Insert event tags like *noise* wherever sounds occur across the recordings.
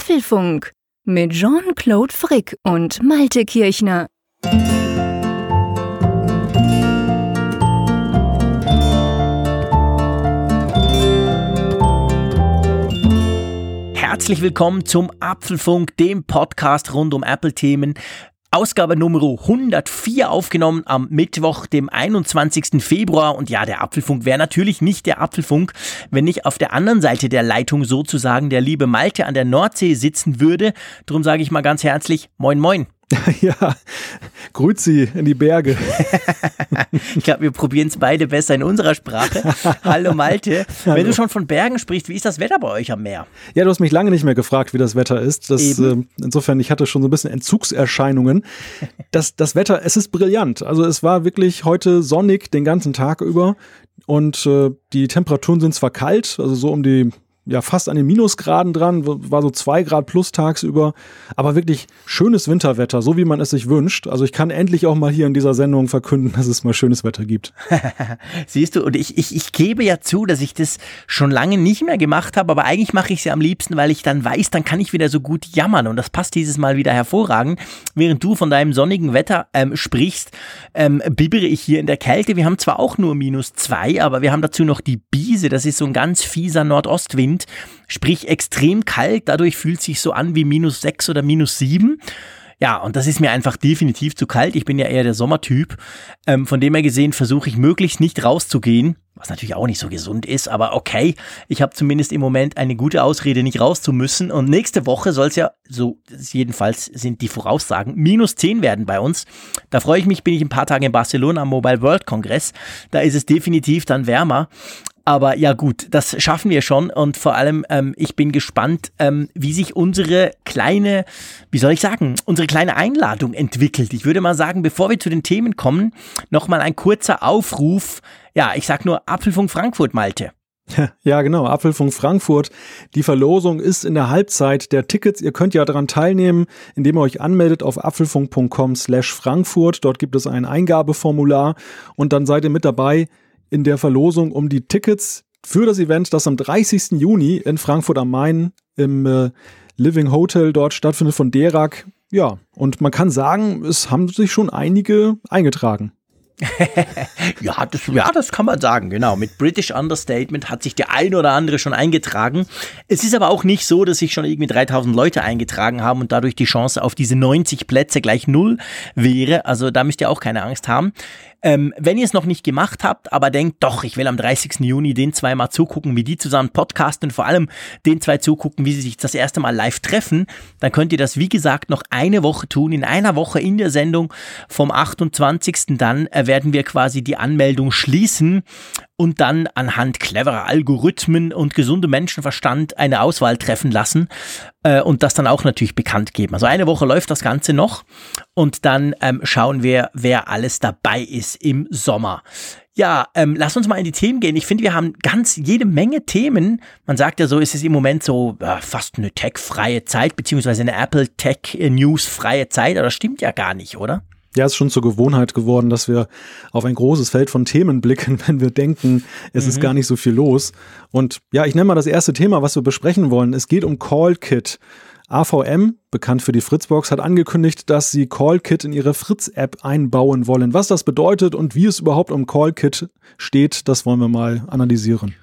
Apfelfunk mit Jean-Claude Frick und Malte Kirchner. Herzlich willkommen zum Apfelfunk, dem Podcast rund um Apple-Themen. Ausgabe Nummer 104 aufgenommen am Mittwoch, dem 21. Februar. Und ja, der Apfelfunk wäre natürlich nicht der Apfelfunk, wenn nicht auf der anderen Seite der Leitung sozusagen der liebe Malte an der Nordsee sitzen würde. Drum sage ich mal ganz herzlich Moin Moin. *laughs* Ja, Grüezi in die Berge. *laughs* ich glaube, wir probieren es beide besser in unserer Sprache. *laughs* Hallo Malte. Hallo. Wenn du schon von Bergen sprichst, wie ist das Wetter bei euch am Meer? Ja, du hast mich lange nicht mehr gefragt, wie das Wetter ist. Das, äh, insofern, ich hatte schon so ein bisschen Entzugserscheinungen. Das, das Wetter, es ist brillant. Also es war wirklich heute sonnig den ganzen Tag über. Und äh, die Temperaturen sind zwar kalt, also so um die ja fast an den Minusgraden dran, war so zwei Grad plus tagsüber, aber wirklich schönes Winterwetter, so wie man es sich wünscht. Also ich kann endlich auch mal hier in dieser Sendung verkünden, *laughs* dass es mal schönes Wetter gibt. *laughs* Siehst du, und ich, ich, ich gebe ja zu, dass ich das schon lange nicht mehr gemacht habe, aber eigentlich mache ich es ja am liebsten, weil ich dann weiß, dann kann ich wieder so gut jammern und das passt dieses Mal wieder hervorragend. Während du von deinem sonnigen Wetter ähm, sprichst, ähm, bibbere ich hier in der Kälte. Wir haben zwar auch nur minus zwei, aber wir haben dazu noch die Biese, das ist so ein ganz fieser Nordostwind Wind, sprich extrem kalt. Dadurch fühlt sich so an wie minus sechs oder minus sieben. Ja, und das ist mir einfach definitiv zu kalt. Ich bin ja eher der Sommertyp. Ähm, von dem her gesehen versuche ich möglichst nicht rauszugehen, was natürlich auch nicht so gesund ist, aber okay, ich habe zumindest im Moment eine gute Ausrede, nicht raus zu müssen. Und nächste Woche soll es ja, so jedenfalls sind die Voraussagen, minus 10 werden bei uns. Da freue ich mich, bin ich ein paar Tage in Barcelona am Mobile World Kongress. Da ist es definitiv dann wärmer. Aber ja gut, das schaffen wir schon und vor allem, ähm, ich bin gespannt, ähm, wie sich unsere kleine, wie soll ich sagen, unsere kleine Einladung entwickelt. Ich würde mal sagen, bevor wir zu den Themen kommen, nochmal ein kurzer Aufruf. Ja, ich sag nur Apfelfunk Frankfurt, Malte. *laughs* Ja, genau, Apfelfunk Frankfurt. Die Verlosung ist in der Halbzeit der Tickets. Ihr könnt ja daran teilnehmen, indem ihr euch anmeldet auf apfelfunk.com slash Frankfurt. Dort gibt es ein Eingabeformular und dann seid ihr mit dabei in der Verlosung um die Tickets für das Event, das am 30. Juni in Frankfurt am Main im äh, Living Hotel dort stattfindet von Derak. Ja, und man kann sagen, es haben sich schon einige eingetragen. *laughs* ja, das, ja, das kann man sagen, genau. Mit British Understatement hat sich der ein oder andere schon eingetragen. Es ist aber auch nicht so, dass sich schon irgendwie 3000 Leute eingetragen haben und dadurch die Chance auf diese 90 Plätze gleich null wäre. Also da müsst ihr auch keine Angst haben. Ähm, wenn ihr es noch nicht gemacht habt, aber denkt, doch, ich will am 30. Juni den zwei mal zugucken, wie die zusammen podcasten und vor allem den zwei zugucken, wie sie sich das erste Mal live treffen, dann könnt ihr das, wie gesagt, noch eine Woche tun. In einer Woche in der Sendung vom 28. dann äh, werden wir quasi die Anmeldung schließen und dann anhand cleverer Algorithmen und gesundem Menschenverstand eine Auswahl treffen lassen äh, und das dann auch natürlich bekannt geben. Also eine Woche läuft das Ganze noch und dann ähm, schauen wir, wer alles dabei ist im Sommer. Ja, ähm, lass uns mal in die Themen gehen. Ich finde, wir haben ganz jede Menge Themen. Man sagt ja so, ist es im Moment so äh, fast eine tech-freie Zeit, beziehungsweise eine Apple Tech News freie Zeit, aber das stimmt ja gar nicht, oder? Ja, es ist schon zur Gewohnheit geworden, dass wir auf ein großes Feld von Themen blicken, *laughs* wenn wir denken, es mhm. ist gar nicht so viel los. Und ja, ich nenne mal das erste Thema, was wir besprechen wollen. Es geht um CallKit. AVM, bekannt für die Fritzbox, hat angekündigt, dass sie CallKit in ihre Fritz-App einbauen wollen. Was das bedeutet und wie es überhaupt um CallKit steht, das wollen wir mal analysieren.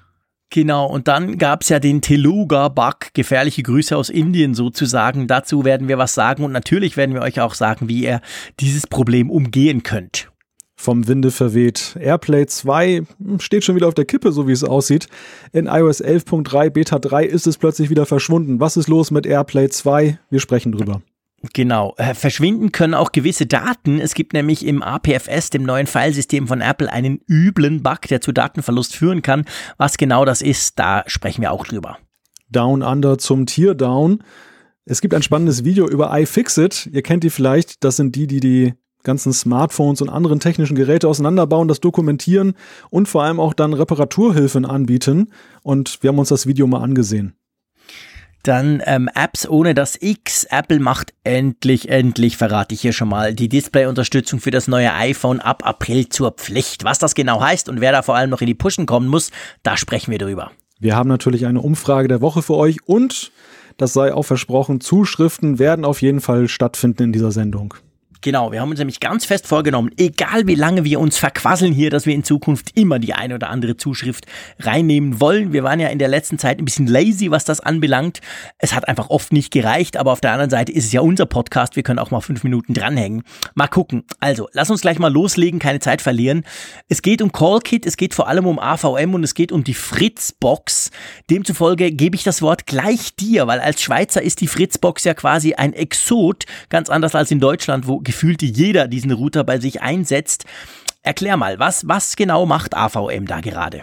Genau, und dann gab's ja den Teluga-Bug, gefährliche Grüße aus Indien sozusagen. Dazu werden wir was sagen und natürlich werden wir euch auch sagen, wie ihr dieses Problem umgehen könnt. Vom Winde verweht. Airplay 2 steht schon wieder auf der Kippe, so wie es aussieht. In iOS 11.3 Beta 3 ist es plötzlich wieder verschwunden. Was ist los mit Airplay 2? Wir sprechen drüber. Genau. Äh, verschwinden können auch gewisse Daten. Es gibt nämlich im APFS, dem neuen Filesystem von Apple, einen üblen Bug, der zu Datenverlust führen kann. Was genau das ist, da sprechen wir auch drüber. Down Under zum Tier Down. Es gibt ein spannendes Video über iFixit. Ihr kennt die vielleicht. Das sind die, die die ganzen Smartphones und anderen technischen Geräte auseinanderbauen, das dokumentieren und vor allem auch dann Reparaturhilfen anbieten. Und wir haben uns das Video mal angesehen. Dann ähm, Apps ohne das X. Apple macht endlich, endlich, verrate ich hier schon mal, die Display-Unterstützung für das neue iPhone ab April zur Pflicht. Was das genau heißt und wer da vor allem noch in die Pushen kommen muss, da sprechen wir drüber. Wir haben natürlich eine Umfrage der Woche für euch und Das sei auch versprochen. Zuschriften werden auf jeden Fall stattfinden in dieser Sendung. Genau, wir haben uns nämlich ganz fest vorgenommen, egal wie lange wir uns verquasseln hier, dass wir in Zukunft immer die eine oder andere Zuschrift reinnehmen wollen. Wir waren ja in der letzten Zeit ein bisschen lazy, was das anbelangt. Es hat einfach oft nicht gereicht, aber auf der anderen Seite ist es ja unser Podcast. Wir können auch mal fünf Minuten dranhängen. Mal gucken. Also, lass uns gleich mal loslegen, keine Zeit verlieren. Es geht um CallKit, es geht vor allem um AVM und es geht um die Fritzbox. Demzufolge gebe ich das Wort gleich dir, weil als Schweizer ist die Fritzbox ja quasi ein Exot, ganz anders als in Deutschland, wo gefühlt jeder diesen Router bei sich einsetzt. Erklär mal, was, was genau macht AVM da gerade?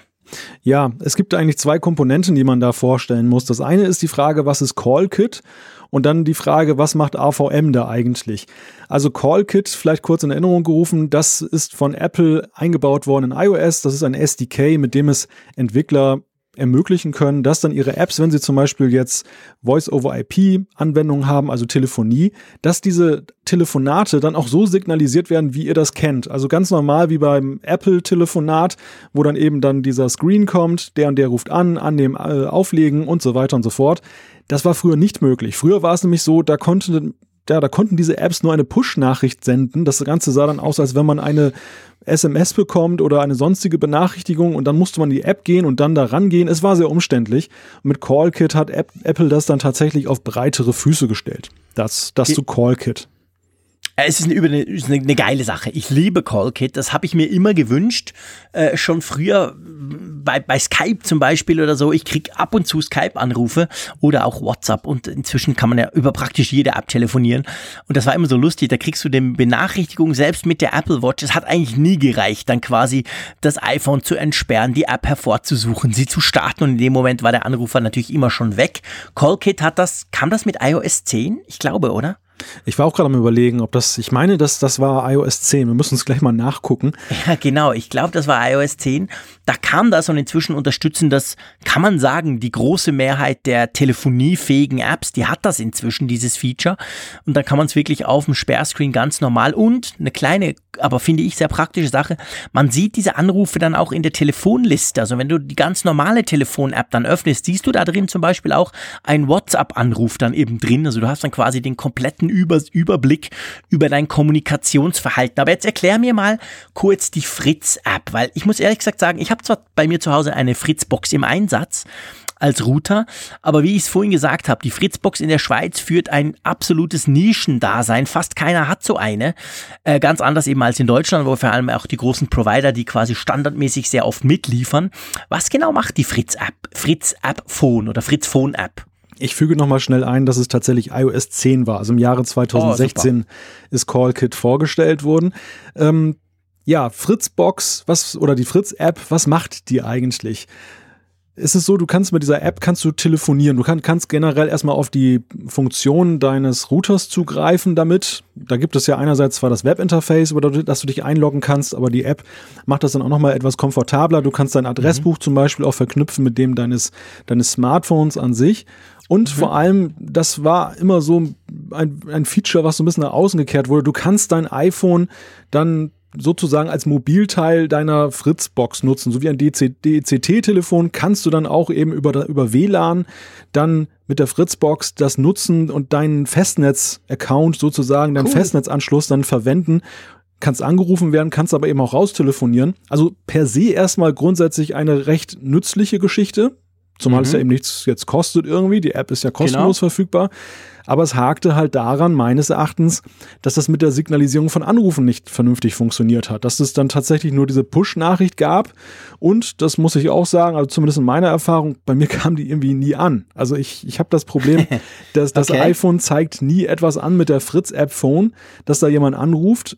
Ja, es gibt eigentlich zwei Komponenten, die man da vorstellen muss. Das eine ist die Frage, was ist CallKit? Und dann die Frage, was macht AVM da eigentlich? Also CallKit, vielleicht kurz in Erinnerung gerufen, das ist von Apple eingebaut worden in iOS. Das ist ein SDK, mit dem es Entwickler ermöglichen können, dass dann ihre Apps, wenn sie zum Beispiel jetzt Voice-over-IP-Anwendungen haben, also Telefonie, dass diese Telefonate dann auch so signalisiert werden, wie ihr das kennt. Also ganz normal wie beim Apple-Telefonat, wo dann eben dann dieser Screen kommt, der und der ruft an, annehmen, äh, auflegen und so weiter und so fort. Das war früher nicht möglich. Früher war es nämlich so, da konnte ja, da konnten diese Apps nur eine Push-Nachricht senden. Das Ganze sah dann aus, als wenn man eine SMS bekommt oder eine sonstige Benachrichtigung und dann musste man in die App gehen und dann da rangehen. Es war sehr umständlich. Und mit CallKit hat App, Apple das dann tatsächlich auf breitere Füße gestellt. Das, das zu CallKit. Es ist eine, eine, eine geile Sache. Ich liebe CallKit. Das habe ich mir immer gewünscht. Äh, schon früher bei, bei Skype zum Beispiel oder so. Ich krieg ab und zu Skype-Anrufe oder auch WhatsApp. Und inzwischen kann man ja über praktisch jede App telefonieren. Und das war immer so lustig. Da kriegst du den Benachrichtigung selbst mit der Apple Watch. Es hat eigentlich nie gereicht, dann quasi das iPhone zu entsperren, die App hervorzusuchen, sie zu starten. Und in dem Moment war der Anrufer natürlich immer schon weg. CallKit hat das, kam das mit iOS 10? Ich glaube, oder? Ich war auch gerade am überlegen, ob das, ich meine, das, das war iOS 10. Wir müssen es gleich mal nachgucken. Ja, genau. Ich glaube, das war iOS 10. Da kam das und inzwischen unterstützen das, kann man sagen, die große Mehrheit der telefoniefähigen Apps, die hat das inzwischen, dieses Feature. Und da kann man es wirklich auf dem Sperrscreen ganz normal und eine kleine, aber finde ich sehr praktische Sache. Man sieht diese Anrufe dann auch in der Telefonliste. Also wenn du die ganz normale Telefon-App dann öffnest, siehst du da drin zum Beispiel auch einen WhatsApp-Anruf dann eben drin. Also du hast dann quasi den kompletten kompletten Über Überblick über dein Kommunikationsverhalten. Aber jetzt erklär mir mal kurz die Fritz-App, weil ich muss ehrlich gesagt sagen, ich habe zwar bei mir zu Hause eine Fritz-Box im Einsatz, als Router. Aber wie ich es vorhin gesagt habe, die Fritzbox in der Schweiz führt ein absolutes Nischendasein. Fast keiner hat so eine. Äh, ganz anders eben als in Deutschland, wo vor allem auch die großen Provider, die quasi standardmäßig sehr oft mitliefern. Was genau macht die Fritz-App? Fritz-App Phone oder Fritz Phone App? Ich füge nochmal schnell ein, dass es tatsächlich iOS 10 war. Also im Jahre 2016 oh, ist CallKit vorgestellt worden. Ähm, ja, Fritzbox, was, oder die Fritz-App, was macht die eigentlich? Es ist so, du kannst mit dieser App kannst du telefonieren. Du kann, kannst generell erstmal auf die Funktion deines Routers zugreifen damit. Da gibt es ja einerseits zwar das Webinterface, über das du dich einloggen kannst, aber die App macht das dann auch nochmal etwas komfortabler. Du kannst dein Adressbuch mhm. zum Beispiel auch verknüpfen mit dem deines, deines Smartphones an sich. Und mhm. vor allem, das war immer so ein, ein Feature, was so ein bisschen nach außen gekehrt wurde. Du kannst dein iPhone dann sozusagen als Mobilteil deiner Fritzbox nutzen. So wie ein DECT-Telefon kannst du dann auch eben über, über WLAN dann mit der Fritzbox das nutzen und deinen Festnetz-Account sozusagen, deinen cool. Festnetzanschluss dann verwenden. Kannst angerufen werden, kannst aber eben auch raustelefonieren. Also per se erstmal grundsätzlich eine recht nützliche Geschichte. Zumal mhm. es ja eben nichts jetzt kostet irgendwie. Die App ist ja kostenlos genau. verfügbar. Aber es hakte halt daran, meines Erachtens, dass das mit der Signalisierung von Anrufen nicht vernünftig funktioniert hat. Dass es dann tatsächlich nur diese Push-Nachricht gab. Und das muss ich auch sagen, also zumindest in meiner Erfahrung, bei mir *laughs* kam die irgendwie nie an. Also ich, ich habe das Problem, *laughs* dass das okay. iPhone zeigt nie etwas an mit der Fritz-App Phone, dass da jemand anruft.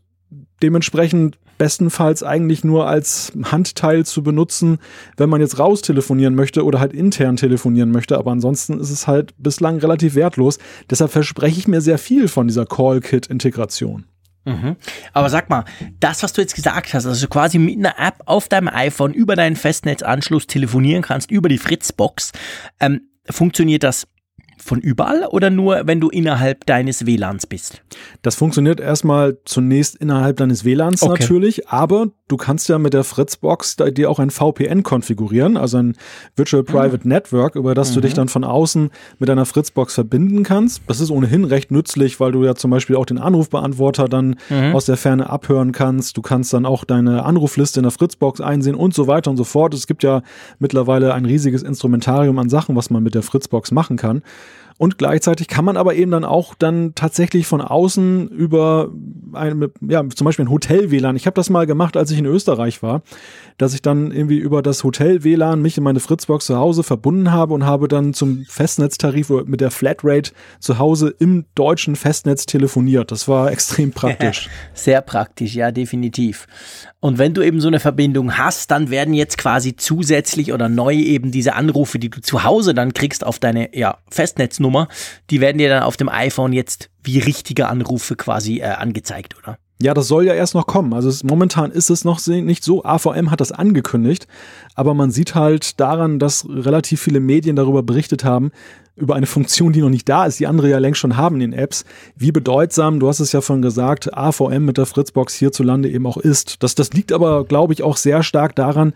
Dementsprechend bestenfalls eigentlich nur als Handteil zu benutzen, wenn man jetzt raus telefonieren möchte oder halt intern telefonieren möchte. Aber ansonsten ist es halt bislang relativ wertlos. Deshalb verspreche ich mir sehr viel von dieser Call-Kit-Integration. Mhm. Aber sag mal, das, was du jetzt gesagt hast, also quasi mit einer App auf deinem iPhone über deinen Festnetzanschluss telefonieren kannst, über die Fritzbox, ähm, funktioniert das von überall oder nur, wenn du innerhalb deines WLANs bist? Das funktioniert erstmal zunächst innerhalb deines WLANs okay. natürlich, aber du kannst ja mit der Fritzbox dir auch ein VPN konfigurieren, also ein Virtual ah. Private mhm. Network, über das mhm. du dich dann von außen mit deiner Fritzbox verbinden kannst. Das ist ohnehin recht nützlich, weil du ja zum Beispiel auch den Anrufbeantworter dann mhm. aus der Ferne abhören kannst. Du kannst dann auch deine Anrufliste in der Fritzbox einsehen und so weiter und so fort. Es gibt ja mittlerweile ein riesiges Instrumentarium an Sachen, was man mit der Fritzbox machen kann. Und gleichzeitig kann man aber eben dann auch dann tatsächlich von außen über ein, ja, zum Beispiel ein Hotel-WLAN. Ich habe das mal gemacht, als ich in Österreich war, dass ich dann irgendwie über das Hotel-WLAN mich in meine Fritzbox zu Hause verbunden habe und habe dann zum Festnetztarif mit der Flatrate zu Hause im deutschen Festnetz telefoniert. Das war extrem praktisch. *laughs* Sehr praktisch, ja, definitiv. Und wenn du eben so eine Verbindung hast, dann werden jetzt quasi zusätzlich oder neu eben diese Anrufe, die du zu Hause dann kriegst auf deine ja, Festnetznummer, die werden dir dann auf dem iPhone jetzt wie richtige Anrufe quasi äh, angezeigt, oder? Ja, das soll ja erst noch kommen. Also es, momentan ist es noch nicht so. AVM hat das angekündigt, aber man sieht halt daran, dass relativ viele Medien darüber berichtet haben, über eine Funktion, die noch nicht da ist, die andere ja längst schon haben in den Apps, wie bedeutsam, du hast es ja schon gesagt, AVM mit der Fritzbox hierzulande eben auch ist. Das, das liegt aber, glaube ich, auch sehr stark daran,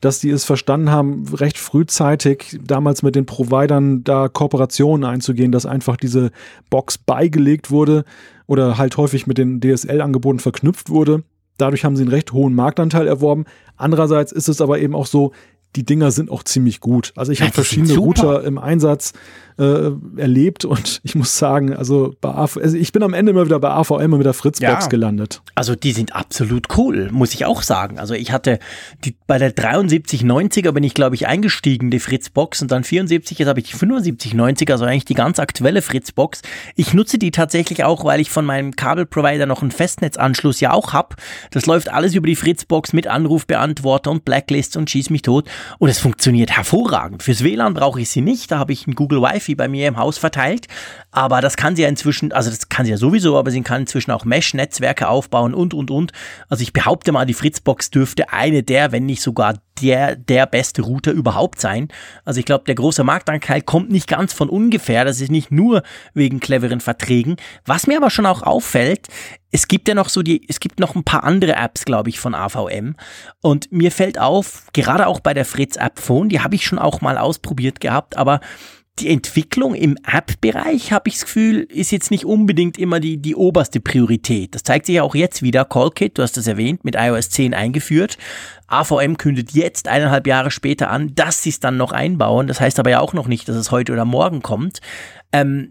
dass die es verstanden haben, recht frühzeitig damals mit den Providern da Kooperationen einzugehen, dass einfach diese Box beigelegt wurde oder halt häufig mit den DSL-Angeboten verknüpft wurde. Dadurch haben sie einen recht hohen Marktanteil erworben. Andererseits ist es aber eben auch so, die Dinger sind auch ziemlich gut. Also ich habe verschiedene Router im Einsatz äh, erlebt und *laughs* ich muss sagen, also, bei AV, also ich bin am Ende immer wieder bei AVM und mit der Fritzbox ja, gelandet. Also die sind absolut cool, muss ich auch sagen. Also ich hatte die, bei der 7390er bin ich glaube ich eingestiegen, die Fritzbox und dann 74, jetzt habe ich die 7590er, also eigentlich die ganz aktuelle Fritzbox. Ich nutze die tatsächlich auch, weil ich von meinem Kabelprovider noch einen Festnetzanschluss ja auch habe. Das läuft alles über die Fritzbox mit Anrufbeantworter und Blacklist und schieß mich tot und es funktioniert hervorragend. Fürs WLAN brauche ich sie nicht, da habe ich ein Google Wi-Fi Wi-Fi bei mir im Haus verteilt. Aber das kann sie ja inzwischen, also das kann sie ja sowieso, aber sie kann inzwischen auch Mesh-Netzwerke aufbauen und, und, und. Also ich behaupte mal, die Fritzbox dürfte eine der, wenn nicht sogar der, der beste Router überhaupt sein. Also ich glaube, der große Marktanteil kommt nicht ganz von ungefähr. Das ist nicht nur wegen cleveren Verträgen. Was mir aber schon auch auffällt, es gibt ja noch so die, es gibt noch ein paar andere Apps, glaube ich, von AVM. Und mir fällt auf, gerade auch bei der Fritz App Phone, die habe ich schon auch mal ausprobiert gehabt, aber die Entwicklung im App-Bereich, habe ich das Gefühl, ist jetzt nicht unbedingt immer die, die oberste Priorität. Das zeigt sich ja auch jetzt wieder. CallKit, du hast das erwähnt, mit iOS 10 eingeführt. AVM kündet jetzt eineinhalb Jahre später an, dass sie es dann noch einbauen. Das heißt aber ja auch noch nicht, dass es heute oder morgen kommt. Ähm,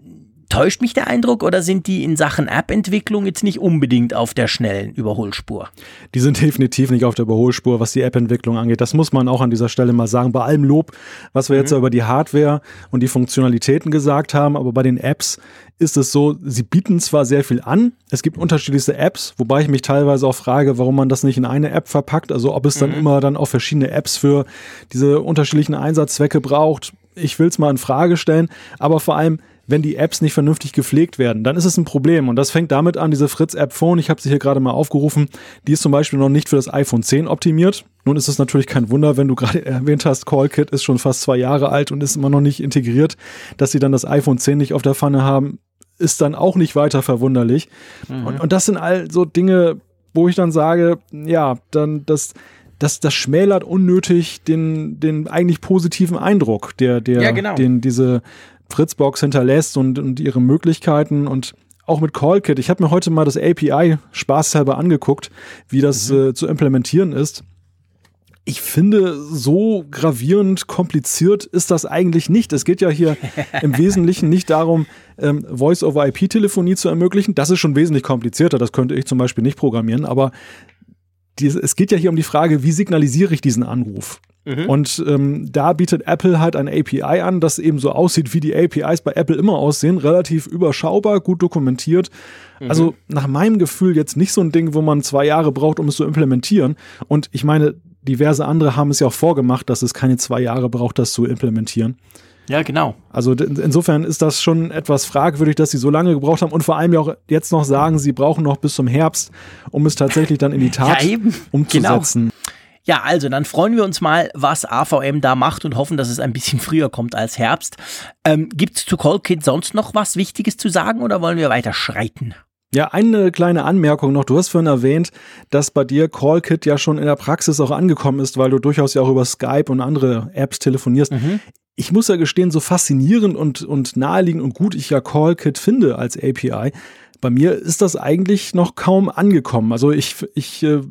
Täuscht mich der Eindruck oder sind die in Sachen App-Entwicklung jetzt nicht unbedingt auf der schnellen Überholspur? Die sind definitiv nicht auf der Überholspur, was die App-Entwicklung angeht. Das muss man auch an dieser Stelle mal sagen. Bei allem Lob, was wir mhm. jetzt über die Hardware und die Funktionalitäten gesagt haben, aber bei den Apps ist es so, sie bieten zwar sehr viel an, es gibt unterschiedlichste Apps, wobei ich mich teilweise auch frage, warum man das nicht in eine App verpackt, also ob es dann mhm. immer dann auch verschiedene Apps für diese unterschiedlichen Einsatzzwecke braucht. Ich will es mal in Frage stellen, aber vor allem wenn die Apps nicht vernünftig gepflegt werden, dann ist es ein Problem. Und das fängt damit an, diese Fritz-App Phone, ich habe sie hier gerade mal aufgerufen, die ist zum Beispiel noch nicht für das iPhone 10 optimiert. Nun ist es natürlich kein Wunder, wenn du gerade *laughs* erwähnt hast, CallKit ist schon fast zwei Jahre alt und ist immer noch nicht integriert, dass sie dann das iPhone 10 nicht auf der Pfanne haben, ist dann auch nicht weiter verwunderlich. Mhm. Und, und das sind all so Dinge, wo ich dann sage, ja, dann das, das, das schmälert unnötig den, den eigentlich positiven Eindruck, der, der, ja, genau. den diese Fritzbox hinterlässt und, und ihre Möglichkeiten und auch mit CallKit. Ich habe mir heute mal das API spaßhalber angeguckt, wie das mhm. äh, zu implementieren ist. Ich finde, so gravierend kompliziert ist das eigentlich nicht. Es geht ja hier im *laughs* Wesentlichen nicht darum, ähm, Voice-over-IP-Telefonie zu ermöglichen. Das ist schon wesentlich komplizierter. Das könnte ich zum Beispiel nicht programmieren. Aber die, es geht ja hier um die Frage, wie signalisiere ich diesen Anruf? Mhm. Und ähm, da bietet Apple halt ein API an, das eben so aussieht, wie die APIs bei Apple immer aussehen, relativ überschaubar, gut dokumentiert. Mhm. Also nach meinem Gefühl jetzt nicht so ein Ding, wo man zwei Jahre braucht, um es zu implementieren. Und ich meine, diverse andere haben es ja auch vorgemacht, dass es keine zwei Jahre braucht, das zu implementieren. Ja, genau. Also insofern ist das schon etwas fragwürdig, dass sie so lange gebraucht haben und vor allem ja auch jetzt noch sagen, sie brauchen noch bis zum Herbst, um es tatsächlich dann in die Tat ja, umzusetzen. Genau. Ja, also dann freuen wir uns mal, was AVM da macht und hoffen, dass es ein bisschen früher kommt als Herbst. Ähm, Gibt es zu CallKit sonst noch was Wichtiges zu sagen oder wollen wir weiter schreiten? Ja, eine kleine Anmerkung noch. Du hast vorhin erwähnt, dass bei dir CallKit ja schon in der Praxis auch angekommen ist, weil du durchaus ja auch über Skype und andere Apps telefonierst. Mhm. Ich muss ja gestehen, so faszinierend und, und naheliegend und gut ich ja CallKit finde als API, bei mir ist das eigentlich noch kaum angekommen. Also ich, ich äh,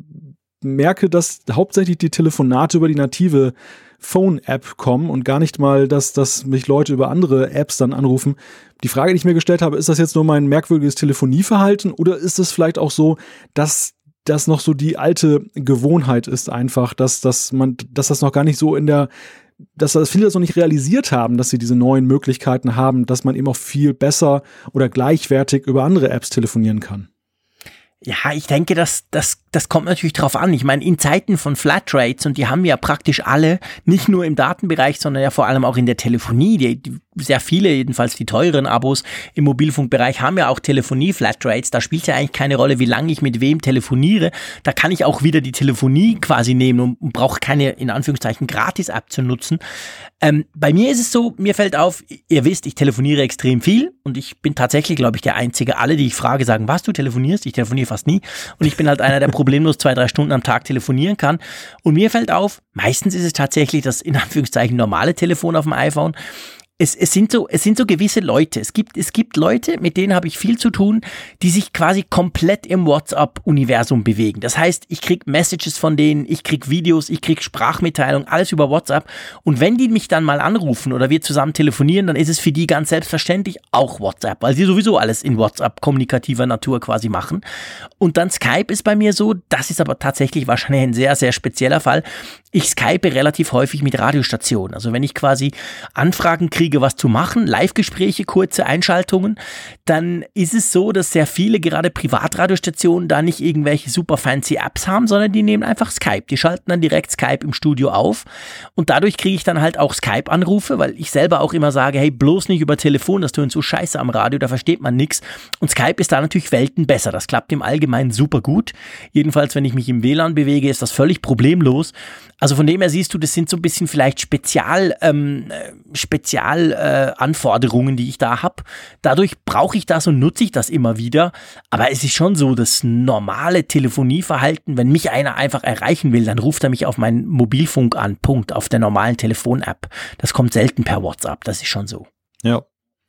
merke, dass hauptsächlich die Telefonate über die native Phone-App kommen und gar nicht mal, dass, dass mich Leute über andere Apps dann anrufen. Die Frage, die ich mir gestellt habe, ist das jetzt nur mein merkwürdiges Telefonieverhalten oder ist es vielleicht auch so, dass das noch so die alte Gewohnheit ist einfach, dass, dass man, dass das noch gar nicht so in der dass das viele das noch nicht realisiert haben, dass sie diese neuen Möglichkeiten haben, dass man eben auch viel besser oder gleichwertig über andere Apps telefonieren kann. Ja, ich denke, das, das, das kommt natürlich drauf an. Ich meine, in Zeiten von Flatrates, und die haben ja praktisch alle, nicht nur im Datenbereich, sondern ja vor allem auch in der Telefonie, die, die sehr viele, jedenfalls die teuren Abos im Mobilfunkbereich haben ja auch Telefonie-Flatrates. Da spielt ja eigentlich keine Rolle, wie lange ich mit wem telefoniere. Da kann ich auch wieder die Telefonie quasi nehmen und, und brauche keine, in Anführungszeichen, Gratis-App zu nutzen. Ähm, bei mir ist es so, mir fällt auf, ihr wisst, ich telefoniere extrem viel und ich bin tatsächlich, glaube ich, der Einzige. Alle, die ich frage, sagen, was, du telefonierst? Ich telefoniere fast nie. Und ich bin halt einer, der problemlos zwei, drei Stunden am Tag telefonieren kann. Und mir fällt auf, meistens ist es tatsächlich das, in Anführungszeichen, normale Telefon auf dem iPhone es, es, sind so, es sind so gewisse Leute. Es gibt, es gibt Leute, mit denen habe ich viel zu tun, die sich quasi komplett im WhatsApp-Universum bewegen. Das heißt, ich krieg Messages von denen, ich krieg Videos, ich krieg Sprachmitteilungen, alles über WhatsApp. Und wenn die mich dann mal anrufen oder wir zusammen telefonieren, dann ist es für die ganz selbstverständlich auch WhatsApp, weil sie sowieso alles in WhatsApp kommunikativer Natur quasi machen. Und dann Skype ist bei mir so, das ist aber tatsächlich wahrscheinlich ein sehr, sehr spezieller Fall. Ich skype relativ häufig mit Radiostationen. Also wenn ich quasi Anfragen kriege, was zu machen, Live-Gespräche, kurze Einschaltungen, dann ist es so, dass sehr viele, gerade Privatradiostationen, da nicht irgendwelche super fancy Apps haben, sondern die nehmen einfach Skype. Die schalten dann direkt Skype im Studio auf und dadurch kriege ich dann halt auch Skype-Anrufe, weil ich selber auch immer sage, hey, bloß nicht über Telefon, das tun so scheiße am Radio, da versteht man nichts. Und Skype ist da natürlich Welten besser. Das klappt im Allgemeinen super gut. Jedenfalls, wenn ich mich im WLAN bewege, ist das völlig problemlos. Also von dem her siehst du, das sind so ein bisschen vielleicht Spezial, ähm, Spezialanforderungen, äh, die ich da habe. Dadurch brauche ich das und nutze ich das immer wieder. Aber es ist schon so, das normale Telefonieverhalten, wenn mich einer einfach erreichen will, dann ruft er mich auf meinen Mobilfunk an. Punkt. Auf der normalen Telefon-App. Das kommt selten per WhatsApp. Das ist schon so. Ja,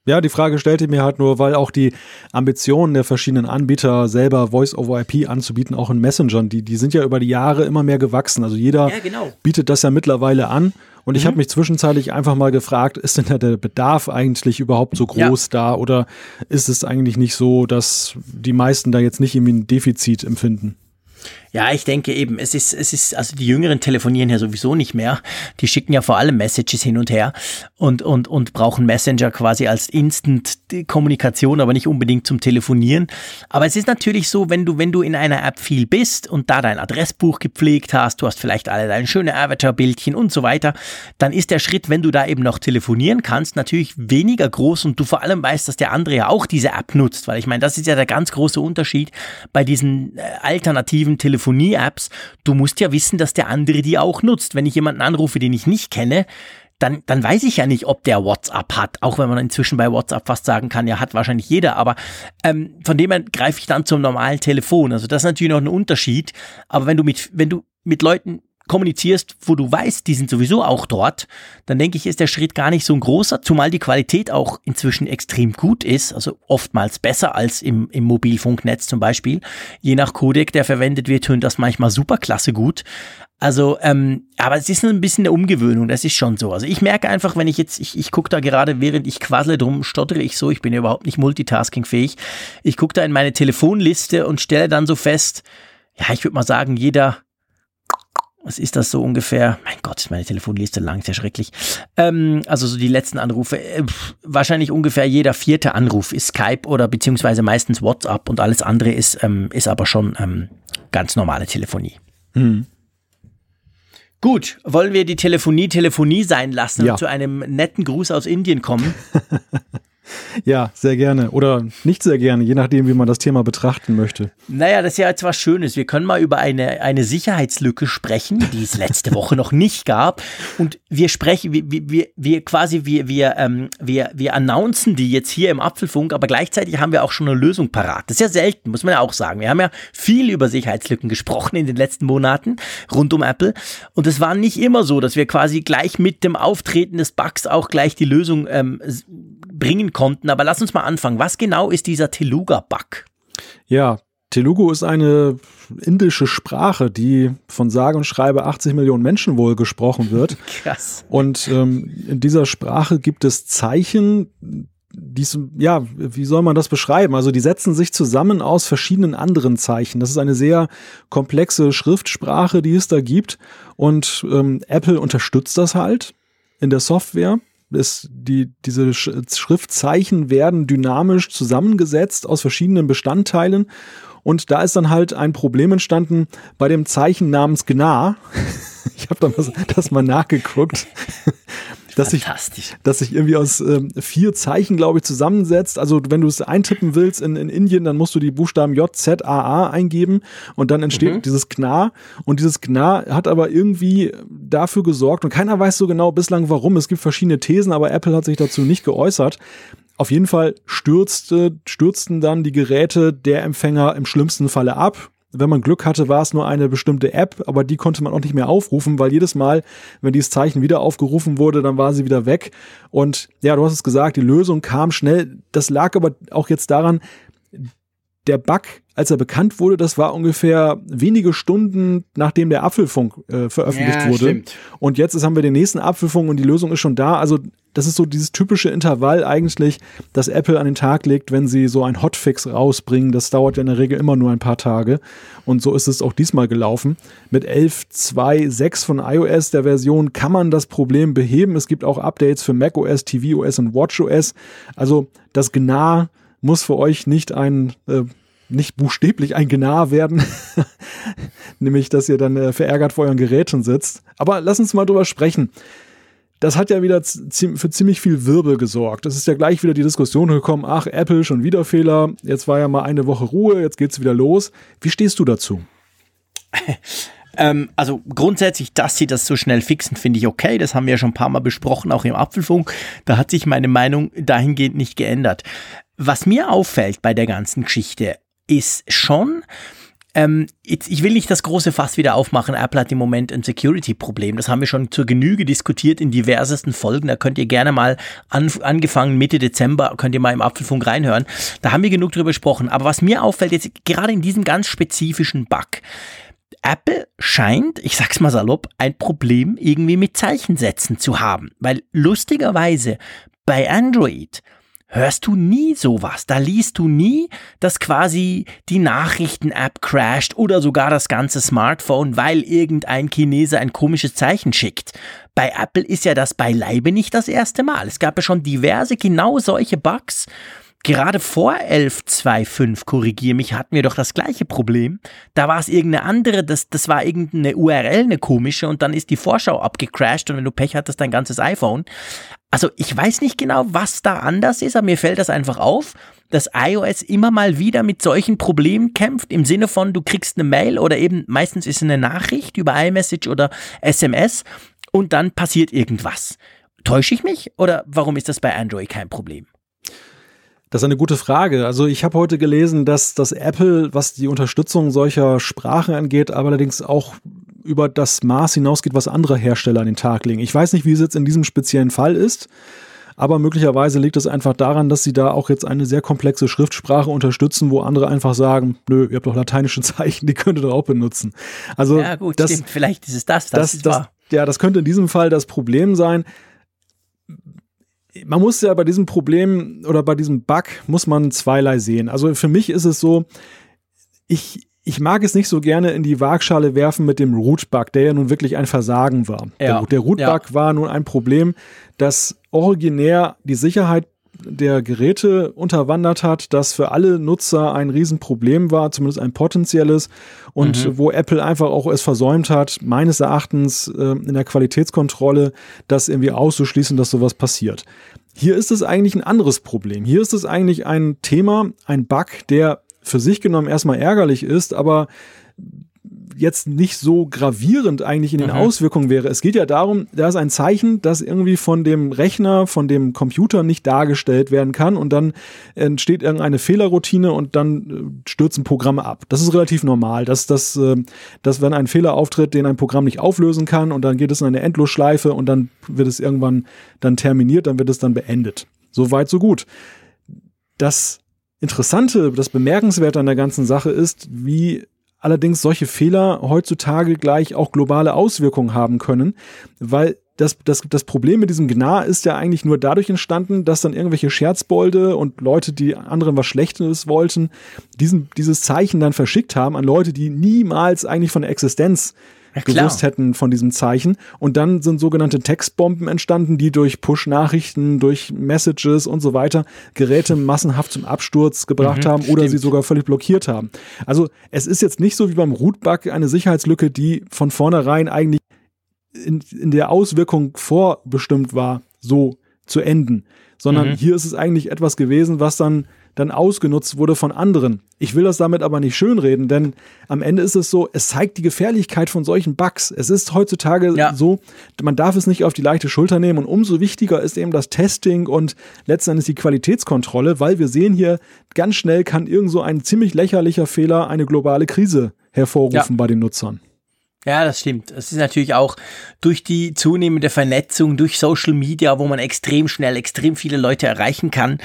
ja, die Frage stellte mir halt nur, weil auch die Ambitionen der verschiedenen Anbieter selber Voice-over-IP anzubieten, auch in Messengern, die, die sind ja über die Jahre immer mehr gewachsen. Also jeder ja, genau. bietet das ja mittlerweile an. Und mhm. ich habe mich zwischenzeitlich einfach mal gefragt, ist denn da der Bedarf eigentlich überhaupt so groß ja. da oder ist es eigentlich nicht so, dass die meisten da jetzt nicht irgendwie ein Defizit empfinden? Ja, ich denke eben, es ist, es ist, also die Jüngeren telefonieren ja sowieso nicht mehr. Die schicken ja vor allem Messages hin und her und, und, und brauchen Messenger quasi als Instant-Kommunikation, aber nicht unbedingt zum Telefonieren. Aber es ist natürlich so, wenn du, wenn du in einer App viel bist und da dein Adressbuch gepflegt hast, du hast vielleicht alle deine schöne Avatar-Bildchen und so weiter, dann ist der Schritt, wenn du da eben noch telefonieren kannst, natürlich weniger groß und du vor allem weißt, dass der andere ja auch diese App nutzt, weil ich meine, das ist ja der ganz große Unterschied bei diesen äh, alternativen Telefonen Telefonie-Apps, du musst ja wissen, dass der andere die auch nutzt. Wenn ich jemanden anrufe, den ich nicht kenne, dann, dann weiß ich ja nicht, ob der WhatsApp hat. Auch wenn man inzwischen bei WhatsApp fast sagen kann, ja, hat wahrscheinlich jeder. Aber ähm, von dem her greife ich dann zum normalen Telefon. Also das ist natürlich noch ein Unterschied. Aber wenn du mit, wenn du mit Leuten kommunizierst, wo du weißt, die sind sowieso auch dort, dann denke ich, ist der Schritt gar nicht so ein großer, zumal die Qualität auch inzwischen extrem gut ist, also oftmals besser als im, im Mobilfunknetz zum Beispiel. Je nach Codec, der verwendet wird, tönt das manchmal super klasse gut. Also, ähm, aber es ist ein bisschen eine Umgewöhnung, das ist schon so. Also ich merke einfach, wenn ich jetzt, ich, ich gucke da gerade, während ich quassle drum, stottere ich so, ich bin ja überhaupt nicht multitaskingfähig. Ich gucke da in meine Telefonliste und stelle dann so fest, ja, ich würde mal sagen, jeder was ist das so ungefähr? Mein Gott, ist meine Telefonliste lang, sehr schrecklich. Ähm, also so die letzten Anrufe. Äh, wahrscheinlich ungefähr jeder vierte Anruf ist Skype oder beziehungsweise meistens WhatsApp und alles andere ist, ähm, ist aber schon ähm, ganz normale Telefonie. Hm. Gut, wollen wir die Telefonie Telefonie sein lassen ja. und zu einem netten Gruß aus Indien kommen? *laughs* Ja, sehr gerne. Oder nicht sehr gerne, je nachdem, wie man das Thema betrachten möchte. Naja, das ist ja jetzt was Schönes. Wir können mal über eine, eine Sicherheitslücke sprechen, die es letzte *laughs* Woche noch nicht gab. Und wir sprechen, wir, wir, wir quasi, wir, wir, ähm, wir, wir announcen die jetzt hier im Apfelfunk, aber gleichzeitig haben wir auch schon eine Lösung parat. Das ist ja selten, muss man ja auch sagen. Wir haben ja viel über Sicherheitslücken gesprochen in den letzten Monaten rund um Apple. Und es war nicht immer so, dass wir quasi gleich mit dem Auftreten des Bugs auch gleich die Lösung ähm, bringen konnten. Aber lass uns mal anfangen. Was genau ist dieser Teluga-Bug? Ja, Telugu ist eine indische Sprache, die von sage und schreibe 80 Millionen Menschen wohl gesprochen wird. *laughs* Krass. Und ähm, in dieser Sprache gibt es Zeichen, die, ja, wie soll man das beschreiben? Also die setzen sich zusammen aus verschiedenen anderen Zeichen. Das ist eine sehr komplexe Schriftsprache, die es da gibt. Und ähm, Apple unterstützt das halt in der Software es, die, diese Schriftzeichen werden dynamisch zusammengesetzt aus verschiedenen Bestandteilen. Und da ist dann halt ein Problem entstanden bei dem Zeichen namens Gnar. *laughs* Ich habe da das mal nachgeguckt dass sich, dass sich irgendwie aus ähm, vier Zeichen, glaube ich, zusammensetzt. Also wenn du es eintippen willst in, in Indien, dann musst du die Buchstaben J, Z, A, A eingeben und dann entsteht mhm. dieses Gna. Und dieses Gna hat aber irgendwie dafür gesorgt und keiner weiß so genau bislang warum. Es gibt verschiedene Thesen, aber Apple hat sich dazu nicht geäußert. Auf jeden Fall stürzte, stürzten dann die Geräte der Empfänger im schlimmsten Falle ab wenn man Glück hatte, war es nur eine bestimmte App, aber die konnte man auch nicht mehr aufrufen, weil jedes Mal, wenn dieses Zeichen wieder aufgerufen wurde, dann war sie wieder weg. Und ja, du hast es gesagt, die Lösung kam schnell. Das lag aber auch jetzt daran, der Bug, als er bekannt wurde, das war ungefähr wenige Stunden nachdem der Apfelfunk äh, veröffentlicht ja, wurde. Stimmt. Und jetzt ist, haben wir den nächsten Apfelfunk und die Lösung ist schon da. Also das ist so dieses typische Intervall eigentlich, das Apple an den Tag legt, wenn sie so ein Hotfix rausbringen. Das dauert ja in der Regel immer nur ein paar Tage. Und so ist es auch diesmal gelaufen. Mit 11.2.6 von iOS, der Version, kann man das Problem beheben. Es gibt auch Updates für macOS, tvOS und watchOS. Also das Gnar muss für euch nicht ein äh, nicht buchstäblich ein Gnar werden, *laughs* nämlich dass ihr dann äh, verärgert vor euren Geräten sitzt. Aber lass uns mal drüber sprechen das hat ja wieder für ziemlich viel Wirbel gesorgt. Es ist ja gleich wieder die Diskussion gekommen, ach, Apple schon wieder Fehler, jetzt war ja mal eine Woche Ruhe, jetzt geht's wieder los. Wie stehst du dazu? *laughs* Ähm, also grundsätzlich, dass sie das so schnell fixen, finde ich okay. Das haben wir ja schon ein paar Mal besprochen, auch im Apfelfunk. Da hat sich meine Meinung dahingehend nicht geändert. Was mir auffällt bei der ganzen Geschichte, ist schon, ähm, jetzt, ich will nicht das große Fass wieder aufmachen. Apple hat im Moment ein Security-Problem. Das haben wir schon zur Genüge diskutiert in diversesten Folgen. Da könnt ihr gerne mal an, angefangen Mitte Dezember, könnt ihr mal im Apfelfunk reinhören. Da haben wir genug drüber gesprochen. Aber was mir auffällt jetzt gerade in diesem ganz spezifischen Bug, Apple scheint, ich sag's mal salopp, ein Problem irgendwie mit Zeichensätzen zu haben. Weil lustigerweise bei Android hörst du nie sowas. Da liest du nie, dass quasi die Nachrichten-App crasht oder sogar das ganze Smartphone, weil irgendein Chinese ein komisches Zeichen schickt. Bei Apple ist ja das beileibe nicht das erste Mal. Es gab ja schon diverse genau solche Bugs. Gerade vor 11.2.5, korrigier mich, hatten wir doch das gleiche Problem. Da war es irgendeine andere, das, das war irgendeine URL, eine komische, und dann ist die Vorschau abgecrashed und wenn du Pech hattest, dein ganzes iPhone. Also ich weiß nicht genau, was da anders ist, aber mir fällt das einfach auf, dass iOS immer mal wieder mit solchen Problemen kämpft, im Sinne von, du kriegst eine Mail oder eben meistens ist es eine Nachricht über iMessage oder SMS und dann passiert irgendwas. Täusche ich mich oder warum ist das bei Android kein Problem? Das ist eine gute Frage. Also ich habe heute gelesen, dass das Apple, was die Unterstützung solcher Sprachen angeht, aber allerdings auch über das Maß hinausgeht, was andere Hersteller an den Tag legen. Ich weiß nicht, wie es jetzt in diesem speziellen Fall ist, aber möglicherweise liegt es einfach daran, dass sie da auch jetzt eine sehr komplexe Schriftsprache unterstützen, wo andere einfach sagen, nö, ihr habt doch lateinische *laughs* Zeichen, die könnt ihr doch auch benutzen. Also ja gut, das, stimmt. vielleicht ist es das, das, das, das ja, das könnte in diesem Fall das Problem sein. Man muss ja bei diesem Problem oder bei diesem Bug muss man zweierlei sehen. Also für mich ist es so, ich, ich mag es nicht so gerne in die Waagschale werfen mit dem Root-Bug, der ja nun wirklich ein Versagen war. Ja, der, der Root-Bug ja. war nun ein Problem, das originär die Sicherheit der Geräte unterwandert hat, das für alle Nutzer ein Riesenproblem war, zumindest ein potenzielles, und mhm. wo Apple einfach auch es versäumt hat, meines Erachtens äh, in der Qualitätskontrolle das irgendwie auszuschließen, dass sowas passiert. Hier ist es eigentlich ein anderes Problem. Hier ist es eigentlich ein Thema, ein Bug, der für sich genommen erstmal ärgerlich ist, aber jetzt nicht so gravierend eigentlich in den mhm. Auswirkungen wäre. Es geht ja darum, da ist ein Zeichen, das irgendwie von dem Rechner, von dem Computer nicht dargestellt werden kann und dann entsteht irgendeine Fehlerroutine und dann äh, stürzen Programme ab. Das ist relativ normal, dass, dass, äh, dass wenn ein Fehler auftritt, den ein Programm nicht auflösen kann und dann geht es in eine Endlosschleife und dann wird es irgendwann dann terminiert, dann wird es dann beendet. So weit, so gut. Das Interessante, das Bemerkenswerte an der ganzen Sache ist, wie allerdings solche Fehler heutzutage gleich auch globale Auswirkungen haben können, weil das, das, das Problem mit diesem Gnar ist ja eigentlich nur dadurch entstanden, dass dann irgendwelche Scherzbolde und Leute, die anderen was Schlechtes wollten, diesen, dieses Zeichen dann verschickt haben an Leute, die niemals eigentlich von der Existenz ja, gewusst hätten von diesem Zeichen. Und dann sind sogenannte Textbomben entstanden, die durch Push-Nachrichten, durch Messages und so weiter Geräte massenhaft zum Absturz gebracht mhm, haben oder stimmt. sie sogar völlig blockiert haben. Also es ist jetzt nicht so wie beim Rootbug eine Sicherheitslücke, die von vornherein eigentlich in, in der Auswirkung vorbestimmt war, so zu enden, sondern mhm. hier ist es eigentlich etwas gewesen, was dann dann ausgenutzt wurde von anderen. Ich will das damit aber nicht schönreden, denn am Ende ist es so, es zeigt die Gefährlichkeit von solchen Bugs. Es ist heutzutage ja. so, man darf es nicht auf die leichte Schulter nehmen und umso wichtiger ist eben das Testing und letztendlich die Qualitätskontrolle, weil wir sehen hier, ganz schnell kann irgend so ein ziemlich lächerlicher Fehler eine globale Krise hervorrufen ja. bei den Nutzern. Ja, das stimmt. Es ist natürlich auch durch die zunehmende Vernetzung, durch Social Media, wo man extrem schnell, extrem viele Leute erreichen kann,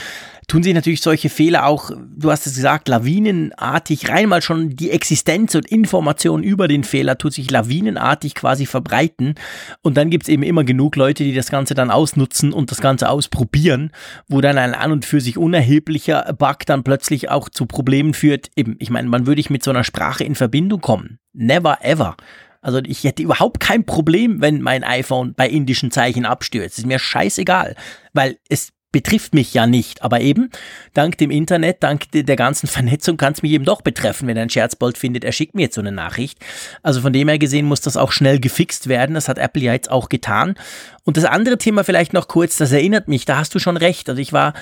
tun sich natürlich solche Fehler auch, du hast es gesagt, lawinenartig, rein mal schon die Existenz und Information über den Fehler tut sich lawinenartig quasi verbreiten. Und dann gibt's eben immer genug Leute, die das Ganze dann ausnutzen und das Ganze ausprobieren, wo dann ein an und für sich unerheblicher Bug dann plötzlich auch zu Problemen führt. Eben, ich meine, man würde ich mit so einer Sprache in Verbindung kommen. Never ever. Also ich hätte überhaupt kein Problem, wenn mein iPhone bei indischen Zeichen abstürzt. Ist mir scheißegal, weil es betrifft mich ja nicht, aber eben dank dem Internet, dank der ganzen *laughs* Vernetzung kann es mich eben doch betreffen, wenn er einen Scherzbold findet, er schickt mir jetzt so eine Nachricht. Also von dem her gesehen muss das auch schnell gefixt werden, das hat Apple ja jetzt auch getan. Und das andere Thema vielleicht noch kurz, das erinnert mich, da hast du schon recht. Also ich war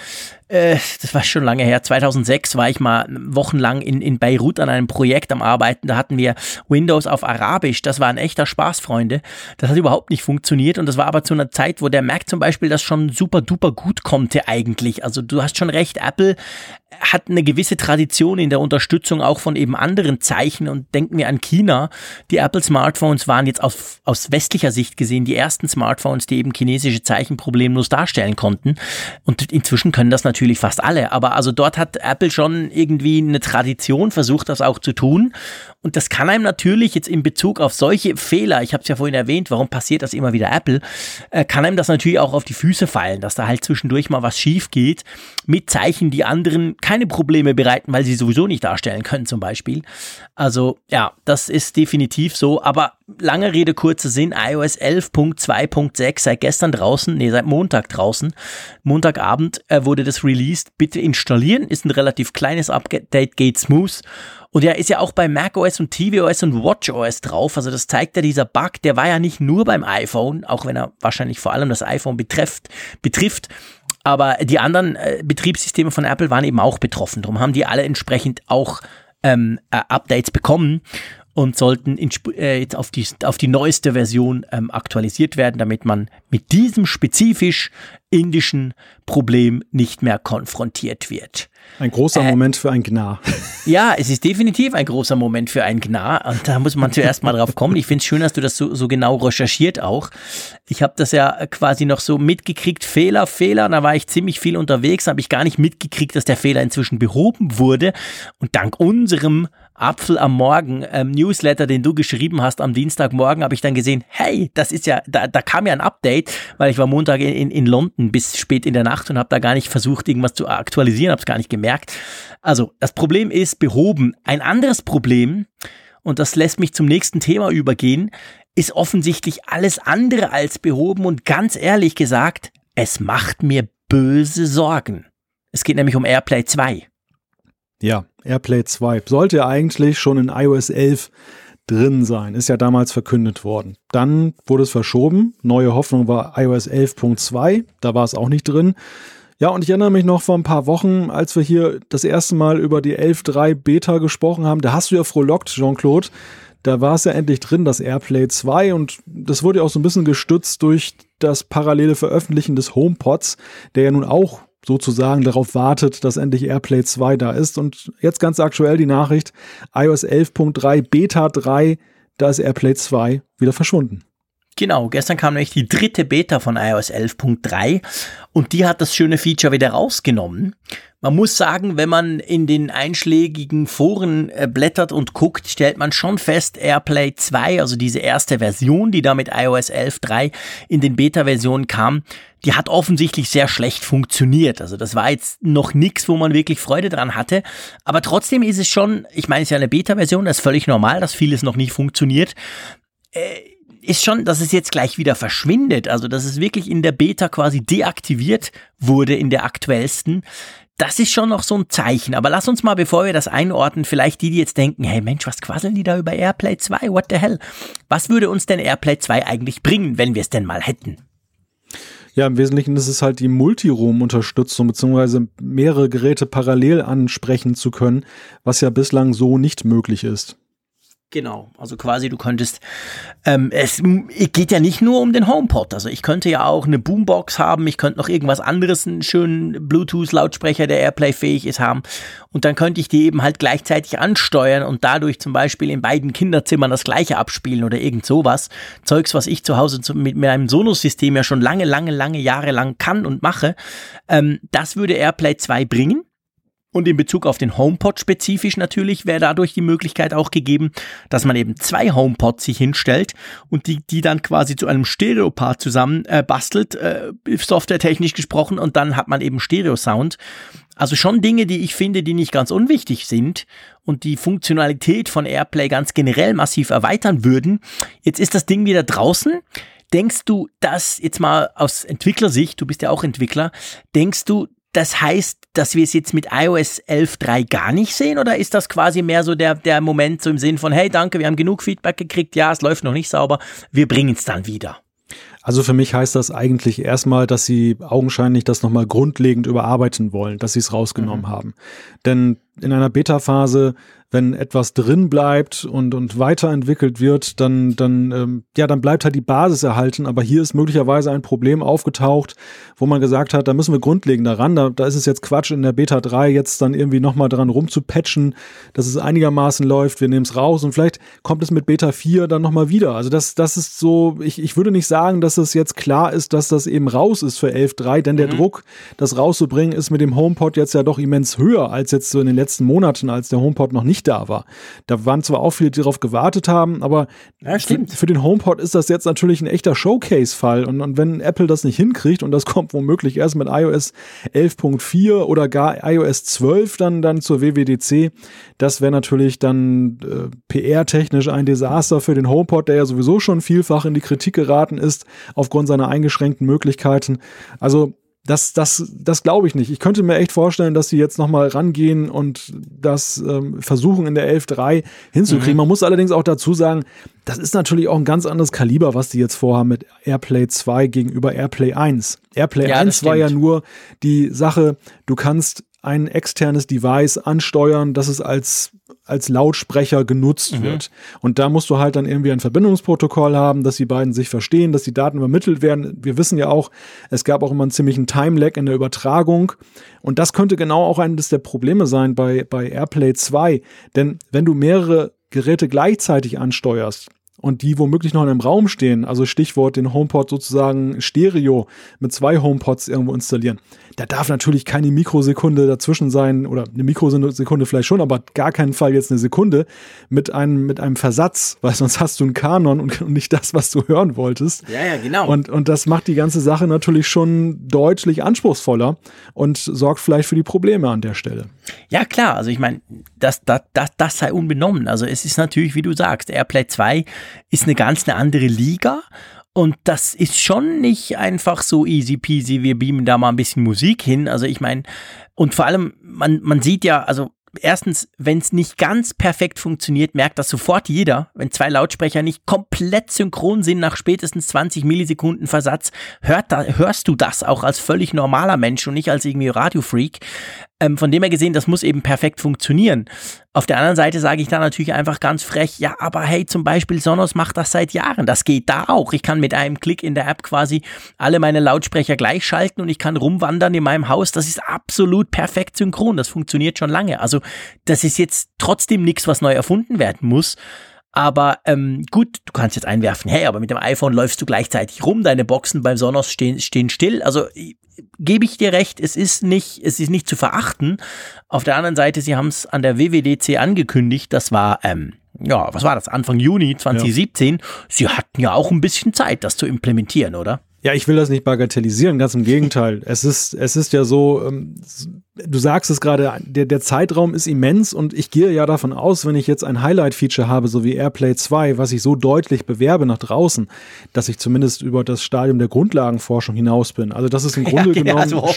äh, das war schon lange her, 2006 war ich mal wochenlang in, in Beirut an einem Projekt am Arbeiten. Da hatten wir Windows auf Arabisch. Das war ein echter Spaß, Freunde. Das hat überhaupt nicht funktioniert und das war aber zu einer Zeit, wo der Mac zum Beispiel das schon super duper gut konnte eigentlich. Also du hast schon recht, Apple hat eine gewisse Tradition in der Unterstützung auch von eben anderen Zeichen und denken wir an China. Die Apple Smartphones waren jetzt aus, aus westlicher Sicht gesehen die ersten Smartphones, die eben chinesische Zeichen problemlos darstellen konnten. Und inzwischen können das natürlich fast alle. Aber also dort hat Apple schon irgendwie eine Tradition versucht, das auch zu tun. Und das kann einem natürlich jetzt in Bezug auf solche Fehler, ich habe es ja vorhin erwähnt, warum passiert das immer wieder Apple, äh, kann einem das natürlich auch auf die Füße fallen, dass da halt zwischendurch mal was schief geht mit Zeichen, die anderen keine Probleme bereiten, weil sie sowieso nicht darstellen können zum Beispiel. Also ja, das ist definitiv so. Aber lange Rede, kurzer Sinn, iOS 11.2.6 seit gestern draußen, nee, seit Montag draußen. Montagabend äh, wurde das released. Bitte installieren, ist ein relativ kleines Update, geht smooth. Und ja, ist ja auch bei macOS und tvOS und watchOS drauf. Also das zeigt ja dieser Bug, der war ja nicht nur beim iPhone, auch wenn er wahrscheinlich vor allem das iPhone betrifft, betrifft. Aber die anderen äh, Betriebssysteme von Apple waren eben auch betroffen. Darum haben die alle entsprechend auch ähm, äh, Updates bekommen und sollten in, äh, jetzt auf die, auf die neueste Version ähm, aktualisiert werden, damit man mit diesem spezifisch indischen Problem nicht mehr konfrontiert wird. Ein großer äh, Moment für ein Gnar. *laughs* Ja, es ist definitiv ein großer Moment für ein Gnar. Und da muss man zuerst mal drauf kommen. Ich finde es schön, dass du das so, so genau recherchiert auch. Ich habe das ja quasi noch so mitgekriegt. Fehler, Fehler. Da war ich ziemlich viel unterwegs, habe ich gar nicht mitgekriegt, dass der Fehler inzwischen behoben wurde. Und dank unserem Apfel am Morgen ähm, Newsletter, den du geschrieben hast am Dienstagmorgen, habe ich dann gesehen, hey, das ist ja, da, da kam ja ein Update, weil ich war Montag in, in, in London bis spät in der Nacht und habe da gar nicht versucht, irgendwas zu aktualisieren, habe es gar nicht gemerkt. Also das Problem ist behoben. Ein anderes Problem, und das lässt mich zum nächsten Thema übergehen, ist offensichtlich alles andere als behoben und ganz ehrlich gesagt, es macht mir böse Sorgen. Es geht nämlich um AirPlay 2. Ja, AirPlay 2 sollte eigentlich schon in iOS 11 drin sein. Ist ja damals verkündet worden. Dann wurde es verschoben. Neue Hoffnung war iOS 11.2. Da war es auch nicht drin. Ja, und ich erinnere mich noch vor ein paar Wochen, als wir hier das erste Mal über die 11.3 Beta gesprochen haben. Da hast du ja frohlockt, Jean-Claude. Da war es ja endlich drin, das AirPlay 2. Und das wurde ja auch so ein bisschen gestützt durch das parallele Veröffentlichen des HomePods, der ja nun auch sozusagen darauf wartet, dass endlich AirPlay 2 da ist. Und jetzt ganz aktuell die Nachricht, iOS 11.3 Beta 3, da ist AirPlay 2 wieder verschwunden. Genau, gestern kam nämlich die dritte Beta von iOS 11.3 und die hat das schöne Feature wieder rausgenommen. Man muss sagen, wenn man in den einschlägigen Foren äh, blättert und guckt, stellt man schon fest, AirPlay 2, also diese erste Version, die da mit iOS 11.3 in den Beta-Versionen kam, die hat offensichtlich sehr schlecht funktioniert. Also das war jetzt noch nichts, wo man wirklich Freude dran hatte. Aber trotzdem ist es schon, ich meine, es ist ja eine Beta-Version, das ist völlig normal, dass vieles noch nicht funktioniert. Äh, ist schon, dass es jetzt gleich wieder verschwindet, also dass es wirklich in der Beta quasi deaktiviert wurde in der aktuellsten. Das ist schon noch so ein Zeichen. Aber lass uns mal, bevor wir das einordnen, vielleicht die, die jetzt denken, hey Mensch, was quasseln die da über AirPlay 2? What the hell? Was würde uns denn AirPlay 2 eigentlich bringen, wenn wir es denn mal hätten? Ja, im Wesentlichen ist es halt die Multiroom-Unterstützung, beziehungsweise mehrere Geräte parallel ansprechen zu können, was ja bislang so nicht möglich ist. Genau, also quasi du könntest, ähm, es geht ja nicht nur um den HomePod, also ich könnte ja auch eine Boombox haben, ich könnte noch irgendwas anderes, einen schönen Bluetooth-Lautsprecher, der Airplay-fähig ist, haben und dann könnte ich die eben halt gleichzeitig ansteuern und dadurch zum Beispiel in beiden Kinderzimmern das gleiche abspielen oder irgend sowas. Zeugs, was ich zu Hause mit meinem Sonos-System ja schon lange, lange, lange Jahre lang kann und mache, ähm, das würde Airplay 2 bringen. Und in Bezug auf den HomePod spezifisch natürlich wäre dadurch die Möglichkeit auch gegeben, dass man eben zwei HomePods sich hinstellt und die, die dann quasi zu einem Stereopart zusammen äh, bastelt, äh, softwaretechnisch gesprochen, und dann hat man eben Stereo-Sound. Also schon Dinge, die ich finde, die nicht ganz unwichtig sind und die Funktionalität von AirPlay ganz generell massiv erweitern würden. Jetzt ist das Ding wieder draußen. Denkst du, dass jetzt mal aus Entwicklersicht, du bist ja auch Entwickler, denkst du, das heißt, dass wir es jetzt mit iOS 11.3 gar nicht sehen oder ist das quasi mehr so der, der Moment so im Sinn von, hey, danke, wir haben genug Feedback gekriegt, ja, es läuft noch nicht sauber, wir bringen es dann wieder? Also für mich heißt das eigentlich erstmal, dass sie augenscheinlich das nochmal grundlegend überarbeiten wollen, dass sie es rausgenommen mhm. haben. Denn in einer Beta-Phase wenn etwas drin bleibt und, und weiterentwickelt wird, dann, dann, ähm, ja, dann bleibt halt die Basis erhalten. Aber hier ist möglicherweise ein Problem aufgetaucht, wo man gesagt hat, da müssen wir grundlegend daran. Da, da ist es jetzt Quatsch, in der Beta 3 jetzt dann irgendwie nochmal dran rumzupatchen, dass es einigermaßen läuft. Wir nehmen es raus und vielleicht kommt es mit Beta 4 dann nochmal wieder. Also das, das ist so, ich, ich würde nicht sagen, dass es jetzt klar ist, dass das eben raus ist für 11.3, denn der mhm. Druck, das rauszubringen, ist mit dem HomePod jetzt ja doch immens höher als jetzt so in den letzten Monaten, als der HomePod noch nicht nicht da war. Da waren zwar auch viele, die darauf gewartet haben, aber ja, für, für, den HomePod ist das jetzt natürlich ein echter Showcase-Fall. Und, und, wenn Apple das nicht hinkriegt, und das *laughs* kommt womöglich erst mit iOS 11.4 oder gar iOS 12 dann, dann zur WWDC, das wäre natürlich dann äh, PR-technisch ein Desaster für den HomePod, der ja sowieso schon vielfach in die Kritik geraten ist, aufgrund seiner eingeschränkten Möglichkeiten. Also das, das, das glaube ich nicht. Ich könnte mir echt vorstellen, dass sie jetzt nochmal rangehen und das ähm, versuchen in der 11.3 hinzukriegen. Mhm. Man muss allerdings auch dazu sagen, das ist natürlich auch ein ganz anderes Kaliber, was die jetzt vorhaben mit Airplay 2 gegenüber Airplay 1. Airplay ja, 1 war ja nur die Sache, du kannst ein externes Device ansteuern, das es als als Lautsprecher genutzt mhm. wird. Und da musst du halt dann irgendwie ein Verbindungsprotokoll haben, dass die beiden sich verstehen, dass die Daten übermittelt werden. Wir wissen ja auch, es gab auch immer einen ziemlichen Time-Lag in der Übertragung. Und das könnte genau auch eines der Probleme sein bei, bei AirPlay 2. Denn wenn du mehrere Geräte gleichzeitig ansteuerst, und die womöglich noch in einem Raum stehen, also Stichwort den HomePod sozusagen Stereo mit zwei HomePods irgendwo installieren, da darf natürlich keine Mikrosekunde dazwischen sein oder eine Mikrosekunde vielleicht schon, aber gar keinen Fall jetzt eine Sekunde mit einem, mit einem Versatz, weil sonst hast du einen Kanon und nicht das, was du hören wolltest. Ja, ja, genau. Und, und das macht die ganze Sache natürlich schon deutlich anspruchsvoller und sorgt vielleicht für die Probleme an der Stelle. Ja, klar. Also ich meine, das, das, das, das sei unbenommen. Also es ist natürlich, wie du sagst, Airplay 2 ist eine ganz eine andere Liga Und das ist schon nicht einfach so easy peasy, wir beamen da mal ein bisschen Musik hin. Also ich meine, und vor allem, man, man sieht ja, also erstens, wenn es nicht ganz perfekt funktioniert, merkt das sofort jeder. Wenn zwei Lautsprecher nicht komplett synchron sind nach spätestens 20 Millisekunden Versatz, hört da, hörst du das auch als völlig normaler Mensch und nicht als irgendwie Radiofreak. Ähm, von dem her gesehen, das muss eben perfekt funktionieren. Auf der anderen Seite sage ich da natürlich einfach ganz frech, ja, aber hey, zum Beispiel Sonos macht das seit Jahren. Das geht da auch. Ich kann mit einem Klick in der App quasi alle meine Lautsprecher gleichschalten und ich kann rumwandern in meinem Haus. Das ist absolut perfekt synchron. Das funktioniert schon lange. Also das ist jetzt trotzdem nichts, was neu erfunden werden muss. Aber ähm, gut, du kannst jetzt einwerfen, hey, aber mit dem iPhone läufst du gleichzeitig rum, deine Boxen beim Sonos stehen, stehen still. Also gebe ich dir recht, es ist nicht, es ist nicht zu verachten. Auf der anderen Seite, sie haben es an der WWDC angekündigt, das war, ähm, ja, was war das, Anfang Juni 2017. Ja. Sie hatten ja auch ein bisschen Zeit, das zu implementieren, oder? Ja, ich will das nicht bagatellisieren, ganz im Gegenteil. *laughs* es ist, es ist ja so, ähm, du sagst es gerade, der, der Zeitraum ist immens und ich gehe ja davon aus, wenn ich jetzt ein Highlight-Feature habe, so wie AirPlay 2, was ich so deutlich bewerbe nach draußen, dass ich zumindest über das Stadium der Grundlagenforschung hinaus bin. Also, dass es im *laughs* Grunde ja, genommen also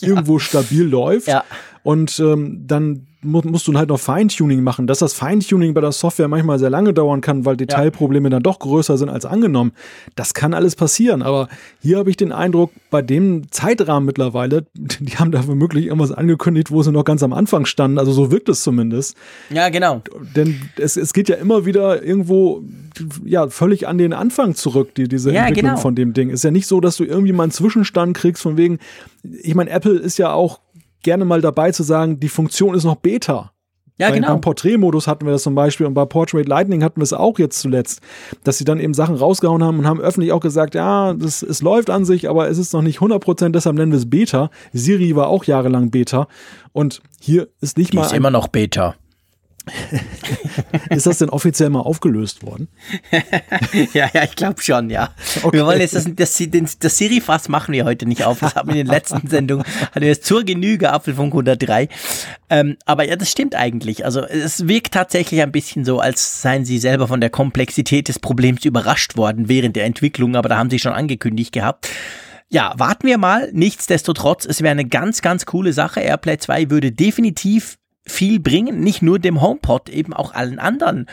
irgendwo stabil läuft. Ja. Und ähm, dann mu musst du halt noch Feintuning machen. Dass das Feintuning bei der Software manchmal sehr lange dauern kann, weil Detailprobleme ja. dann doch größer sind als angenommen. Das kann alles passieren. Aber hier habe ich den Eindruck, bei dem Zeitrahmen mittlerweile, *laughs* die haben da womöglich irgendwas angekündigt, wo sie noch ganz am Anfang standen. Also so wirkt es zumindest. Ja, genau. Denn es, es geht ja immer wieder irgendwo ja völlig an den Anfang zurück, die, diese ja, Entwicklung genau. von dem Ding. Ist ja nicht so, dass du irgendwie mal einen Zwischenstand kriegst von wegen, ich meine, Apple ist ja auch gerne mal dabei zu sagen, die Funktion ist noch Beta. Ja, genau. Beim Porträtmodus hatten wir das zum Beispiel und bei Portrait Lightning hatten wir es auch jetzt zuletzt, dass sie dann eben Sachen rausgehauen haben und haben öffentlich auch gesagt, ja, das, es läuft an sich, aber es ist noch nicht 100%, deshalb nennen wir es Beta. Siri war auch jahrelang Beta und hier ist nicht Die mal. Ist immer noch Beta. Ist das denn offiziell mal aufgelöst worden? *laughs* ja, ja, ich glaube schon, ja. Okay. Wir wollen jetzt das, das, das, das Siri-Fass machen wir heute nicht auf. Das haben wir in den letzten *laughs* Sendungen, hatten wir zur Genüge Apfelfunk 103. Ähm, aber ja, das stimmt eigentlich. Also es wirkt tatsächlich ein bisschen so, als seien sie selber von der Komplexität des Problems überrascht worden während der Entwicklung, aber da haben sie schon angekündigt gehabt. Ja, warten wir mal. Nichtsdestotrotz, es wäre eine ganz, ganz coole Sache. AirPlay 2 würde definitiv viel bringen, nicht nur dem HomePod, eben auch allen anderen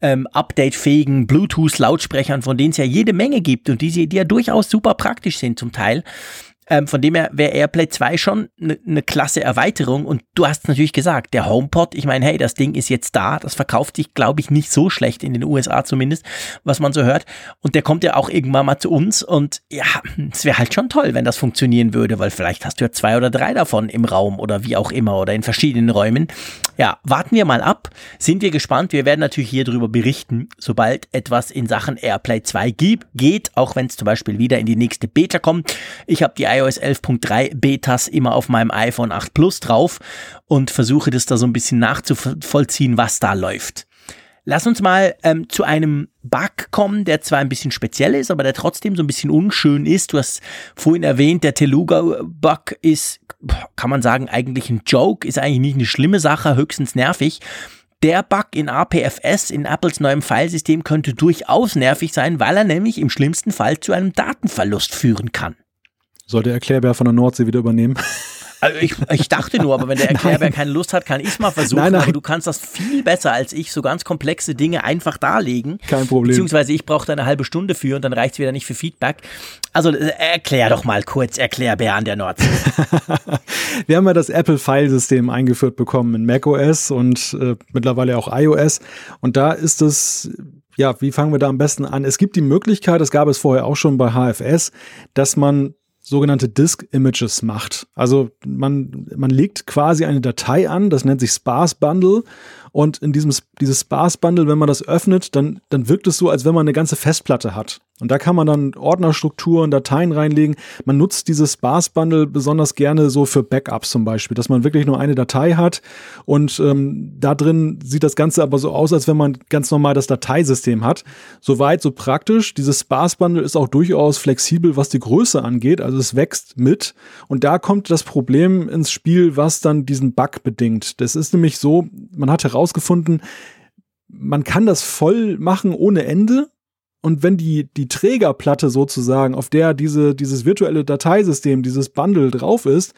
ähm, updatefähigen Bluetooth-Lautsprechern, von denen es ja jede Menge gibt und die, die ja durchaus super praktisch sind zum Teil. Ähm, von dem her wäre AirPlay 2 schon eine ne klasse Erweiterung. Und du hast natürlich gesagt, der HomePod, ich meine, hey, das Ding ist jetzt da. Das verkauft sich, glaube ich, nicht so schlecht in den USA zumindest, was man so hört. Und der kommt ja auch irgendwann mal zu uns. Und ja, es wäre halt schon toll, wenn das funktionieren würde, weil vielleicht hast du ja zwei oder drei davon im Raum oder wie auch immer oder in verschiedenen Räumen. Ja, warten wir mal ab. Sind wir gespannt. Wir werden natürlich hier drüber berichten, sobald etwas in Sachen AirPlay 2 gibt, geht, auch wenn es zum Beispiel wieder in die nächste Beta kommt. Ich habe die iOS 11.3 Betas immer auf meinem iPhone 8 Plus drauf und versuche das da so ein bisschen nachzuvollziehen, was da läuft. Lass uns mal ähm, zu einem Bug kommen, der zwar ein bisschen speziell ist, aber der trotzdem so ein bisschen unschön ist. Du hast vorhin erwähnt, der Teluga-Bug ist, kann man sagen, eigentlich ein Joke, ist eigentlich nicht eine schlimme Sache, höchstens nervig. Der Bug in APFS, in Apples neuem Filesystem, könnte durchaus nervig sein, weil er nämlich im schlimmsten Fall zu einem Datenverlust führen kann. Soll der Erklärbär von der Nordsee wieder übernehmen? *laughs* Also ich, ich dachte nur, aber wenn der *laughs* Erklärbär keine Lust hat, kann ich es mal versuchen. Nein, nein. Aber du kannst das viel besser als ich, so ganz komplexe Dinge einfach darlegen. Kein Problem. Beziehungsweise ich brauche da eine halbe Stunde für und dann reicht es wieder nicht für Feedback. Also äh, erklär doch mal kurz Erklärbär an der Nordsee. *laughs* Wir haben ja das Apple-File-System eingeführt bekommen in macOS und äh, mittlerweile auch iOS. Und da ist es ja, wie fangen wir da am besten an? Es gibt die Möglichkeit, das gab es vorher auch schon bei HFS, dass man sogenannte Disk Images macht. Also man, man legt quasi eine Datei an, das nennt sich Sparse Bundle und in diesem dieses Sparse Bundle, wenn man das öffnet, dann, dann wirkt es so, als wenn man eine ganze Festplatte hat. Und da kann man dann Ordnerstrukturen, Dateien reinlegen. Man nutzt dieses Sparse Bundle besonders gerne so für Backups zum Beispiel, dass man wirklich nur eine Datei hat und ähm, da drin sieht das Ganze aber so aus, als wenn man ganz normal das Dateisystem hat. Soweit, so praktisch. Dieses Sparse Bundle ist auch durchaus flexibel, was die Größe angeht. Also es wächst mit. Und da kommt das Problem ins Spiel, was dann diesen Bug bedingt. Das ist nämlich so, man hat herausgefunden, man kann das voll machen ohne Ende und wenn die, die Trägerplatte sozusagen, auf der diese, dieses virtuelle Dateisystem, dieses Bundle drauf ist,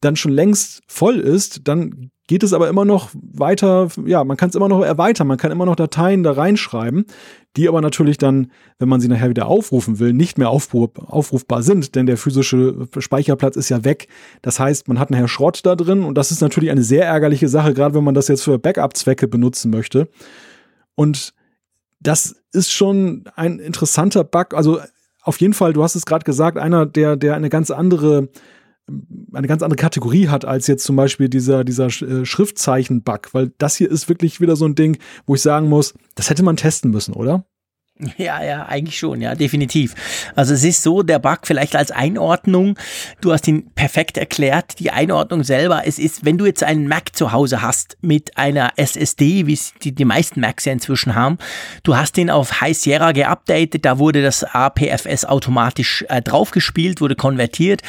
dann schon längst voll ist, dann geht es aber immer noch weiter, ja, man kann es immer noch erweitern, man kann immer noch Dateien da reinschreiben, die aber natürlich dann, wenn man sie nachher wieder aufrufen will, nicht mehr aufruf, aufrufbar sind, denn der physische Speicherplatz ist ja weg. Das heißt, man hat nachher Schrott da drin und das ist natürlich eine sehr ärgerliche Sache, gerade wenn man das jetzt für Backup-Zwecke benutzen möchte. Und das ist schon ein interessanter Bug. Also auf jeden Fall, du hast es gerade gesagt, einer, der, der eine ganz andere eine ganz andere Kategorie hat als jetzt zum Beispiel dieser, dieser äh, Schriftzeichen-Bug, weil das hier ist wirklich wieder so ein Ding, wo ich sagen muss, das hätte man testen müssen, oder? *laughs* Ja, ja, eigentlich schon, ja, definitiv. Also es ist so, der Bug vielleicht als Einordnung, du hast ihn perfekt erklärt, die Einordnung selber, es ist, wenn du jetzt einen Mac zu Hause hast mit einer SSD, wie es die, die meisten Macs ja inzwischen haben, du hast den auf High Sierra geupdatet, da wurde das APFS automatisch äh, draufgespielt, wurde konvertiert,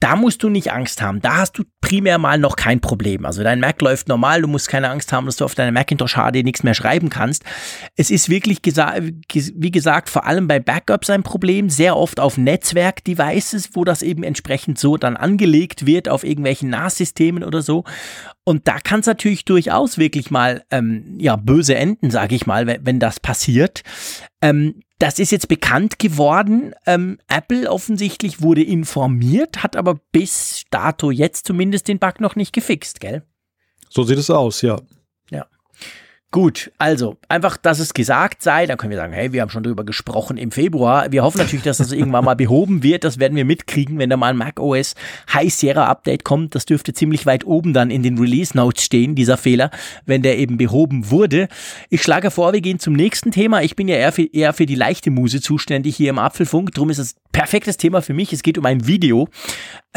da musst du nicht Angst haben, da hast du primär mal noch kein Problem. Also dein Mac läuft normal, du musst keine Angst haben, dass du auf deiner Macintosh HD nichts mehr schreiben kannst. Es ist wirklich gesagt, wie gesagt, vor allem bei Backups ein Problem, sehr oft auf Netzwerk-Devices, wo das eben entsprechend so dann angelegt wird auf irgendwelchen NAS-Systemen oder so. Und da kann es natürlich durchaus wirklich mal ähm, ja böse enden, sage ich mal, wenn, wenn das passiert. Ähm, das ist jetzt bekannt geworden. Ähm, Apple offensichtlich wurde informiert, hat aber bis dato jetzt zumindest den Bug noch nicht gefixt, gell? So sieht es aus, ja. Gut, also einfach, dass es gesagt sei, dann können wir sagen, hey, wir haben schon drüber gesprochen im Februar. Wir hoffen natürlich, dass das irgendwann mal behoben wird. Das werden wir mitkriegen, wenn da mal ein macOS High Sierra Update kommt. Das dürfte ziemlich weit oben dann in den Release Notes stehen, dieser Fehler, wenn der eben behoben wurde. Ich schlage vor, wir gehen zum nächsten Thema. Ich bin ja eher für, eher für die leichte Muse zuständig hier im Apfelfunk. Drum ist es perfektes Thema für mich. Es geht um ein Video,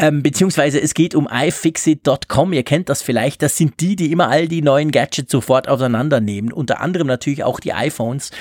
ähm, beziehungsweise es geht um iFixit.com. Ihr kennt das vielleicht. Das sind die, die immer all die neuen Gadgets sofort auseinandernehmen. Unter anderem natürlich auch die iPhones,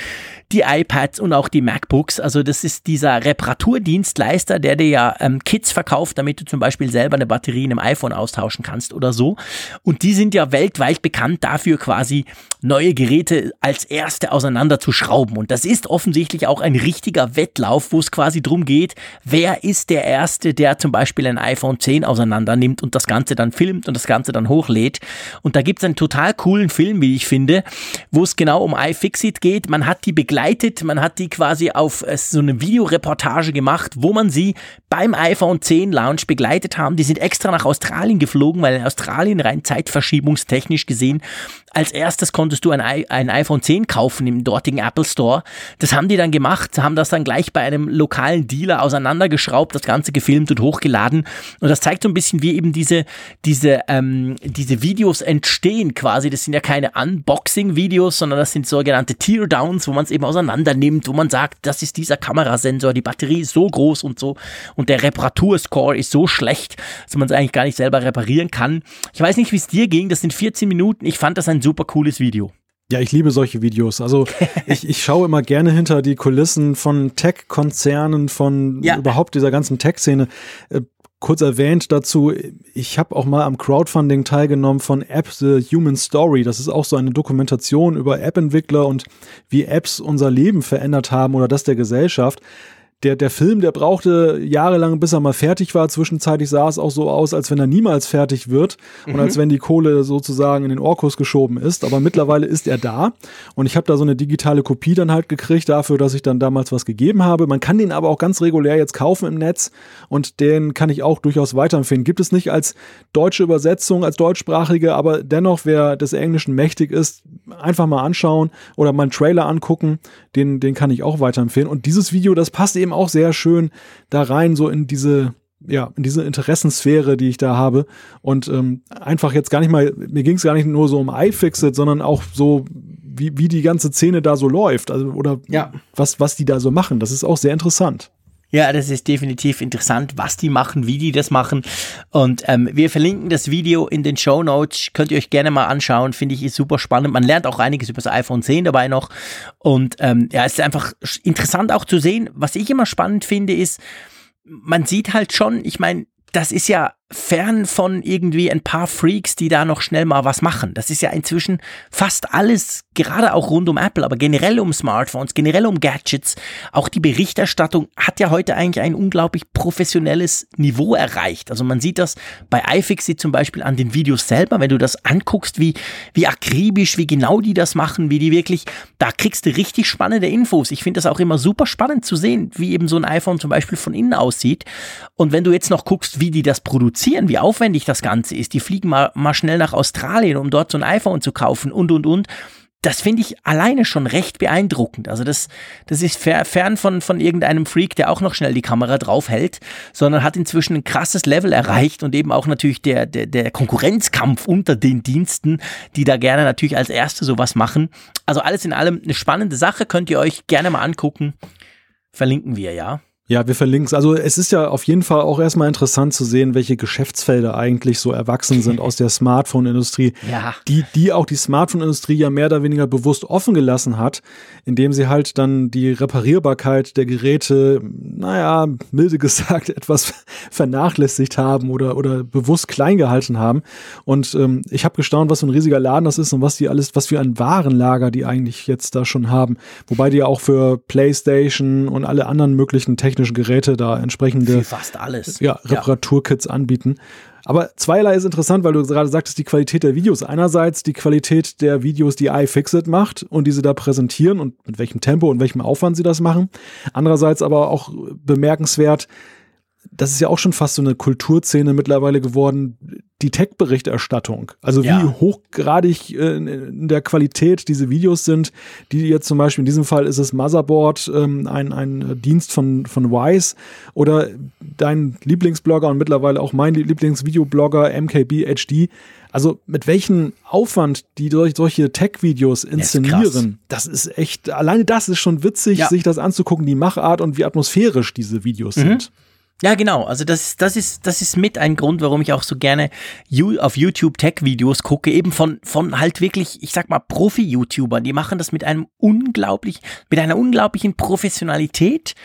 die iPads und auch die MacBooks. Also das ist dieser Reparaturdienstleister, der dir ja ähm, Kits verkauft, damit du zum Beispiel selber eine Batterie in einem iPhone austauschen kannst oder so. Und die sind ja weltweit bekannt dafür, quasi neue Geräte als erste auseinanderzuschrauben. Und das ist offensichtlich auch ein richtiger Wettlauf, wo es quasi drum geht, wer ist der Erste, der zum Beispiel ein iPhone 10 auseinander nimmt und das Ganze dann filmt und das Ganze dann hochlädt. Und da gibt es einen total coolen Film, wie ich finde, wo es genau um iFixit geht. Man hat die begleitet, man hat die quasi auf äh, so eine Videoreportage gemacht, wo man sie beim iPhone 10 Launch begleitet haben. Die sind extra nach Australien geflogen, weil in Australien rein zeitverschiebungstechnisch gesehen als erstes konntest du ein, ein iPhone 10 kaufen im dortigen Apple Store. Das haben die dann gemacht, haben das dann gleich bei einem lokalen Dealer auseinandergeschraubt, das Ganze gefilmt und hochgeladen. Und das zeigt so ein bisschen, wie eben diese, diese, ähm, diese Videos entstehen quasi. Das sind ja keine Unboxing-Videos, sondern das sind sogenannte Teardowns, wo man es eben auseinander nimmt, wo man sagt, das ist dieser Kamerasensor, die Batterie ist so groß und so und der Reparaturscore ist so schlecht, dass man es eigentlich gar nicht selber reparieren kann. Ich weiß nicht, wie es dir ging, das sind 14 Minuten. Ich fand das ein super cooles Video. Ja, ich liebe solche Videos. Also *laughs* ich, ich schaue immer gerne hinter die Kulissen von Tech-Konzernen, von ja. überhaupt dieser ganzen Tech-Szene. Äh, kurz erwähnt dazu, ich habe auch mal am Crowdfunding teilgenommen von App The Human Story. Das ist auch so eine Dokumentation über App-Entwickler und wie Apps unser Leben verändert haben oder das der Gesellschaft der, der Film, der brauchte jahrelang, bis er mal fertig war. Zwischenzeitlich sah es auch so aus, als wenn er niemals fertig wird und mhm. als wenn die Kohle sozusagen in den Orkus geschoben ist. Aber mittlerweile ist er da und ich habe da so eine digitale Kopie dann halt gekriegt dafür, dass ich dann damals was gegeben habe. Man kann den aber auch ganz regulär jetzt kaufen im Netz und den kann ich auch durchaus weiterempfehlen. Gibt es nicht als deutsche Übersetzung, als deutschsprachige, aber dennoch, wer des Englischen mächtig ist, einfach mal anschauen oder mal einen Trailer angucken. Den, den kann ich auch weiterempfehlen. Und dieses Video, das passt eben auch sehr schön da rein, so in diese, ja, in diese Interessensphäre, die ich da habe. Und ähm, einfach jetzt gar nicht mal, mir ging es gar nicht nur so um iFixit, sondern auch so, wie, wie die ganze Szene da so läuft. Also, oder ja. was, was die da so machen. Das ist auch sehr interessant. Ja, das ist definitiv interessant, was die machen, wie die das machen. Und ähm, wir verlinken das Video in den Show Notes. Könnt ihr euch gerne mal anschauen. Finde ich ist super spannend. Man lernt auch einiges über das iPhone 10 dabei noch. Und ähm, ja, es ist einfach interessant auch zu sehen. Was ich immer spannend finde, ist, man sieht halt schon, ich meine, das ist ja fern von irgendwie ein paar Freaks, die da noch schnell mal was machen. Das ist ja inzwischen fast alles, gerade auch rund um Apple, aber generell um Smartphones, generell um Gadgets. Auch die Berichterstattung hat ja heute eigentlich ein unglaublich professionelles Niveau erreicht. Also man sieht das bei iFixit zum Beispiel an den Videos selber, wenn du das anguckst, wie, wie akribisch, wie genau die das machen, wie die wirklich, da kriegst du richtig spannende Infos. Ich finde das auch immer super spannend zu sehen, wie eben so ein iPhone zum Beispiel von innen aussieht. Und wenn du jetzt noch guckst, wie die das produzieren, produzieren, wie aufwendig das Ganze ist. Die fliegen mal, mal schnell nach Australien, um dort so ein iPhone zu kaufen und, und, und. Das finde ich alleine schon recht beeindruckend. Also das, das ist fern von, von irgendeinem Freak, der auch noch schnell die Kamera draufhält, sondern hat inzwischen ein krasses Level erreicht und eben auch natürlich der, der, der Konkurrenzkampf unter den Diensten, die da gerne natürlich als Erste sowas machen. Also alles in allem eine spannende Sache, könnt ihr euch gerne mal angucken. Verlinken wir, ja. Ja, wir verlinken es. Also es ist ja auf jeden Fall auch erstmal interessant zu sehen, welche Geschäftsfelder eigentlich so erwachsen sind *laughs* aus der Smartphone-Industrie, ja. die, die auch die Smartphone-Industrie ja mehr oder weniger bewusst offen gelassen hat, indem sie halt dann die Reparierbarkeit der Geräte, naja, milde gesagt, *laughs* etwas vernachlässigt haben oder, oder bewusst klein gehalten haben. Und ähm, ich habe gestaunt, was für ein riesiger Laden das ist und was die alles, was für ein Warenlager die eigentlich jetzt da schon haben. Wobei die ja auch für PlayStation und alle anderen möglichen technischen technischen Geräte da entsprechende Für fast alles. Ja, Reparaturkits ja. anbieten. Aber zweierlei ist interessant, weil du gerade sagtest, die Qualität der Videos. Einerseits die Qualität der Videos, die iFixit macht und diese da präsentieren und mit welchem Tempo und welchem Aufwand sie das machen. Andererseits aber auch bemerkenswert, das ist ja auch schon fast so eine Kulturszene mittlerweile geworden, die Tech-Berichterstattung. Also ja. wie hochgradig äh, in der Qualität diese Videos sind, die jetzt zum Beispiel in diesem Fall ist es Motherboard, ähm, ein, ein Dienst von, von Wise oder dein Lieblingsblogger und mittlerweile auch mein Lieblingsvideoblogger MKBHD. Also mit welchem Aufwand die durch solche Tech-Videos inszenieren, das ist, das ist echt, alleine das ist schon witzig, ja. sich das anzugucken, die Machart und wie atmosphärisch diese Videos mhm. sind. Ja, genau. Also das, das ist, das ist mit ein Grund, warum ich auch so gerne auf YouTube Tech-Videos gucke, eben von, von halt wirklich, ich sag mal, Profi-YouTubern. Die machen das mit einem unglaublich, mit einer unglaublichen Professionalität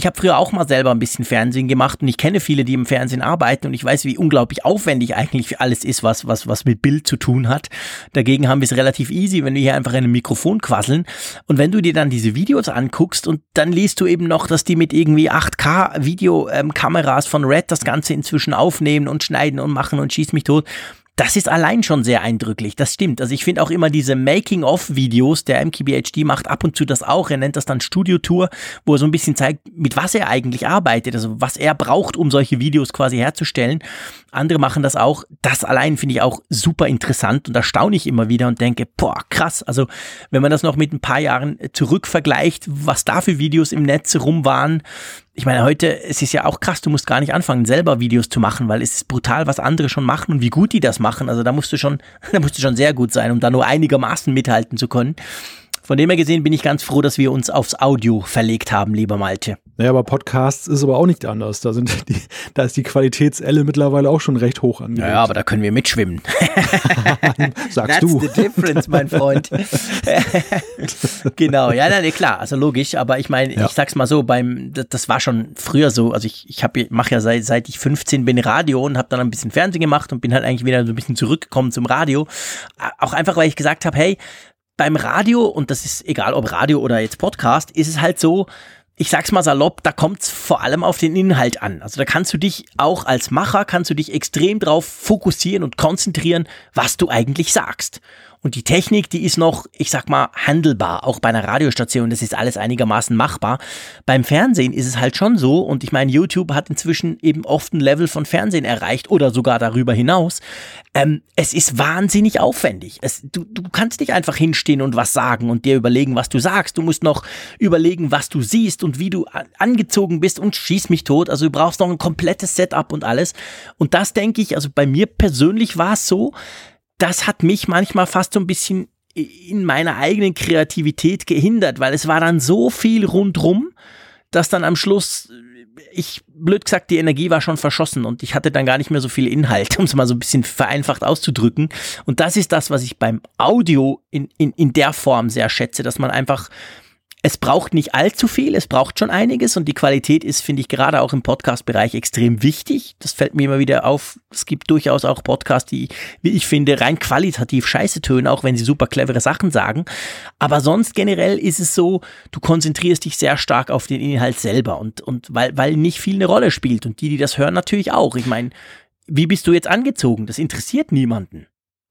ich habe früher auch mal selber ein bisschen Fernsehen gemacht und ich kenne viele, die im Fernsehen arbeiten und ich weiß, wie unglaublich aufwendig eigentlich alles ist, was, was, was mit Bild zu tun hat. Dagegen haben wir es relativ easy, wenn wir hier einfach in einem Mikrofon quasseln. Und wenn du dir dann diese Videos anguckst und dann liest du eben noch, dass die mit irgendwie 8K Videokameras von Red das Ganze inzwischen aufnehmen und schneiden und machen und schießt mich tot das ist allein schon sehr eindrücklich, das stimmt. Also ich finde auch immer diese Making-of-Videos, der MKBHD macht ab und zu das auch, er nennt das dann Studio-Tour, wo er so ein bisschen zeigt, mit was er eigentlich arbeitet, also was er braucht, um solche Videos quasi herzustellen. Andere machen das auch. Das allein finde ich auch super interessant und da staune ich immer wieder und denke, boah, krass. Also wenn man das noch mit ein paar Jahren zurück vergleicht, was da für Videos im Netz rum waren, ich meine, heute, es ist ja auch krass, du musst gar nicht anfangen, selber Videos zu machen, weil es ist brutal, was andere schon machen und wie gut die das machen. Also da musst du schon, *laughs* da musst du schon sehr gut sein, um da nur einigermaßen mithalten zu können. Von dem her gesehen bin ich ganz froh, dass wir uns aufs Audio verlegt haben, lieber Malte. Naja, aber Podcasts ist aber auch nicht anders. Da, sind *laughs* die, da ist die Qualitätselle mittlerweile auch schon recht hoch angelegt. Ja, aber da können wir mitschwimmen. *laughs* *laughs* Sagst That's du. the difference, mein Freund. genau, ja, na, klar, also logisch. Aber ich meine, ja. ich sag's mal so, beim, das war schon früher so. Also ich, ich mache ja seit, seit ich 15 bin Radio und habe dann ein bisschen Fernsehen gemacht und bin halt eigentlich wieder so ein bisschen zurückgekommen zum Radio. Auch einfach, weil ich gesagt habe, hey, beim Radio, und das ist egal ob Radio oder jetzt Podcast, ist es halt so, ich sag's mal salopp, da kommt's vor allem auf den Inhalt an. Also da kannst du dich auch als Macher, kannst du dich extrem drauf fokussieren und konzentrieren, was du eigentlich sagst. Und die Technik, die ist noch, ich sag mal, handelbar. Auch bei einer Radiostation, das ist alles einigermaßen machbar. Beim Fernsehen ist es halt schon so, und ich meine, YouTube hat inzwischen eben oft ein Level von Fernsehen erreicht oder sogar darüber hinaus. Ähm, es ist wahnsinnig aufwendig. Es, du, du kannst nicht einfach hinstehen und was sagen und dir überlegen, was du sagst. Du musst noch überlegen, was du siehst und wie du angezogen bist und schieß mich tot. Also du brauchst noch ein komplettes Setup und alles. Und das denke ich, also bei mir persönlich war es so, das hat mich manchmal fast so ein bisschen in meiner eigenen Kreativität gehindert, weil es war dann so viel rundrum, dass dann am Schluss ich, blöd gesagt, die Energie war schon verschossen und ich hatte dann gar nicht mehr so viel Inhalt, *laughs* um es mal so ein bisschen vereinfacht auszudrücken. Und das ist das, was ich beim Audio in, in, in der Form sehr schätze, dass man einfach es braucht nicht allzu viel, es braucht schon einiges und die Qualität ist, finde ich, gerade auch im Podcast-Bereich extrem wichtig. Das fällt mir immer wieder auf. Es gibt durchaus auch Podcasts, die, wie ich finde, rein qualitativ scheiße tönen, auch wenn sie super clevere Sachen sagen. Aber sonst generell ist es so, du konzentrierst dich sehr stark auf den Inhalt selber und, und weil, weil nicht viel eine Rolle spielt und die, die das hören, natürlich auch. Ich meine, wie bist du jetzt angezogen? Das interessiert niemanden.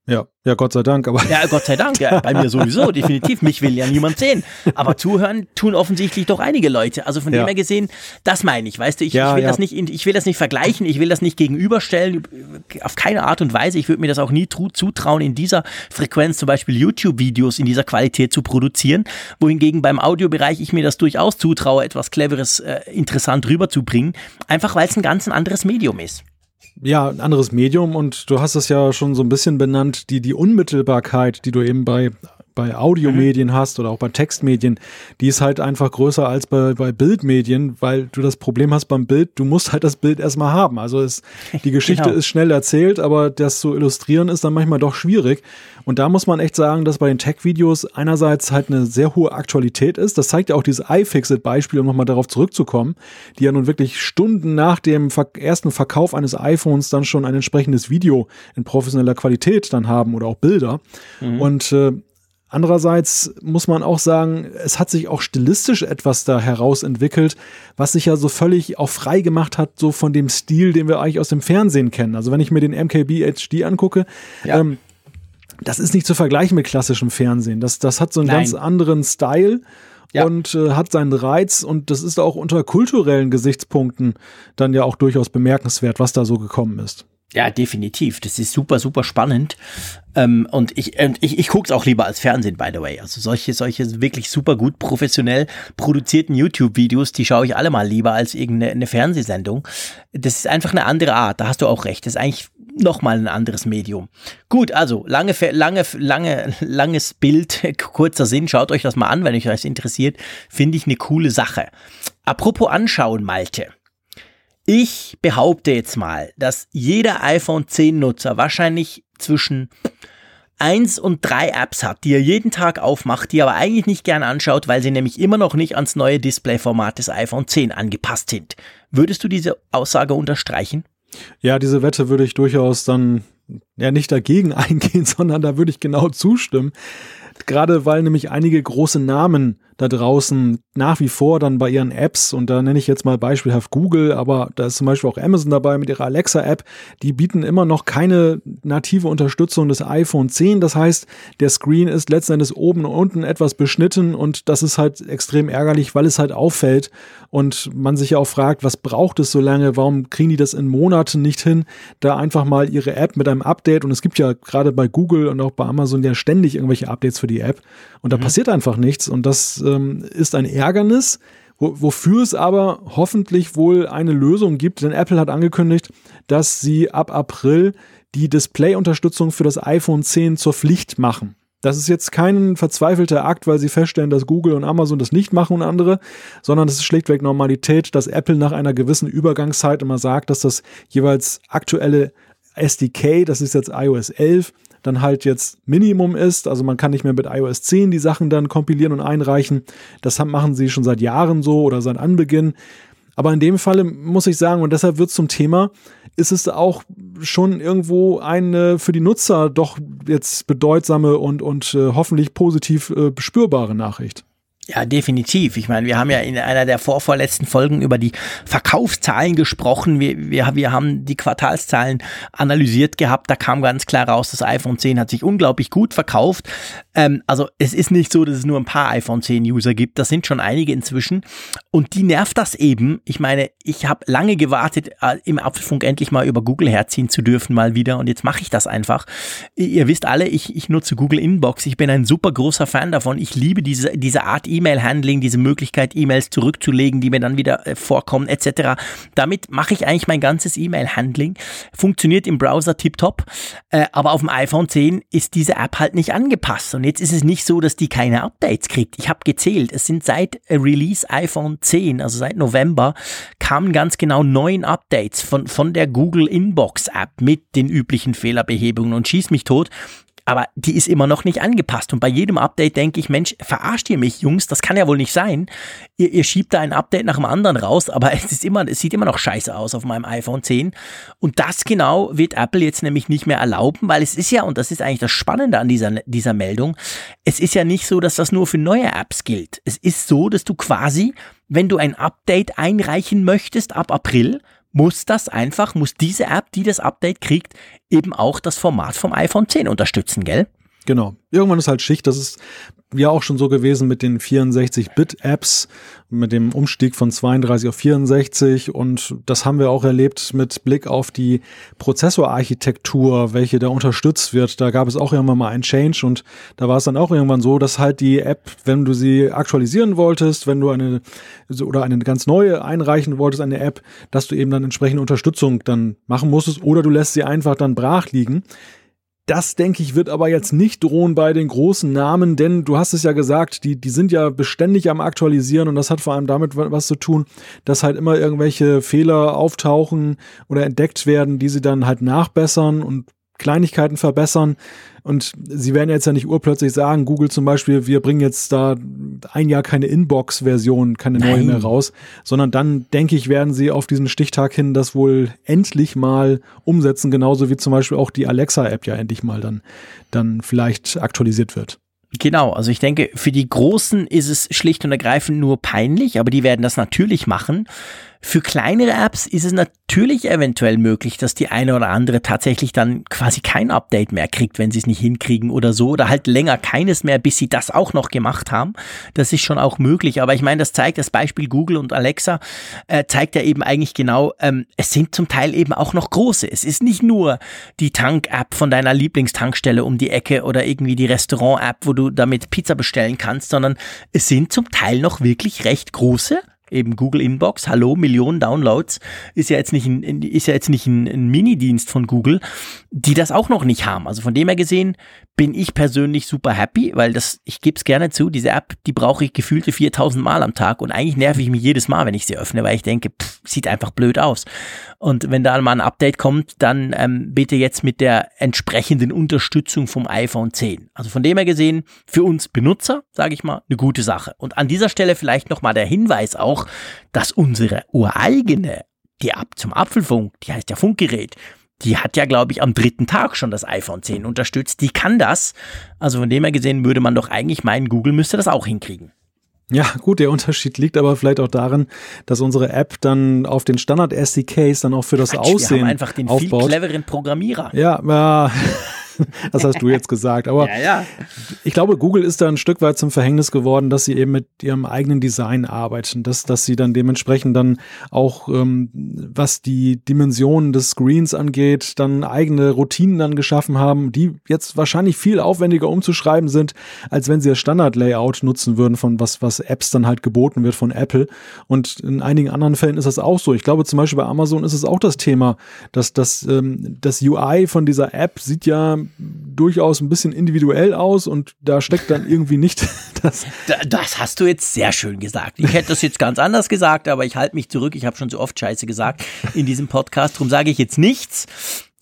Ja, ja, Gott sei Dank. Aber ja, Gott sei Dank. Ja, bei mir sowieso, *laughs* definitiv. Mich will ja niemand sehen. Aber zuhören tun offensichtlich doch einige Leute. Also von ja. dem her gesehen, das meine ich. Weißt du, ich, ja, ich will ja. das nicht, ich will das nicht vergleichen, ich will das nicht gegenüberstellen. Auf keine Art und Weise. Ich würde mir das auch nie zutrauen, in dieser Frequenz zum Beispiel YouTube-Videos in dieser Qualität zu produzieren. Wohingegen beim Audiobereich ich mir das durchaus zutraue, etwas Cleveres, äh, interessant rüberzubringen. Einfach weil es ein ganz anderes Medium ist ja, ein anderes Medium und du hast es ja schon so ein bisschen benannt, die, die Unmittelbarkeit, die du eben bei bei Audiomedien mhm. hast oder auch bei Textmedien, die ist halt einfach größer als bei, bei Bildmedien, weil du das Problem hast beim Bild, du musst halt das Bild erstmal haben. Also es, *laughs* die Geschichte genau. ist schnell erzählt, aber das zu illustrieren ist dann manchmal doch schwierig. Und da muss man echt sagen, dass bei den Tech-Videos einerseits halt eine sehr hohe Aktualität ist. Das zeigt ja auch dieses iFixit-Beispiel, um nochmal darauf zurückzukommen, die ja nun wirklich Stunden nach dem ersten Verkauf eines iPhones dann schon ein entsprechendes Video in professioneller Qualität dann haben oder auch Bilder. Mhm. Und äh, Andererseits muss man auch sagen, es hat sich auch stilistisch etwas da herausentwickelt, was sich ja so völlig auch frei gemacht hat, so von dem Stil, den wir eigentlich aus dem Fernsehen kennen. Also wenn ich mir den MKB HD angucke, ja. ähm, das ist nicht zu vergleichen mit klassischem Fernsehen. Das, das hat so einen Nein. ganz anderen Style. Ja. und äh, hat seinen Reiz und das ist auch unter kulturellen Gesichtspunkten dann ja auch durchaus bemerkenswert, was da so gekommen ist. Ja, definitiv. Das ist super, super spannend. Ähm, und ich, und ich, ich gucke es auch lieber als Fernsehen, by the way. Also solche, solche wirklich super gut professionell produzierten YouTube-Videos, die schaue ich alle mal lieber als irgendeine Fernsehsendung. Das ist einfach eine andere Art, da hast du auch recht. Das ist eigentlich nochmal ein anderes Medium. Gut, also lange, lange, lange, langes Bild, *laughs* kurzer Sinn. Schaut euch das mal an, wenn euch das interessiert. Finde ich eine coole Sache. Apropos anschauen, Malte. Ich behaupte jetzt mal, dass jeder iPhone 10 Nutzer wahrscheinlich zwischen eins und drei Apps hat, die er jeden Tag aufmacht, die er aber eigentlich nicht gern anschaut, weil sie nämlich immer noch nicht ans neue Displayformat des iPhone 10 angepasst sind. Würdest du diese Aussage unterstreichen? Ja, diese Wette würde ich durchaus dann ja nicht dagegen *laughs* eingehen, sondern da würde ich genau zustimmen. Gerade weil nämlich einige große Namen da draußen nach wie vor dann bei ihren Apps, und da nenne ich jetzt mal beispielhaft Google, aber da ist zum Beispiel auch Amazon dabei mit ihrer Alexa-App, die bieten immer noch keine native Unterstützung des iPhone 10. Das heißt, der Screen ist letztendlich oben und unten etwas beschnitten und das ist halt extrem ärgerlich, weil es halt auffällt und man sich ja auch fragt, was braucht es so lange, warum kriegen die das in Monaten nicht hin, da einfach mal ihre App mit einem Update und es gibt ja gerade bei Google und auch bei Amazon ja ständig irgendwelche Updates für die App und da mhm. passiert einfach nichts und das ähm, ist ein Ärgernis, wo, wofür es aber hoffentlich wohl eine Lösung gibt, denn Apple hat angekündigt, dass sie ab April die Display-Unterstützung für das iPhone 10 zur Pflicht machen. Das ist jetzt kein verzweifelter Akt, weil sie feststellen, dass Google und Amazon das nicht machen und andere, sondern es ist schlichtweg Normalität, dass Apple nach einer gewissen Übergangszeit immer sagt, dass das jeweils aktuelle SDK, das ist jetzt iOS 11, dann halt jetzt Minimum ist. Also man kann nicht mehr mit iOS 10 die Sachen dann kompilieren und einreichen. Das machen sie schon seit Jahren so oder seit Anbeginn. Aber in dem Falle muss ich sagen, und deshalb wird es zum Thema, ist es auch schon irgendwo eine für die Nutzer doch jetzt bedeutsame und, und äh, hoffentlich positiv äh, spürbare Nachricht. Ja, definitiv. Ich meine, wir haben ja in einer der vorvorletzten Folgen über die Verkaufszahlen gesprochen. Wir, wir, wir haben die Quartalszahlen analysiert gehabt. Da kam ganz klar raus, das iPhone 10 hat sich unglaublich gut verkauft. Ähm, also es ist nicht so, dass es nur ein paar iPhone 10 User gibt. Das sind schon einige inzwischen. Und die nervt das eben. Ich meine, ich habe lange gewartet, äh, im Apfelfunk endlich mal über Google herziehen zu dürfen, mal wieder. Und jetzt mache ich das einfach. Ihr wisst alle, ich, ich nutze Google Inbox. Ich bin ein super großer Fan davon. Ich liebe diese, diese Art E E-Mail-Handling, diese Möglichkeit, E-Mails zurückzulegen, die mir dann wieder äh, vorkommen, etc. Damit mache ich eigentlich mein ganzes E-Mail-Handling. Funktioniert im Browser tiptop, äh, aber auf dem iPhone 10 ist diese App halt nicht angepasst. Und jetzt ist es nicht so, dass die keine Updates kriegt. Ich habe gezählt, es sind seit Release iPhone 10, also seit November, kamen ganz genau neun Updates von, von der Google Inbox App mit den üblichen Fehlerbehebungen und schieß mich tot aber die ist immer noch nicht angepasst. Und bei jedem Update denke ich, Mensch, verarscht ihr mich, Jungs? Das kann ja wohl nicht sein. Ihr, ihr schiebt da ein Update nach dem anderen raus, aber *laughs* es ist immer, es sieht immer noch scheiße aus auf meinem iPhone 10. Und das genau wird Apple jetzt nämlich nicht mehr erlauben, weil es ist ja, und das ist eigentlich das Spannende an dieser, dieser Meldung, es ist ja nicht so, dass das nur für neue Apps gilt. Es ist so, dass du quasi, wenn du ein Update einreichen möchtest ab April, muss das einfach, muss diese App, die das Update kriegt, eben auch das Format vom iPhone 10 unterstützen, gell? Genau. Irgendwann ist halt Schicht. Das ist ja auch schon so gewesen mit den 64-Bit-Apps, mit dem Umstieg von 32 auf 64. Und das haben wir auch erlebt mit Blick auf die Prozessorarchitektur, welche da unterstützt wird. Da gab es auch irgendwann mal einen Change und da war es dann auch irgendwann so, dass halt die App, wenn du sie aktualisieren wolltest, wenn du eine oder eine ganz neue einreichen wolltest, eine App, dass du eben dann entsprechende Unterstützung dann machen musstest oder du lässt sie einfach dann brach liegen. Das, denke ich, wird aber jetzt nicht drohen bei den großen Namen, denn du hast es ja gesagt, die, die sind ja beständig am Aktualisieren und das hat vor allem damit was zu tun, dass halt immer irgendwelche Fehler auftauchen oder entdeckt werden, die sie dann halt nachbessern und Kleinigkeiten verbessern. Und sie werden jetzt ja nicht urplötzlich sagen, Google zum Beispiel, wir bringen jetzt da ein Jahr keine Inbox-Version, keine Nein. neue mehr raus, sondern dann, denke ich, werden sie auf diesen Stichtag hin das wohl endlich mal umsetzen, genauso wie zum Beispiel auch die Alexa-App ja endlich mal dann, dann vielleicht aktualisiert wird. Genau, also ich denke, für die Großen ist es schlicht und ergreifend nur peinlich, aber die werden das natürlich machen. Für kleinere Apps ist es natürlich eventuell möglich, dass die eine oder andere tatsächlich dann quasi kein Update mehr kriegt, wenn sie es nicht hinkriegen oder so, oder halt länger keines mehr, bis sie das auch noch gemacht haben. Das ist schon auch möglich. Aber ich meine, das zeigt das Beispiel Google und Alexa, äh, zeigt ja eben eigentlich genau, ähm, es sind zum Teil eben auch noch große. Es ist nicht nur die Tank-App von deiner Lieblingstankstelle um die Ecke oder irgendwie die Restaurant-App, wo du damit Pizza bestellen kannst, sondern es sind zum Teil noch wirklich recht große eben Google Inbox, hallo, Millionen Downloads, ist ja jetzt nicht ein, ist ja jetzt nicht ein, ein Mini-Dienst von Google, die das auch noch nicht haben. Also von dem her gesehen bin ich persönlich super happy, weil das, ich gebe es gerne zu, diese App, die brauche ich gefühlte 4000 Mal am Tag und eigentlich nerv ich mich jedes Mal, wenn ich sie öffne, weil ich denke, pff, sieht einfach blöd aus. Und wenn da mal ein Update kommt, dann ähm, bitte jetzt mit der entsprechenden Unterstützung vom iPhone 10. Also von dem her gesehen, für uns Benutzer, sage ich mal, eine gute Sache. Und an dieser Stelle vielleicht nochmal der Hinweis auch, dass unsere ureigene, die App zum Apfelfunk, die heißt ja Funkgerät, die hat ja, glaube ich, am dritten Tag schon das iPhone 10 unterstützt. Die kann das. Also von dem her gesehen würde man doch eigentlich meinen, Google müsste das auch hinkriegen. Ja, gut, der Unterschied liegt aber vielleicht auch darin, dass unsere App dann auf den Standard-SDKs dann auch für das Quatsch, Aussehen wir haben einfach den aufbaut. viel cleveren Programmierer. Ja, ja. *laughs* das hast du jetzt gesagt. Aber ja, ja. ich glaube, Google ist da ein Stück weit zum Verhängnis geworden, dass sie eben mit ihrem eigenen Design arbeiten, dass, dass sie dann dementsprechend dann auch, ähm, was die Dimensionen des Screens angeht, dann eigene Routinen dann geschaffen haben, die jetzt wahrscheinlich viel aufwendiger umzuschreiben sind, als wenn sie das Standard-Layout nutzen würden, von was, was Apps dann halt geboten wird von Apple. Und in einigen anderen Fällen ist das auch so. Ich glaube, zum Beispiel bei Amazon ist es auch das Thema, dass das, ähm, das UI von dieser App sieht ja durchaus ein bisschen individuell aus und da steckt dann irgendwie nicht *laughs* das. Das hast du jetzt sehr schön gesagt. Ich hätte das jetzt ganz anders gesagt, aber ich halte mich zurück. Ich habe schon so oft Scheiße gesagt in diesem Podcast. Darum sage ich jetzt nichts.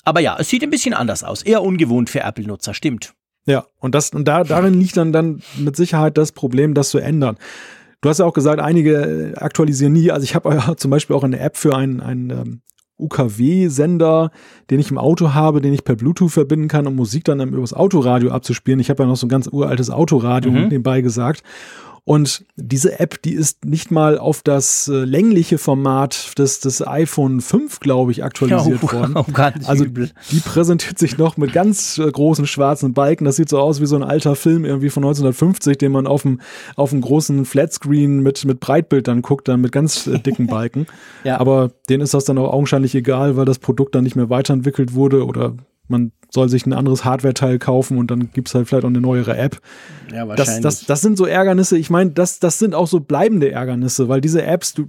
Aber ja, es sieht ein bisschen anders aus. Eher ungewohnt für Apple-Nutzer, stimmt. Ja, und das, und da, darin liegt dann, dann mit Sicherheit das Problem, das zu ändern. Du hast ja auch gesagt, einige aktualisieren nie. Also ich habe ja *laughs* zum Beispiel auch eine App für ein, ein ähm, UKW-Sender, den ich im Auto habe, den ich per Bluetooth verbinden kann, um Musik dann übers Autoradio abzuspielen. Ich habe ja noch so ein ganz uraltes Autoradio mhm. nebenbei gesagt. Und diese App, die ist nicht mal auf das äh, längliche Format des, des iPhone 5, glaube ich, aktualisiert *laughs* oh, worden. Oh, also übel. die präsentiert sich noch mit ganz äh, großen schwarzen Balken. Das sieht so aus wie so ein alter Film irgendwie von 1950, den man auf dem, auf dem großen Flatscreen mit, mit Breitbild dann guckt, dann mit ganz äh, dicken *laughs* Balken. ja. Aber denen ist das dann auch augenscheinlich egal, weil das Produkt dann nicht mehr weiterentwickelt wurde oder man soll sich ein anderes Hardware-Teil kaufen und dann gibt es halt vielleicht auch eine neuere App. Ja, wahrscheinlich. Das, das, das sind so Ärgernisse, ich meine, das, das sind auch so bleibende Ärgernisse, weil diese Apps, du,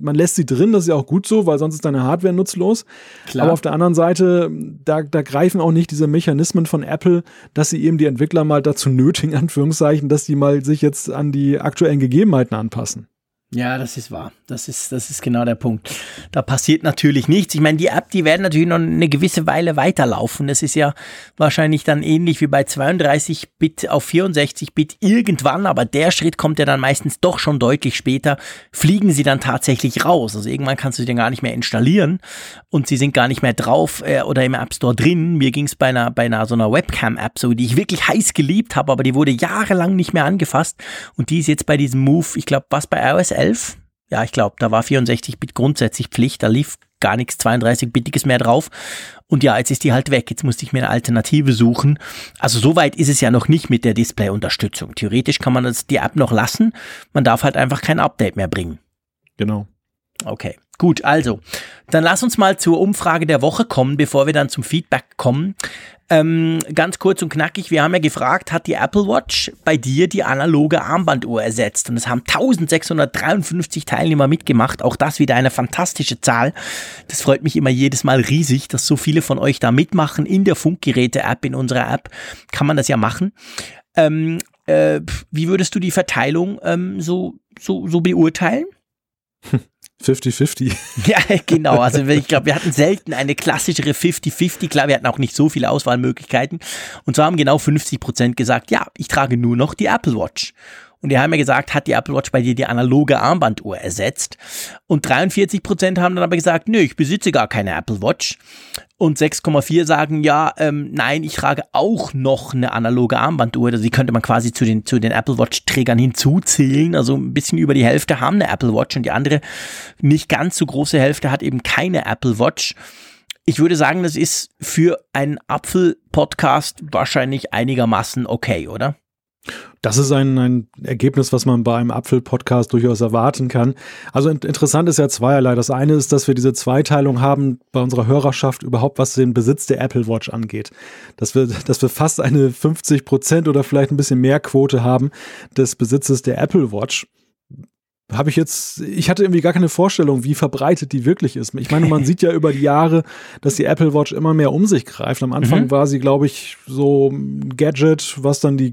man lässt sie drin, das ist ja auch gut so, weil sonst ist deine Hardware nutzlos. Klar. Aber auf der anderen Seite, da, da greifen auch nicht diese Mechanismen von Apple, dass sie eben die Entwickler mal dazu nötigen, *laughs* Anführungszeichen, dass die mal sich jetzt an die aktuellen Gegebenheiten anpassen. Ja, das ist wahr. Das ist, das ist genau der Punkt. Da passiert natürlich nichts. Ich meine, die App, die werden natürlich noch eine gewisse Weile weiterlaufen. Das ist ja wahrscheinlich dann ähnlich wie bei 32 Bit auf 64 Bit irgendwann, aber der Schritt kommt ja dann meistens doch schon deutlich später. Fliegen sie dann tatsächlich raus. Also irgendwann kannst du sie dann gar nicht mehr installieren und sie sind gar nicht mehr drauf äh, oder im App Store drin. Mir ging es bei einer, bei einer so einer Webcam-App so, die ich wirklich heiß geliebt habe, aber die wurde jahrelang nicht mehr angefasst und die ist jetzt bei diesem Move, ich glaube, was bei iOS 11? Ja, ich glaube, da war 64-Bit grundsätzlich Pflicht, da lief gar nichts 32-Bitiges mehr drauf. Und ja, jetzt ist die halt weg. Jetzt musste ich mir eine Alternative suchen. Also so weit ist es ja noch nicht mit der Display-Unterstützung. Theoretisch kann man das, die App noch lassen. Man darf halt einfach kein Update mehr bringen. Genau. Okay. Gut, also, dann lass uns mal zur Umfrage der Woche kommen, bevor wir dann zum Feedback kommen. Ähm, ganz kurz und knackig, wir haben ja gefragt, hat die Apple Watch bei dir die analoge Armbanduhr ersetzt? Und es haben 1653 Teilnehmer mitgemacht. Auch das wieder eine fantastische Zahl. Das freut mich immer jedes Mal riesig, dass so viele von euch da mitmachen. In der Funkgeräte-App, in unserer App kann man das ja machen. Ähm, äh, wie würdest du die Verteilung ähm, so, so, so beurteilen? *laughs* 50-50. *laughs* Ja, genau. Also ich glaube, wir hatten selten eine klassischere 50-50. Klar, wir hatten auch nicht so viele Auswahlmöglichkeiten. Und zwar haben genau 50 Prozent gesagt, ja, ich trage nur noch die Apple Watch. Und die haben ja gesagt, hat die Apple Watch bei dir die analoge Armbanduhr ersetzt? Und 43 Prozent haben dann aber gesagt, nö, ich besitze gar keine Apple Watch. Und 6,4 sagen, ja, ähm, nein, ich trage auch noch eine analoge Armbanduhr. Also die könnte man quasi zu den, zu den Apple Watch-Trägern hinzuzählen. Also ein bisschen über die Hälfte haben eine Apple Watch und die andere nicht ganz so große Hälfte hat eben keine Apple Watch. Ich würde sagen, das ist für einen Apfel-Podcast wahrscheinlich einigermaßen okay, oder? Das ist ein, ein Ergebnis, was man bei einem Apfel-Podcast durchaus erwarten kann. Also interessant ist ja zweierlei. Das eine ist, dass wir diese Zweiteilung haben bei unserer Hörerschaft überhaupt, was den Besitz der Apple Watch angeht. Dass wir, dass wir fast eine 50 Prozent oder vielleicht ein bisschen mehr Quote haben des Besitzes der Apple Watch habe ich jetzt, ich hatte irgendwie gar keine Vorstellung, wie verbreitet die wirklich ist. Ich meine, man *laughs* sieht ja über die Jahre, dass die Apple Watch immer mehr um sich greift. Am Anfang mhm. war sie, glaube ich, so ein Gadget, was dann die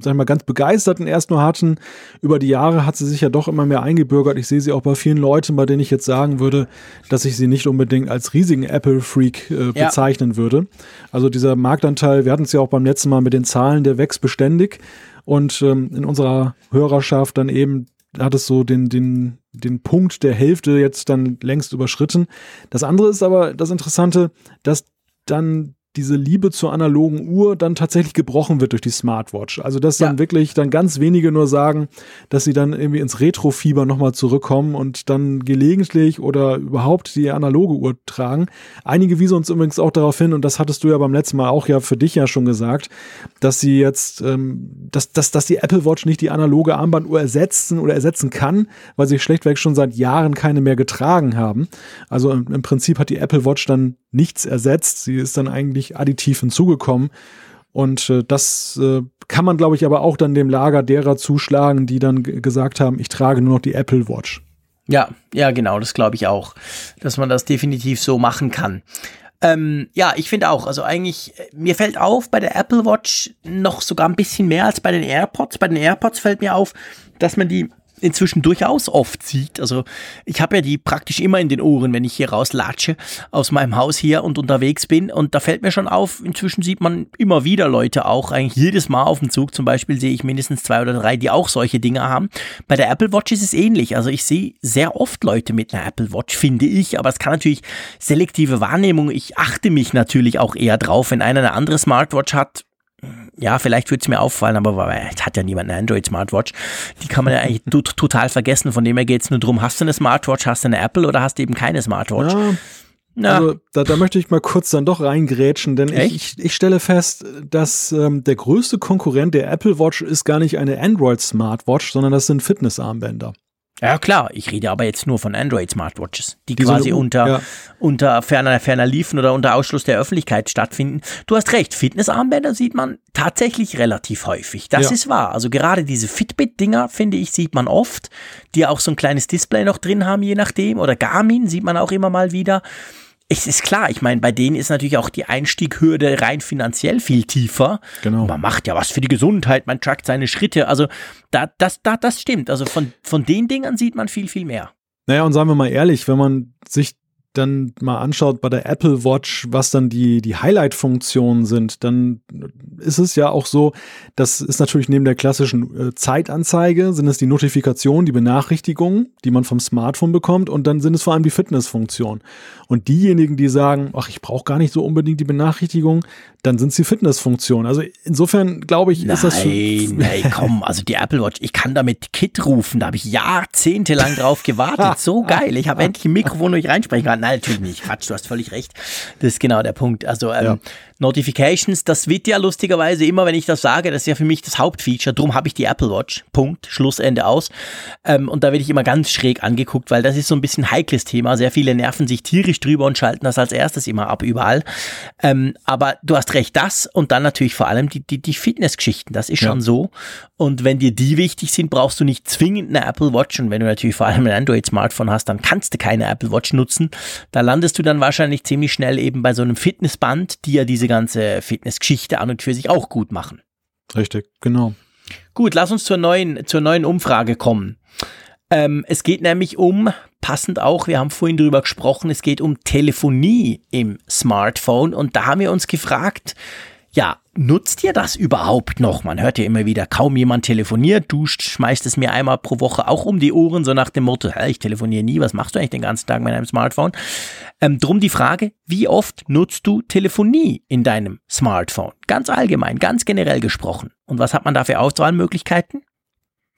sag ich mal, ganz begeisterten erst nur hatten. Über die Jahre hat sie sich ja doch immer mehr eingebürgert. Ich sehe sie auch bei vielen Leuten, bei denen ich jetzt sagen würde, dass ich sie nicht unbedingt als riesigen Apple-Freak äh, ja. bezeichnen würde. Also dieser Marktanteil, wir hatten es ja auch beim letzten Mal mit den Zahlen, der wächst beständig. Und ähm, in unserer Hörerschaft dann eben hat es so den, den, den Punkt der Hälfte jetzt dann längst überschritten. Das andere ist aber das Interessante, dass dann diese Liebe zur analogen Uhr dann tatsächlich gebrochen wird durch die Smartwatch. Also dass dann ja. wirklich dann ganz wenige nur sagen, dass sie dann irgendwie ins Retro-Fieber nochmal zurückkommen und dann gelegentlich oder überhaupt die analoge Uhr tragen. Einige wiesen uns übrigens auch darauf hin, und das hattest du ja beim letzten Mal auch ja für dich ja schon gesagt, dass sie jetzt, ähm, dass, dass, dass die Apple Watch nicht die analoge Armbanduhr ersetzen oder ersetzen kann, weil sie schlechtweg schon seit Jahren keine mehr getragen haben. Also im, im Prinzip hat die Apple Watch dann nichts ersetzt. Sie ist dann eigentlich additiv hinzugekommen. Und äh, das äh, kann man, glaube ich, aber auch dann dem Lager derer zuschlagen, die dann gesagt haben, ich trage nur noch die Apple Watch. Ja, ja, genau, das glaube ich auch, dass man das definitiv so machen kann. Ähm, ja, ich finde auch, also eigentlich, mir fällt auf bei der Apple Watch noch sogar ein bisschen mehr als bei den AirPods. Bei den AirPods fällt mir auf, dass man die inzwischen durchaus oft sieht. Also ich habe ja die praktisch immer in den Ohren, wenn ich hier rauslatsche aus meinem Haus hier und unterwegs bin. Und da fällt mir schon auf, inzwischen sieht man immer wieder Leute auch, eigentlich jedes Mal auf dem Zug zum Beispiel sehe ich mindestens zwei oder drei, die auch solche Dinge haben. Bei der Apple Watch ist es ähnlich. Also ich sehe sehr oft Leute mit einer Apple Watch, finde ich. Aber es kann natürlich selektive Wahrnehmung. Ich achte mich natürlich auch eher drauf, wenn einer eine andere Smartwatch hat, ja, vielleicht würde es mir auffallen, aber es hat ja niemand eine Android-Smartwatch. Die kann man ja eigentlich total vergessen. Von dem her geht es nur darum, hast du eine Smartwatch, hast du eine Apple oder hast du eben keine Smartwatch? Ja. Ja. Also da, da möchte ich mal kurz dann doch reingrätschen, denn ich, ich, ich, stelle fest, dass ähm, der größte Konkurrent der Apple Watch ist gar nicht eine Android Smartwatch, sondern das sind Fitnessarmbänder. Ja klar, ich rede aber jetzt nur von Android Smartwatches, die, die quasi unter, ja. unter ferner, ferner Liefen oder unter Ausschluss der Öffentlichkeit stattfinden. Du hast recht, Fitnessarmbänder sieht man tatsächlich relativ häufig. Das ja. ist wahr. Also gerade diese Fitbit-Dinger, finde ich, sieht man oft, die auch so ein kleines Display noch drin haben, je nachdem. Oder Garmin sieht man auch immer mal wieder. Es ist klar, ich meine, bei denen ist natürlich auch die Einstieghürde rein finanziell viel tiefer. Genau. Man macht ja was für die Gesundheit, man trackt seine Schritte. Also da, das, da, das stimmt. Also von, von den Dingern sieht man viel, viel mehr. Naja, und sagen wir mal ehrlich, wenn man sich dann mal anschaut bei der Apple Watch, was dann die, die Highlight-Funktionen sind, dann ist es ja auch so, das ist natürlich neben der klassischen äh, Zeitanzeige, sind es die Notifikationen, die Benachrichtigungen, die man vom Smartphone bekommt und dann sind es vor allem die Fitnessfunktionen. Und diejenigen, die sagen, ach, ich brauche gar nicht so unbedingt die Benachrichtigung, dann sind es die Fitnessfunktionen. Also insofern glaube ich, nein, ist das. Nein, *laughs* nein, komm, also die Apple Watch, ich kann damit Kit rufen, da habe ich jahrzehntelang drauf gewartet. *laughs* So geil, ich habe endlich ein Mikrofon, wo ich reinsprechen kann. Nein, natürlich nicht. Quatsch, du hast völlig recht. Das ist genau der Punkt. Also ähm, ja. Notifications, das wird ja lustigerweise immer, wenn ich das sage, das ist ja für mich das Hauptfeature. Drum habe ich die Apple Watch. Punkt. Schlussende aus. Ähm, und da werde ich immer ganz schräg angeguckt, weil das ist so ein bisschen heikles Thema. Sehr viele nerven sich tierisch drüber und schalten das als erstes immer ab überall. Ähm, aber du hast recht, das und dann natürlich vor allem die, die, die Fitnessgeschichten. Das ist ja. schon so. Und wenn dir die wichtig sind, brauchst du nicht zwingend eine Apple Watch. Und wenn du natürlich vor allem ein Android-Smartphone hast, dann kannst du keine Apple Watch nutzen. Da landest du dann wahrscheinlich ziemlich schnell eben bei so einem Fitnessband, die ja diese ganze Fitnessgeschichte an und für sich auch gut machen. Richtig, genau. Gut, lass uns zur neuen, zur neuen Umfrage kommen. Ähm, es geht nämlich um, passend auch, wir haben vorhin drüber gesprochen, es geht um Telefonie im Smartphone und da haben wir uns gefragt, ja, nutzt ihr das überhaupt noch? Man hört ja immer wieder, kaum jemand telefoniert, du schmeißt es mir einmal pro Woche auch um die Ohren, so nach dem Motto, hey, ich telefoniere nie, was machst du eigentlich den ganzen Tag mit deinem Smartphone? Ähm, drum die Frage, wie oft nutzt du Telefonie in deinem Smartphone? Ganz allgemein, ganz generell gesprochen. Und was hat man da für Auswahlmöglichkeiten?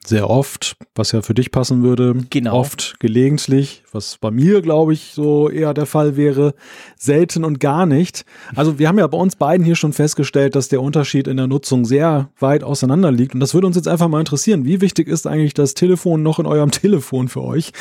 Sehr oft, was ja für dich passen würde. Genau. Oft, gelegentlich, was bei mir, glaube ich, so eher der Fall wäre. Selten und gar nicht. Also wir haben ja bei uns beiden hier schon festgestellt, dass der Unterschied in der Nutzung sehr weit auseinander liegt. Und das würde uns jetzt einfach mal interessieren. Wie wichtig ist eigentlich das Telefon noch in eurem *laughs* Telefon für euch?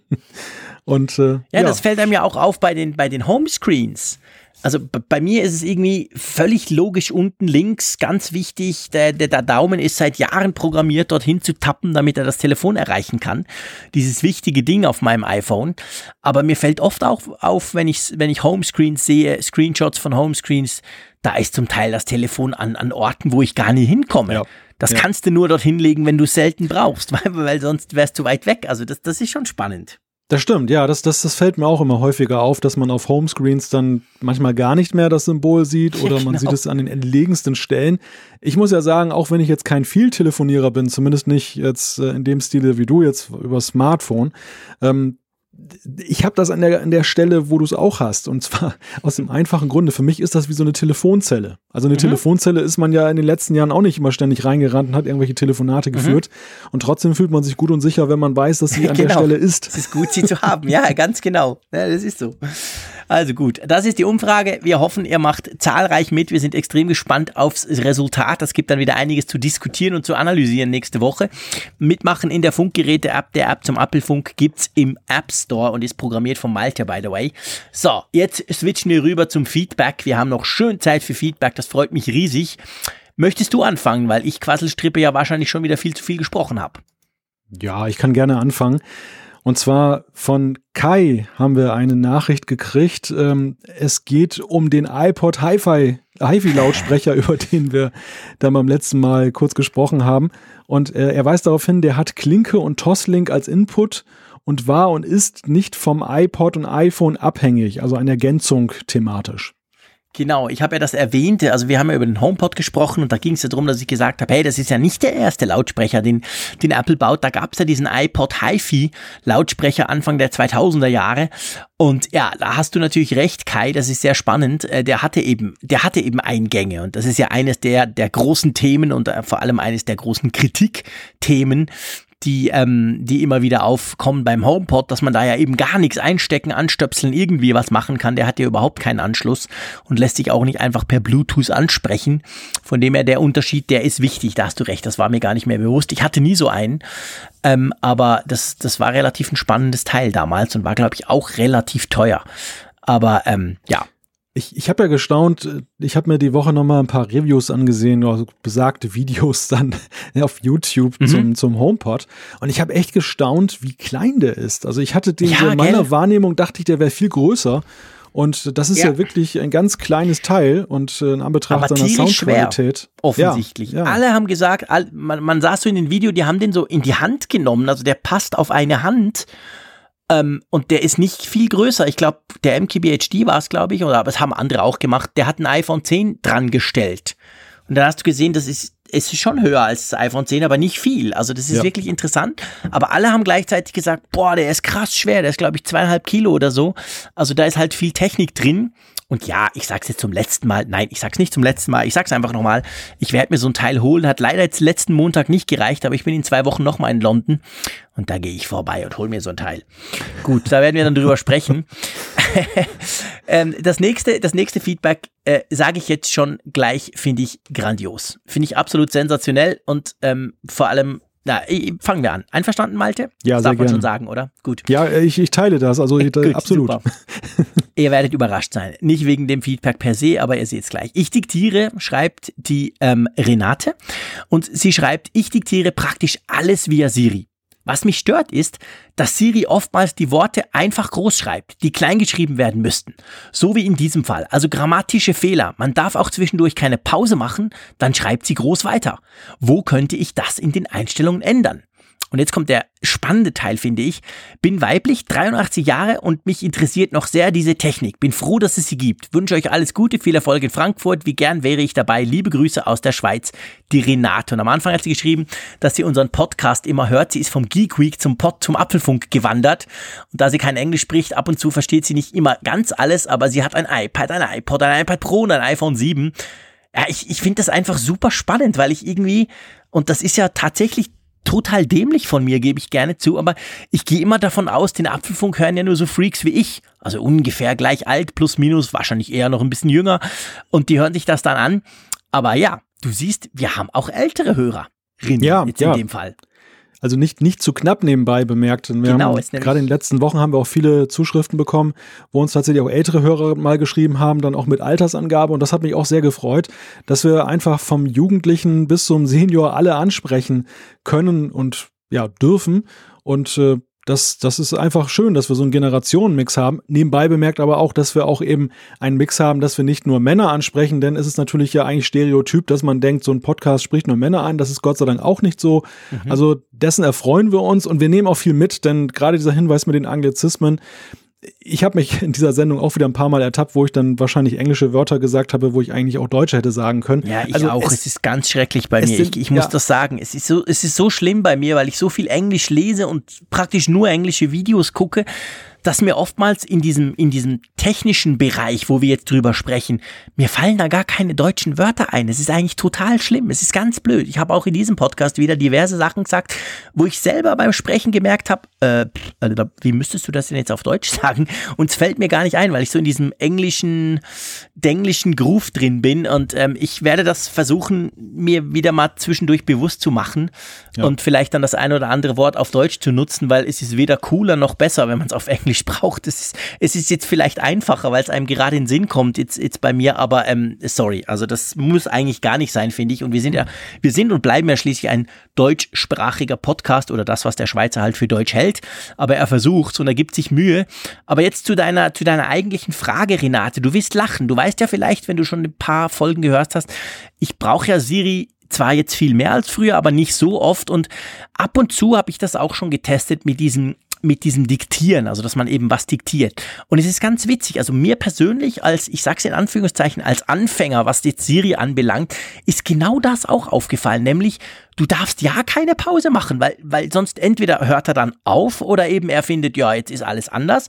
*laughs* und äh, ja, ja, das fällt einem ja auch auf bei den, bei den Homescreens. Also bei mir ist es irgendwie völlig logisch unten links, ganz wichtig, der, der, der Daumen ist seit Jahren programmiert, dorthin zu tappen, damit er das Telefon erreichen kann. Dieses wichtige Ding auf meinem iPhone. Aber mir fällt oft auch auf, wenn ich, wenn ich Homescreens sehe, Screenshots von Homescreens, da ist zum Teil das Telefon an, an Orten, wo ich gar nie hinkomme. Ja. Das ja. kannst du nur dorthin legen, wenn du es selten brauchst, *laughs* weil, weil sonst wärst du weit weg. Also das, das ist schon spannend. Das stimmt, ja, das, das, das fällt mir auch immer häufiger auf, dass man auf Homescreens dann manchmal gar nicht mehr das Symbol sieht *laughs* oder man genau. sieht es an den entlegensten Stellen. Ich muss ja sagen, auch wenn ich jetzt kein Vieltelefonierer bin, zumindest nicht jetzt äh, in dem Stile wie du jetzt über Smartphone, ähm, ich habe das an der, an der Stelle, wo du es auch hast. Und zwar *laughs* aus dem einfachen Grunde. Für mich ist das wie so eine Telefonzelle. Also eine mhm. Telefonzelle ist man ja in den letzten Jahren auch nicht immer ständig reingerannt und hat irgendwelche Telefonate mhm. geführt. Und trotzdem fühlt man sich gut und sicher, wenn man weiß, dass sie an *laughs* genau. der Stelle ist. Es ist gut, sie zu haben. Ja, ganz genau. Ja, das ist so. Also gut, das ist die Umfrage. Wir hoffen, ihr macht zahlreich mit. Wir sind extrem gespannt aufs Resultat. Das gibt dann wieder einiges zu diskutieren und zu analysieren nächste Woche. Mitmachen in der Funkgeräte-App, der App zum Apfelfunk, gibt's im App Store und ist programmiert von Malte, by the way. So, jetzt switchen wir rüber zum Feedback. Wir haben noch schön Zeit für Feedback. Das freut mich riesig. Möchtest du anfangen, weil ich Quasselstrippe ja wahrscheinlich schon wieder viel zu viel gesprochen habe? Ja, ich kann gerne anfangen. Und zwar von Kai haben wir eine Nachricht gekriegt. Ähm, es geht um den iPod Hi-Fi HiFi-Lautsprecher, *laughs* über den wir da beim letzten Mal kurz gesprochen haben. Und äh, er weist darauf hin, der hat Klinke und Toslink als Input und war und ist nicht vom iPod und iPhone abhängig, also eine Ergänzung thematisch. Genau, ich habe ja das erwähnte, also wir haben ja über den HomePod gesprochen und da ging es ja darum, dass ich gesagt habe, hey, das ist ja nicht der erste Lautsprecher, den, den Apple baut. Da gab es ja diesen iPod HiFi Lautsprecher Anfang der 2000er Jahre und ja, da hast du natürlich recht, Kai, das ist sehr spannend. Äh, der hatte eben, der hatte eben Eingänge und das ist ja eines der, der großen Themen und äh, vor allem eines der großen Kritikthemen, die, ähm, die immer wieder aufkommen beim HomePod, dass man da ja eben gar nichts einstecken, anstöpseln, irgendwie was machen kann. Der hat ja überhaupt keinen Anschluss und lässt sich auch nicht einfach per Bluetooth ansprechen. Von dem her der Unterschied, der ist wichtig, da hast du recht, das war mir gar nicht mehr bewusst. Ich hatte nie so einen, ähm, aber das, das war relativ ein spannendes Teil damals und war, glaube ich, auch relativ teuer. Aber ähm, ja, ich, ich habe ja gestaunt, ich habe mir die Woche nochmal ein paar Reviews angesehen, also besagte Videos dann *laughs* auf YouTube mhm. zum, zum HomePod. Und ich habe echt gestaunt, wie klein der ist. Also ich hatte den ja, so in meiner gell? Wahrnehmung, dachte ich, der wäre viel größer. Und das ist ja, ja wirklich ein ganz kleines Teil und äh, in Anbetracht Aber seiner Soundqualität. Schwer, offensichtlich. Ja, ja. Alle haben gesagt, man, man sah so in dem Video, die haben den so in die Hand genommen. Also der passt auf eine Hand. Ähm, und der ist nicht viel größer. Ich glaube, der MKBHD war es, glaube ich, oder aber es haben andere auch gemacht. Der hat ein iPhone 10 dran gestellt. Und dann hast du gesehen, das ist es ist schon höher als das iPhone 10, aber nicht viel. Also das ist ja. wirklich interessant. Aber alle haben gleichzeitig gesagt, boah, der ist krass schwer, der ist glaube ich zweieinhalb Kilo oder so. Also da ist halt viel Technik drin. Und ja, ich sag's jetzt zum letzten Mal. Nein, ich sag's nicht zum letzten Mal. Ich sag's einfach nochmal. Ich werde mir so ein Teil holen. Hat leider jetzt letzten Montag nicht gereicht, aber ich bin in zwei Wochen nochmal in London. Und da gehe ich vorbei und hol mir so ein Teil. Gut, da werden wir dann drüber sprechen. *laughs* ähm, das, nächste, das nächste Feedback äh, sage ich jetzt schon gleich, finde ich grandios. Finde ich absolut sensationell und ähm, vor allem na, fangen wir an. Einverstanden, Malte? Ja, das sehr darf man schon sagen, oder? Gut. Ja, ich, ich teile das, also ich, Gut, absolut. *laughs* ihr werdet überrascht sein. Nicht wegen dem Feedback per se, aber ihr seht es gleich. Ich diktiere, schreibt die ähm, Renate und sie schreibt, ich diktiere praktisch alles via Siri. Was mich stört ist, dass Siri oftmals die Worte einfach groß schreibt, die klein geschrieben werden müssten. So wie in diesem Fall. Also grammatische Fehler. Man darf auch zwischendurch keine Pause machen, dann schreibt sie groß weiter. Wo könnte ich das in den Einstellungen ändern? Und jetzt kommt der spannende Teil, finde ich. Bin weiblich, 83 Jahre und mich interessiert noch sehr diese Technik. Bin froh, dass es sie gibt. Wünsche euch alles Gute, viel Erfolg in Frankfurt. Wie gern wäre ich dabei. Liebe Grüße aus der Schweiz, die Renate. Und am Anfang hat sie geschrieben, dass sie unseren Podcast immer hört. Sie ist vom Geek Week zum Pod, zum Apfelfunk gewandert. Und da sie kein Englisch spricht, ab und zu versteht sie nicht immer ganz alles, aber sie hat ein iPad, ein iPod, ein iPad Pro und ein iPhone 7. Ja, ich, ich finde das einfach super spannend, weil ich irgendwie, und das ist ja tatsächlich total dämlich von mir, gebe ich gerne zu, aber ich gehe immer davon aus, den Apfelfunk hören ja nur so Freaks wie ich, also ungefähr gleich alt, plus minus, wahrscheinlich eher noch ein bisschen jünger und die hören sich das dann an. Aber ja, du siehst, wir haben auch ältere Hörer. Ja, jetzt ja. in dem Fall. Also nicht, nicht zu knapp nebenbei bemerkt. Wir genau, gerade in den letzten Wochen haben wir auch viele Zuschriften bekommen, wo uns tatsächlich auch ältere Hörer mal geschrieben haben, dann auch mit Altersangabe. Und das hat mich auch sehr gefreut, dass wir einfach vom Jugendlichen bis zum Senior alle ansprechen können und ja, dürfen. Und äh, das, das ist einfach schön, dass wir so einen Generationenmix haben. Nebenbei bemerkt aber auch, dass wir auch eben einen Mix haben, dass wir nicht nur Männer ansprechen, denn es ist natürlich ja eigentlich Stereotyp, dass man denkt, so ein Podcast spricht nur Männer an. Das ist Gott sei Dank auch nicht so. Mhm. Also dessen erfreuen wir uns und wir nehmen auch viel mit, denn gerade dieser Hinweis mit den Anglizismen, ich habe mich in dieser Sendung auch wieder ein paar Mal ertappt, wo ich dann wahrscheinlich englische Wörter gesagt habe, wo ich eigentlich auch Deutsche hätte sagen können. Ja, ich also auch. Es, es, ist ganz schrecklich bei mir. Sind, ich, ich muss ja. das sagen. Es ist, so, es ist so schlimm bei mir, weil ich so viel Englisch lese und praktisch nur englische Videos gucke dass mir oftmals in diesem, in diesem technischen Bereich, wo wir jetzt drüber sprechen, mir fallen da gar keine deutschen Wörter ein. Es ist eigentlich total schlimm. Es ist ganz blöd. Ich habe auch in diesem Podcast wieder diverse Sachen gesagt, wo ich selber beim Sprechen gemerkt habe, äh, also wie müsstest du das denn jetzt auf Deutsch *laughs* sagen? Und es fällt mir gar nicht ein, weil ich so in diesem englischen, denglischen Groove drin bin. Und ähm, ich werde das versuchen, mir wieder mal zwischendurch bewusst zu machen ja. und vielleicht dann das ein oder andere Wort auf Deutsch zu nutzen, weil es ist weder cooler noch besser, wenn man es auf Englisch Englisch braucht. Es ist, es ist jetzt vielleicht einfacher, weil es einem gerade in den Sinn kommt, jetzt, jetzt bei mir, aber ähm, sorry, also das muss eigentlich gar nicht sein, finde ich. Und wir sind ja, wir sind und bleiben ja schließlich ein deutschsprachiger Podcast oder das, was der Schweizer halt für Deutsch hält. Aber er versucht und er gibt sich Mühe. Aber jetzt zu deiner, zu deiner eigentlichen Frage, Renate. Du wirst lachen. Du weißt ja vielleicht, wenn du schon ein paar Folgen gehört hast, ich brauche ja Siri zwar jetzt viel mehr als früher, aber nicht so oft. Und ab und zu habe ich das auch schon getestet mit diesem mit diesem Diktieren, also dass man eben was diktiert. Und es ist ganz witzig, also mir persönlich als, ich sag's in Anführungszeichen, als Anfänger, was jetzt Siri anbelangt, ist genau das auch aufgefallen, nämlich du darfst ja keine Pause machen, weil, weil sonst entweder hört er dann auf oder eben er findet, ja, jetzt ist alles anders.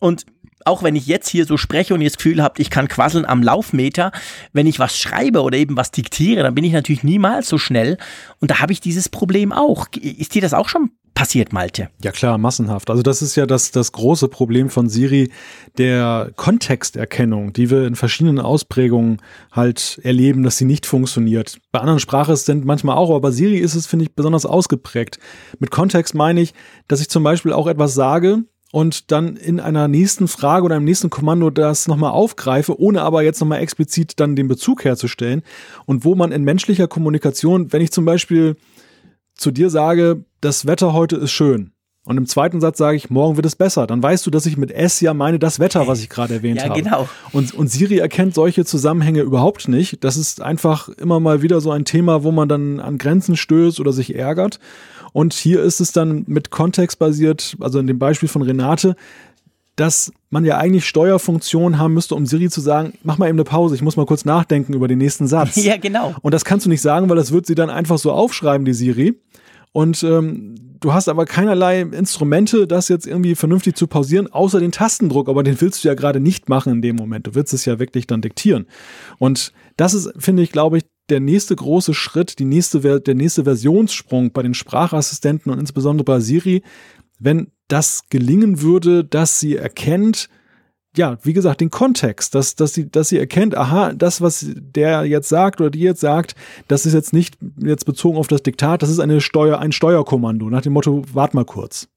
Und auch wenn ich jetzt hier so spreche und ihr das Gefühl habt, ich kann quasseln am Laufmeter, wenn ich was schreibe oder eben was diktiere, dann bin ich natürlich niemals so schnell. Und da habe ich dieses Problem auch. Ist dir das auch schon passiert, Malte. Ja klar, massenhaft. Also das ist ja das, das große Problem von Siri, der Kontexterkennung, die wir in verschiedenen Ausprägungen halt erleben, dass sie nicht funktioniert. Bei anderen Sprachen sind manchmal auch, aber bei Siri ist es, finde ich, besonders ausgeprägt. Mit Kontext meine ich, dass ich zum Beispiel auch etwas sage, und dann in einer nächsten Frage oder einem nächsten Kommando das nochmal aufgreife, ohne aber jetzt nochmal explizit dann den Bezug herzustellen. Und wo man in menschlicher Kommunikation, wenn ich zum Beispiel zu dir sage, das Wetter heute ist schön, Und im zweiten Satz sage ich, morgen wird es besser. Dann weißt du, dass ich mit S ja meine das Wetter, was ich gerade erwähnt *laughs* ja, habe. Genau. Und, und Siri erkennt solche Zusammenhänge überhaupt nicht. Das ist einfach immer mal wieder so ein Thema, wo man dann an Grenzen stößt oder sich ärgert. Und hier ist es dann mit Kontext basiert, also in dem Beispiel von Renate, dass man ja eigentlich Steuerfunktionen haben müsste, um Siri zu sagen, mach mal eben eine Pause, ich muss mal kurz nachdenken über den nächsten Satz. *laughs* Ja, genau. Und das kannst du nicht sagen, weil das wird sie dann einfach so aufschreiben, die Siri. Und ähm, du hast aber keinerlei Instrumente, das jetzt irgendwie vernünftig zu pausieren, außer den Tastendruck. Aber den willst du ja gerade nicht machen in dem Moment. Du willst es ja wirklich dann diktieren. Und das ist, finde ich, glaube ich, der nächste große Schritt, die nächste, der nächste Versionssprung bei den Sprachassistenten und insbesondere bei Siri, wenn das gelingen würde, dass sie erkennt, ja, wie gesagt, den Kontext, dass, dass, sie, dass sie erkennt, aha, das, was der jetzt sagt oder die jetzt sagt, das ist jetzt nicht jetzt bezogen auf das Diktat, das ist eine Steuer, ein Steuerkommando, nach dem Motto, wart mal kurz.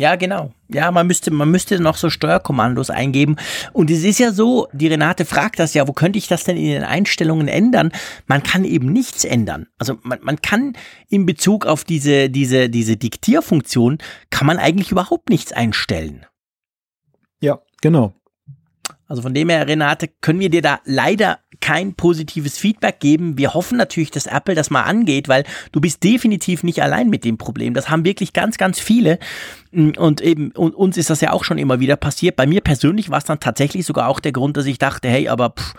Ja, genau. Ja, man müsste, man müsste noch so Steuerkommandos eingeben. Und es ist ja so, die Renate fragt das ja, wo könnte ich das denn in den Einstellungen ändern? Man kann eben nichts ändern. Also man, man kann in Bezug auf diese, diese, diese Diktierfunktion, kann man eigentlich überhaupt nichts einstellen. Ja, genau. Also von dem her, Renate, können wir dir da leider kein positives Feedback geben. Wir hoffen natürlich, dass Apple das mal angeht, weil du bist definitiv nicht allein mit dem Problem. Das haben wirklich ganz, ganz viele. Und eben, und uns ist das ja auch schon immer wieder passiert. Bei mir persönlich war es dann tatsächlich sogar auch der Grund, dass ich dachte, hey, aber pff,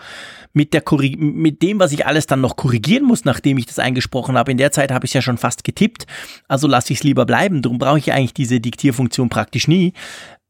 mit, der mit dem, was ich alles dann noch korrigieren muss, nachdem ich das eingesprochen habe, in der Zeit habe ich es ja schon fast getippt. Also lasse ich es lieber bleiben. Darum brauche ich eigentlich diese Diktierfunktion praktisch nie.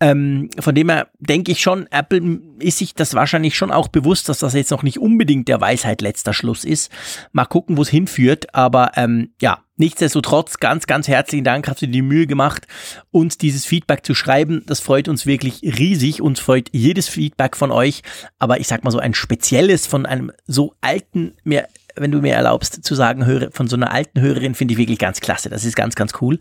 Ähm, von dem her denke ich schon, Apple ist sich das wahrscheinlich schon auch bewusst, dass das jetzt noch nicht unbedingt der Weisheit letzter Schluss ist. Mal gucken, wo es hinführt. Aber ähm, ja, nichtsdestotrotz ganz, ganz herzlichen Dank, hast du dir die Mühe gemacht, uns dieses Feedback zu schreiben. Das freut uns wirklich riesig. Uns freut jedes Feedback von euch. Aber ich sag mal so ein spezielles von einem so alten, mehr wenn du mir erlaubst zu sagen, höre, von so einer alten Hörerin finde ich wirklich ganz klasse. Das ist ganz, ganz cool.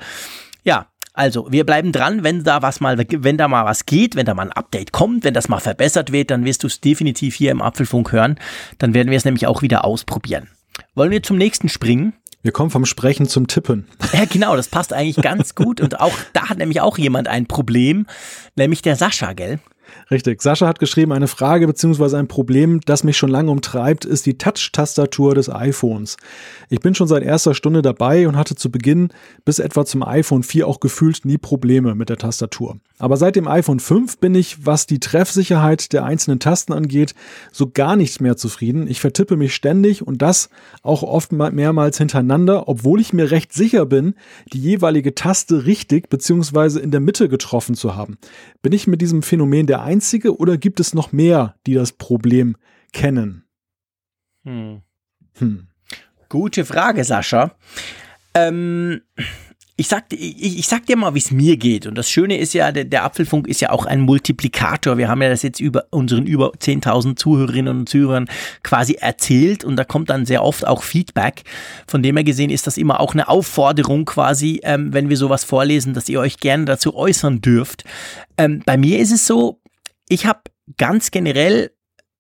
Ja, also, wir bleiben dran, wenn da was mal, wenn da mal was geht, wenn da mal ein Update kommt, wenn das mal verbessert wird, dann wirst du es definitiv hier im Apfelfunk hören. Dann werden wir es nämlich auch wieder ausprobieren. Wollen wir zum nächsten springen? Wir kommen vom Sprechen zum Tippen. *laughs* Ja, genau, das passt eigentlich ganz gut. Und auch da hat nämlich auch jemand ein Problem, nämlich der Sascha, gell? Richtig. Sascha hat geschrieben, eine Frage bzw. ein Problem, das mich schon lange umtreibt, ist die Touch-Tastatur des iPhones. Ich bin schon seit erster Stunde dabei und hatte zu Beginn bis etwa zum iPhone 4 auch gefühlt nie Probleme mit der Tastatur. Aber seit dem iPhone 5 bin ich, was die Treffsicherheit der einzelnen Tasten angeht, so gar nicht mehr zufrieden. Ich vertippe mich ständig und das auch oft mehrmals hintereinander, obwohl ich mir recht sicher bin, die jeweilige Taste richtig bzw. in der Mitte getroffen zu haben. Bin ich mit diesem Phänomen der Einzige oder gibt es noch mehr, die das Problem kennen? Hm. Hm. Gute Frage, Sascha. Ähm, ich sag, ich, ich sag dir mal, wie es mir geht. Und das Schöne ist ja, der, der, Apfelfunk ist ja auch ein Multiplikator. Wir haben ja das jetzt über unseren über 10.000 Zuhörerinnen und Zuhörern quasi erzählt und da kommt dann sehr oft auch Feedback. Von dem her gesehen ist das immer auch eine Aufforderung quasi, ähm, wenn wir sowas vorlesen, dass ihr euch gerne dazu äußern dürft. Ähm, bei mir ist es so, ich habe ganz generell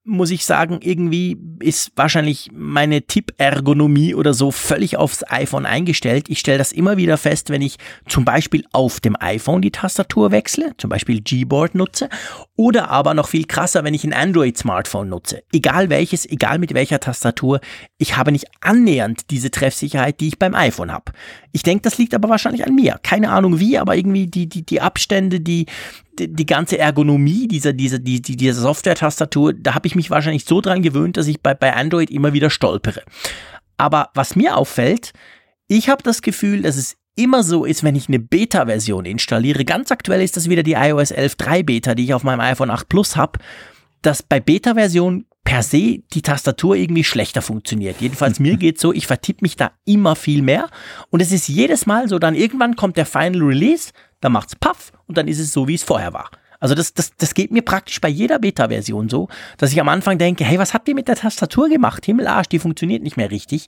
muss ich sagen, irgendwie ist wahrscheinlich meine Tippergonomie oder so völlig aufs iPhone eingestellt. Ich stelle das immer wieder fest, wenn ich zum Beispiel auf dem iPhone die Tastatur wechsle, zum Beispiel Gboard nutze, oder aber noch viel krasser, wenn ich ein Android-Smartphone nutze. Egal welches, egal mit welcher Tastatur, ich habe nicht annähernd diese Treffsicherheit, die ich beim iPhone habe. Ich denke, das liegt aber wahrscheinlich an mir. Keine Ahnung wie, aber irgendwie die, die, die Abstände, die, die, ganze Ergonomie dieser, dieser, die, die, dieser Software-Tastatur, da habe ich mich wahrscheinlich so dran gewöhnt, dass ich bei, bei Android immer wieder stolpere. Aber was mir auffällt, ich habe das Gefühl, dass es immer so ist, wenn ich eine Beta-Version installiere. Ganz aktuell ist das wieder die iOS 11.3 Beta, die ich auf meinem iPhone 8 Plus habe, dass bei Beta-Version per se die Tastatur irgendwie schlechter funktioniert. Jedenfalls mir geht so, ich vertippe mich da immer viel mehr und es ist jedes Mal so, dann irgendwann kommt der Final Release, dann macht's paff und dann ist es so, wie es vorher war. Also das, das, das geht mir praktisch bei jeder Beta-Version so, dass ich am Anfang denke, hey, was habt ihr mit der Tastatur gemacht? Himmelarsch, die funktioniert nicht mehr richtig.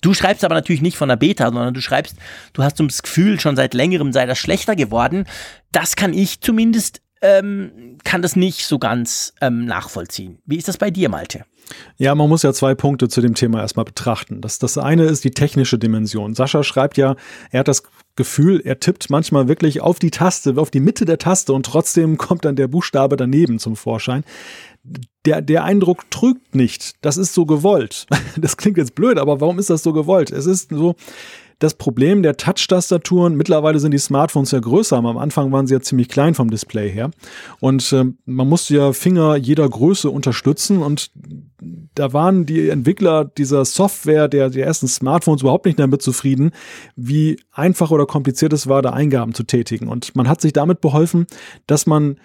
Du schreibst aber natürlich nicht von der Beta, sondern du schreibst, du hast das Gefühl, schon seit längerem sei das schlechter geworden. Das kann ich zumindest ähm, kann das nicht so ganz ähm, nachvollziehen. Wie ist das bei dir, Malte? Ja, man muss ja zwei Punkte zu dem Thema erstmal betrachten. Das, das eine ist die technische Dimension. Sascha schreibt ja, er hat das Gefühl, er tippt manchmal wirklich auf die Taste, auf die Mitte der Taste und trotzdem *laughs* kommt dann der Buchstabe daneben zum Vorschein. Der, der Eindruck trügt nicht. Das ist so gewollt. *laughs* Das klingt jetzt blöd, aber warum ist das so gewollt? Es ist so, das Problem der Touch-Tastaturen, mittlerweile sind die Smartphones ja größer, aber am Anfang waren sie ja ziemlich klein vom Display her. Und äh, man musste ja Finger jeder Größe unterstützen und da waren die Entwickler dieser Software, der, der ersten Smartphones überhaupt nicht damit zufrieden, wie einfach oder kompliziert es war, da Eingaben zu tätigen. Und man hat sich damit beholfen, dass man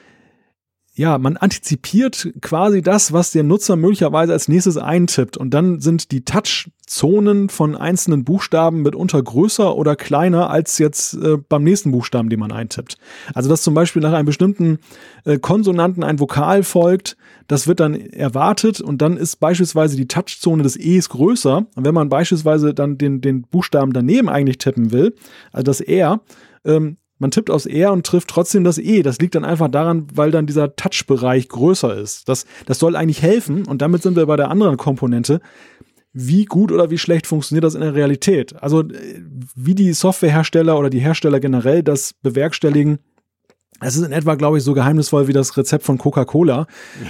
ja, man antizipiert quasi das, was der Nutzer möglicherweise als nächstes eintippt. Und dann sind die Touchzonen von einzelnen Buchstaben mitunter größer oder kleiner als jetzt äh, beim nächsten Buchstaben, den man eintippt. Also, dass zum Beispiel nach einem bestimmten äh, Konsonanten ein Vokal folgt, das wird dann erwartet und dann ist beispielsweise die Touchzone des E's größer. Und wenn man beispielsweise dann den, den Buchstaben daneben eigentlich tippen will, also das R, ähm, man tippt aufs R und trifft trotzdem das E. Das liegt dann einfach daran, weil dann dieser Touch-Bereich größer ist. Das, das soll eigentlich helfen und damit sind wir bei der anderen Komponente. Wie gut oder wie schlecht funktioniert das in der Realität? Also äh, wie die Softwarehersteller oder die Hersteller generell das bewerkstelligen, es ist in etwa, glaube ich, so geheimnisvoll wie das Rezept von Coca-Cola.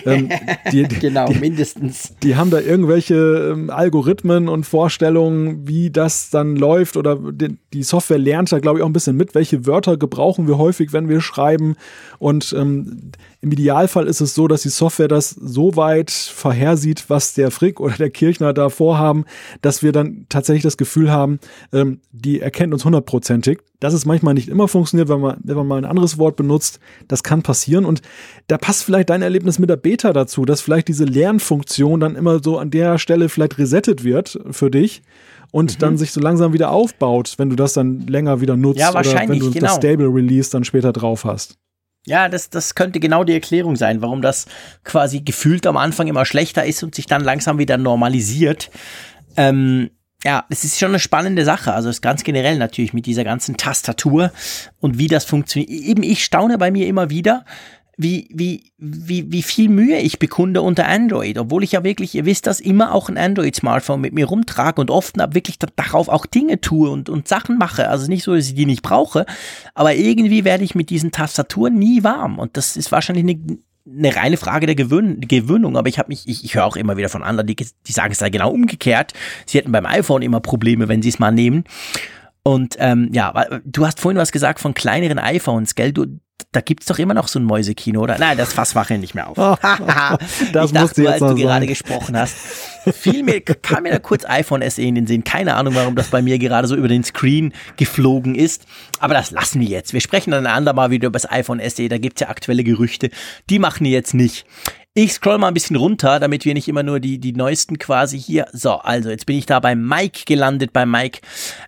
Ähm, *laughs* genau, die, mindestens. Die haben da irgendwelche ähm, Algorithmen und Vorstellungen, wie das dann läuft. Oder die, die Software lernt da, glaube ich, auch ein bisschen mit, welche Wörter gebrauchen wir häufig, wenn wir schreiben. Und ähm, im Idealfall ist es so, dass die Software das so weit vorhersieht, was der Frick oder der Kirchner da vorhaben, dass wir dann tatsächlich das Gefühl haben, ähm, die erkennt uns hundertprozentig. Dass es manchmal nicht immer funktioniert, wenn man, wenn man mal ein anderes Wort benutzt, das kann passieren. Und da passt vielleicht dein Erlebnis mit der Beta dazu, dass vielleicht diese Lernfunktion dann immer so an der Stelle vielleicht resettet wird für dich und mhm. dann sich so langsam wieder aufbaut, wenn du das dann länger wieder nutzt ja, oder wenn du genau. das Stable Release dann später drauf hast. Ja, das, das könnte genau die Erklärung sein, warum das quasi gefühlt am Anfang immer schlechter ist und sich dann langsam wieder normalisiert. Ähm, ja, es ist schon eine spannende Sache. Also ist ganz generell natürlich mit dieser ganzen Tastatur und wie das funktioniert. Eben ich staune bei mir immer wieder, wie, wie, wie, wie viel Mühe ich bekunde unter Android, obwohl ich ja wirklich, ihr wisst das, immer auch ein Android-Smartphone mit mir rumtrage und oft wirklich darauf auch Dinge tue und, und Sachen mache. Also nicht so, dass ich die nicht brauche, aber irgendwie werde ich mit diesen Tastaturen nie warm und das ist wahrscheinlich eine, eine reine Frage der Gewöhn Gewöhnung, aber ich habe mich, ich, ich höre auch immer wieder von anderen, die, die sagen es sei genau umgekehrt. Sie hätten beim iPhone immer Probleme, wenn sie es mal nehmen. Und ähm, ja, du hast vorhin was gesagt von kleineren iPhones, gell? Du, da gibt's doch immer noch so ein Mäusekino, oder? Nein, das Fass wache nicht mehr auf. *laughs* das *laughs* ich dachte nur, als du sein. gerade gesprochen hast. Viel mir, kam mir da kurz iPhone SE in den Sinn. Keine Ahnung, warum das bei mir gerade so über den Screen geflogen ist. Aber das lassen wir jetzt. Wir sprechen dann ein andermal wieder über das iPhone SE. Da gibt's ja aktuelle Gerüchte. Die machen wir jetzt nicht. Ich scroll mal ein bisschen runter, damit wir nicht immer nur die, die neuesten quasi hier. So, also jetzt bin ich da bei Mike gelandet, bei Mike.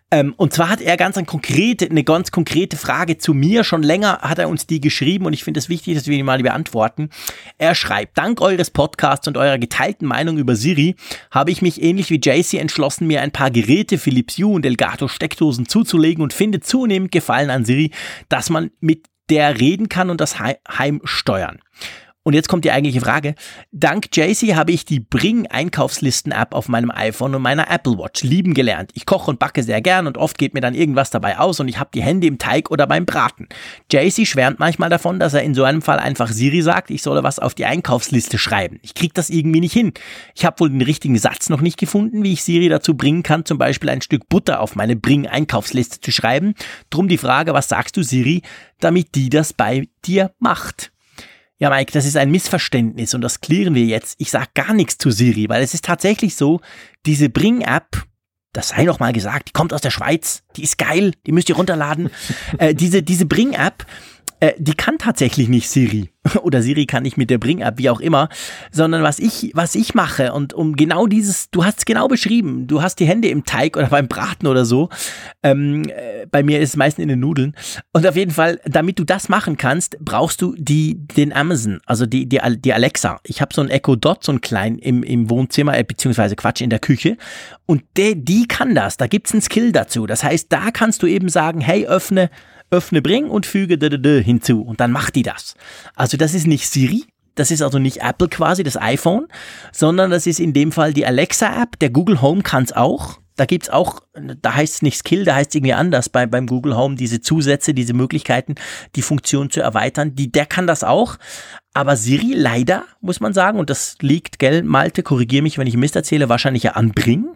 Ähm, und zwar hat er ganz eine konkrete, eine ganz konkrete Frage zu mir. Schon länger hat er uns die geschrieben und ich finde es wichtig, dass wir die mal beantworten. Er schreibt, dank eures Podcasts und eurer geteilten Meinung über Siri habe ich mich ähnlich wie JC entschlossen, mir ein paar Geräte Philips Hue und Elgato Steckdosen zuzulegen und finde zunehmend Gefallen an Siri, dass man mit der reden kann und das Heim steuern. Und jetzt kommt die eigentliche Frage. Dank JC habe ich die Bring Einkaufslisten-App auf meinem iPhone und meiner Apple Watch lieben gelernt. Ich koche und backe sehr gern und oft geht mir dann irgendwas dabei aus und ich habe die Hände im Teig oder beim Braten. JC schwärmt manchmal davon, dass er in so einem Fall einfach Siri sagt, ich solle was auf die Einkaufsliste schreiben. Ich krieg das irgendwie nicht hin. Ich habe wohl den richtigen Satz noch nicht gefunden, wie ich Siri dazu bringen kann, zum Beispiel ein Stück Butter auf meine Bring Einkaufsliste zu schreiben. Drum die Frage, was sagst du Siri, damit die das bei dir macht? Ja, Mike, das ist ein Missverständnis und das klären wir jetzt. Ich sage gar nichts zu Siri, weil es ist tatsächlich so, diese Bring-App, das sei noch mal gesagt, die kommt aus der Schweiz, die ist geil, die müsst ihr runterladen. *laughs* äh, diese diese Bring-App, äh, die kann tatsächlich nicht Siri. *laughs* Oder Siri kann nicht mit der Bring-App, wie auch immer. Sondern was ich, was ich mache und um genau dieses, du hast es genau beschrieben. Du hast die Hände im Teig oder beim Braten oder so. Ähm, äh, bei mir ist es meistens in den Nudeln. Und auf jeden Fall, damit du das machen kannst, brauchst du die, den Amazon, also die, die, die Alexa. Ich habe so ein Echo Dot, so ein klein im, im Wohnzimmer, äh, beziehungsweise Quatsch, in der Küche. Und der, die kann das. Da gibt's einen Skill dazu. Das heißt, da kannst du eben sagen, hey, öffne öffne Bring und füge d -d -d hinzu und dann macht die das. Also das ist nicht Siri, das ist also nicht Apple quasi, das iPhone, sondern das ist in dem Fall die Alexa-App. Der Google Home kann es auch. Da gibt's auch, da heißt es nicht Skill, da heißt es irgendwie anders bei, beim Google Home, diese Zusätze, diese Möglichkeiten, die Funktion zu erweitern. Die, der kann das auch. Aber Siri leider, muss man sagen, und das liegt, gell, Malte, korrigiere mich, wenn ich Mist erzähle, wahrscheinlich ja an Bring.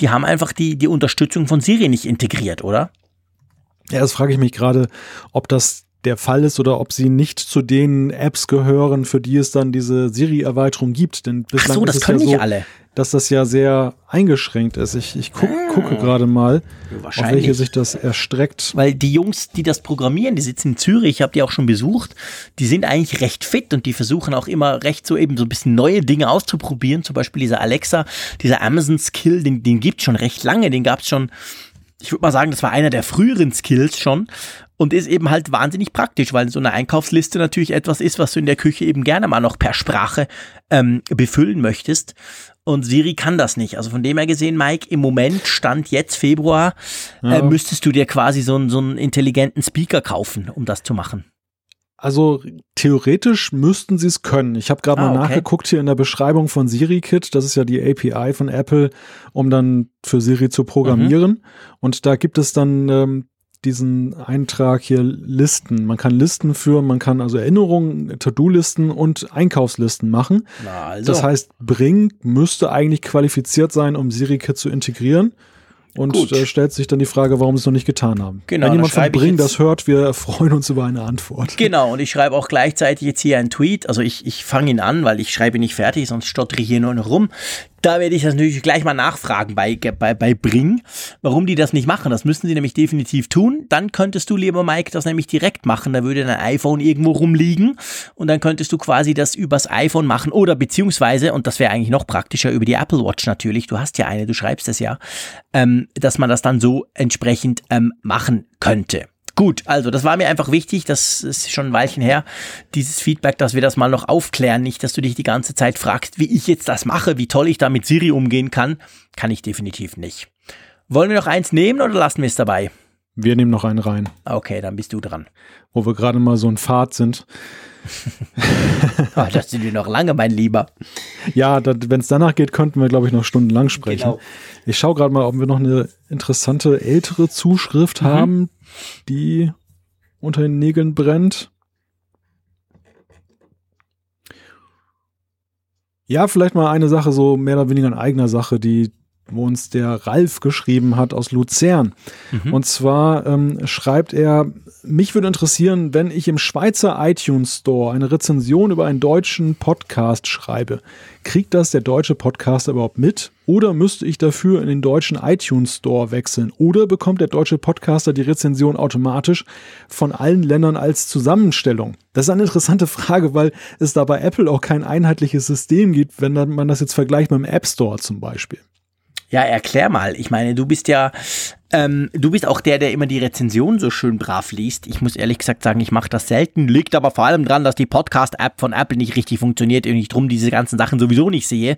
Die haben einfach die, die Unterstützung von Siri nicht integriert, oder? Ja, das frage ich mich gerade, ob das der Fall ist oder ob sie nicht zu den Apps gehören, für die es dann diese Siri-Erweiterung gibt. Denn bislang Ach so, das ist es können ja nicht so, alle. dass das ja sehr eingeschränkt ist. Ich, ich guck, Ah. gucke gerade mal, auf welche sich das erstreckt. Weil die Jungs, die das programmieren, die sitzen in Zürich, ich habe die auch schon besucht, die sind eigentlich recht fit und die versuchen auch immer recht so eben so ein bisschen neue Dinge auszuprobieren. Zum Beispiel dieser Alexa, dieser Amazon-Skill, den, den gibt's schon recht lange, den gab's schon, ich würde mal sagen, das war einer der früheren Skills schon und ist eben halt wahnsinnig praktisch, weil so eine Einkaufsliste natürlich etwas ist, was du in der Küche eben gerne mal noch per Sprache ähm, befüllen möchtest. Und Siri kann das nicht. Also von dem her gesehen, Mike, im Moment, Stand jetzt Februar, äh, Ja. müsstest du dir quasi so einen, so einen intelligenten Speaker kaufen, um das zu machen. Also theoretisch müssten sie es können. Ich habe gerade Ah, mal okay. nachgeguckt hier in der Beschreibung von SiriKit. Das ist ja die API von Apple, um dann für Siri zu programmieren. Mhm. Und da gibt es dann ähm, diesen Eintrag hier Listen. Man kann Listen führen, man kann also Erinnerungen, To-Do-Listen und Einkaufslisten machen. Also. Das heißt, Bring müsste eigentlich qualifiziert sein, um SiriKit zu integrieren. Und Gut. da stellt sich dann die Frage, warum sie es noch nicht getan haben. Genau, Wenn jemand von Bring das hört, wir freuen uns über eine Antwort. Genau, und ich schreibe auch gleichzeitig jetzt hier einen Tweet. Also ich, ich fange ihn an, weil ich schreibe ihn nicht fertig, sonst stottere ich hier nur noch rum. Da werde ich das natürlich gleich mal nachfragen bei, bei, bei Bring, warum die das nicht machen. Das müssen sie nämlich definitiv tun. Dann könntest du, lieber Mike, das nämlich direkt machen. Da würde dein iPhone irgendwo rumliegen und dann könntest du quasi das übers iPhone machen oder beziehungsweise, und das wäre eigentlich noch praktischer, über die Apple Watch natürlich. Du hast ja eine, du schreibst es ja, ähm, dass man das dann so entsprechend ähm, machen könnte. Gut, also das war mir einfach wichtig, das ist schon ein Weilchen her, dieses Feedback, dass wir das mal noch aufklären, nicht, dass du dich die ganze Zeit fragst, wie ich jetzt das mache, wie toll ich da mit Siri umgehen kann, kann ich definitiv nicht. Wollen wir noch eins nehmen oder lassen wir es dabei? Wir nehmen noch einen rein, Okay, dann bist du dran. wo wir gerade mal so ein Pfad sind. Oh, das sind wir noch lange, mein Lieber. Ja, wenn es danach geht, könnten wir, glaube ich, noch stundenlang sprechen. Genau. Ich schaue gerade mal, ob wir noch eine interessante ältere Mhm. Zuschrift haben, die unter den Nägeln brennt. Ja, vielleicht mal eine Sache, so mehr oder weniger in eigener Sache, die wo uns der Ralf geschrieben hat aus Luzern. Mhm. Und zwar ähm, schreibt er, mich würde interessieren, wenn ich im Schweizer iTunes Store eine Rezension über einen deutschen Podcast schreibe, kriegt das der deutsche Podcaster überhaupt mit? Oder müsste ich dafür in den deutschen iTunes Store wechseln? Oder bekommt der deutsche Podcaster die Rezension automatisch von allen Ländern als Zusammenstellung? Das ist eine interessante Frage, weil es da bei Apple auch kein einheitliches System gibt, wenn man das jetzt vergleicht mit dem App Store zum Beispiel. Ja, erklär mal. Ich meine, du bist ja, ähm, du bist auch der, der immer die Rezension so schön brav liest. Ich muss ehrlich gesagt sagen, ich mache das selten. Liegt aber vor allem dran, dass die Podcast-App von Apple nicht richtig funktioniert und ich drum diese ganzen Sachen sowieso nicht sehe.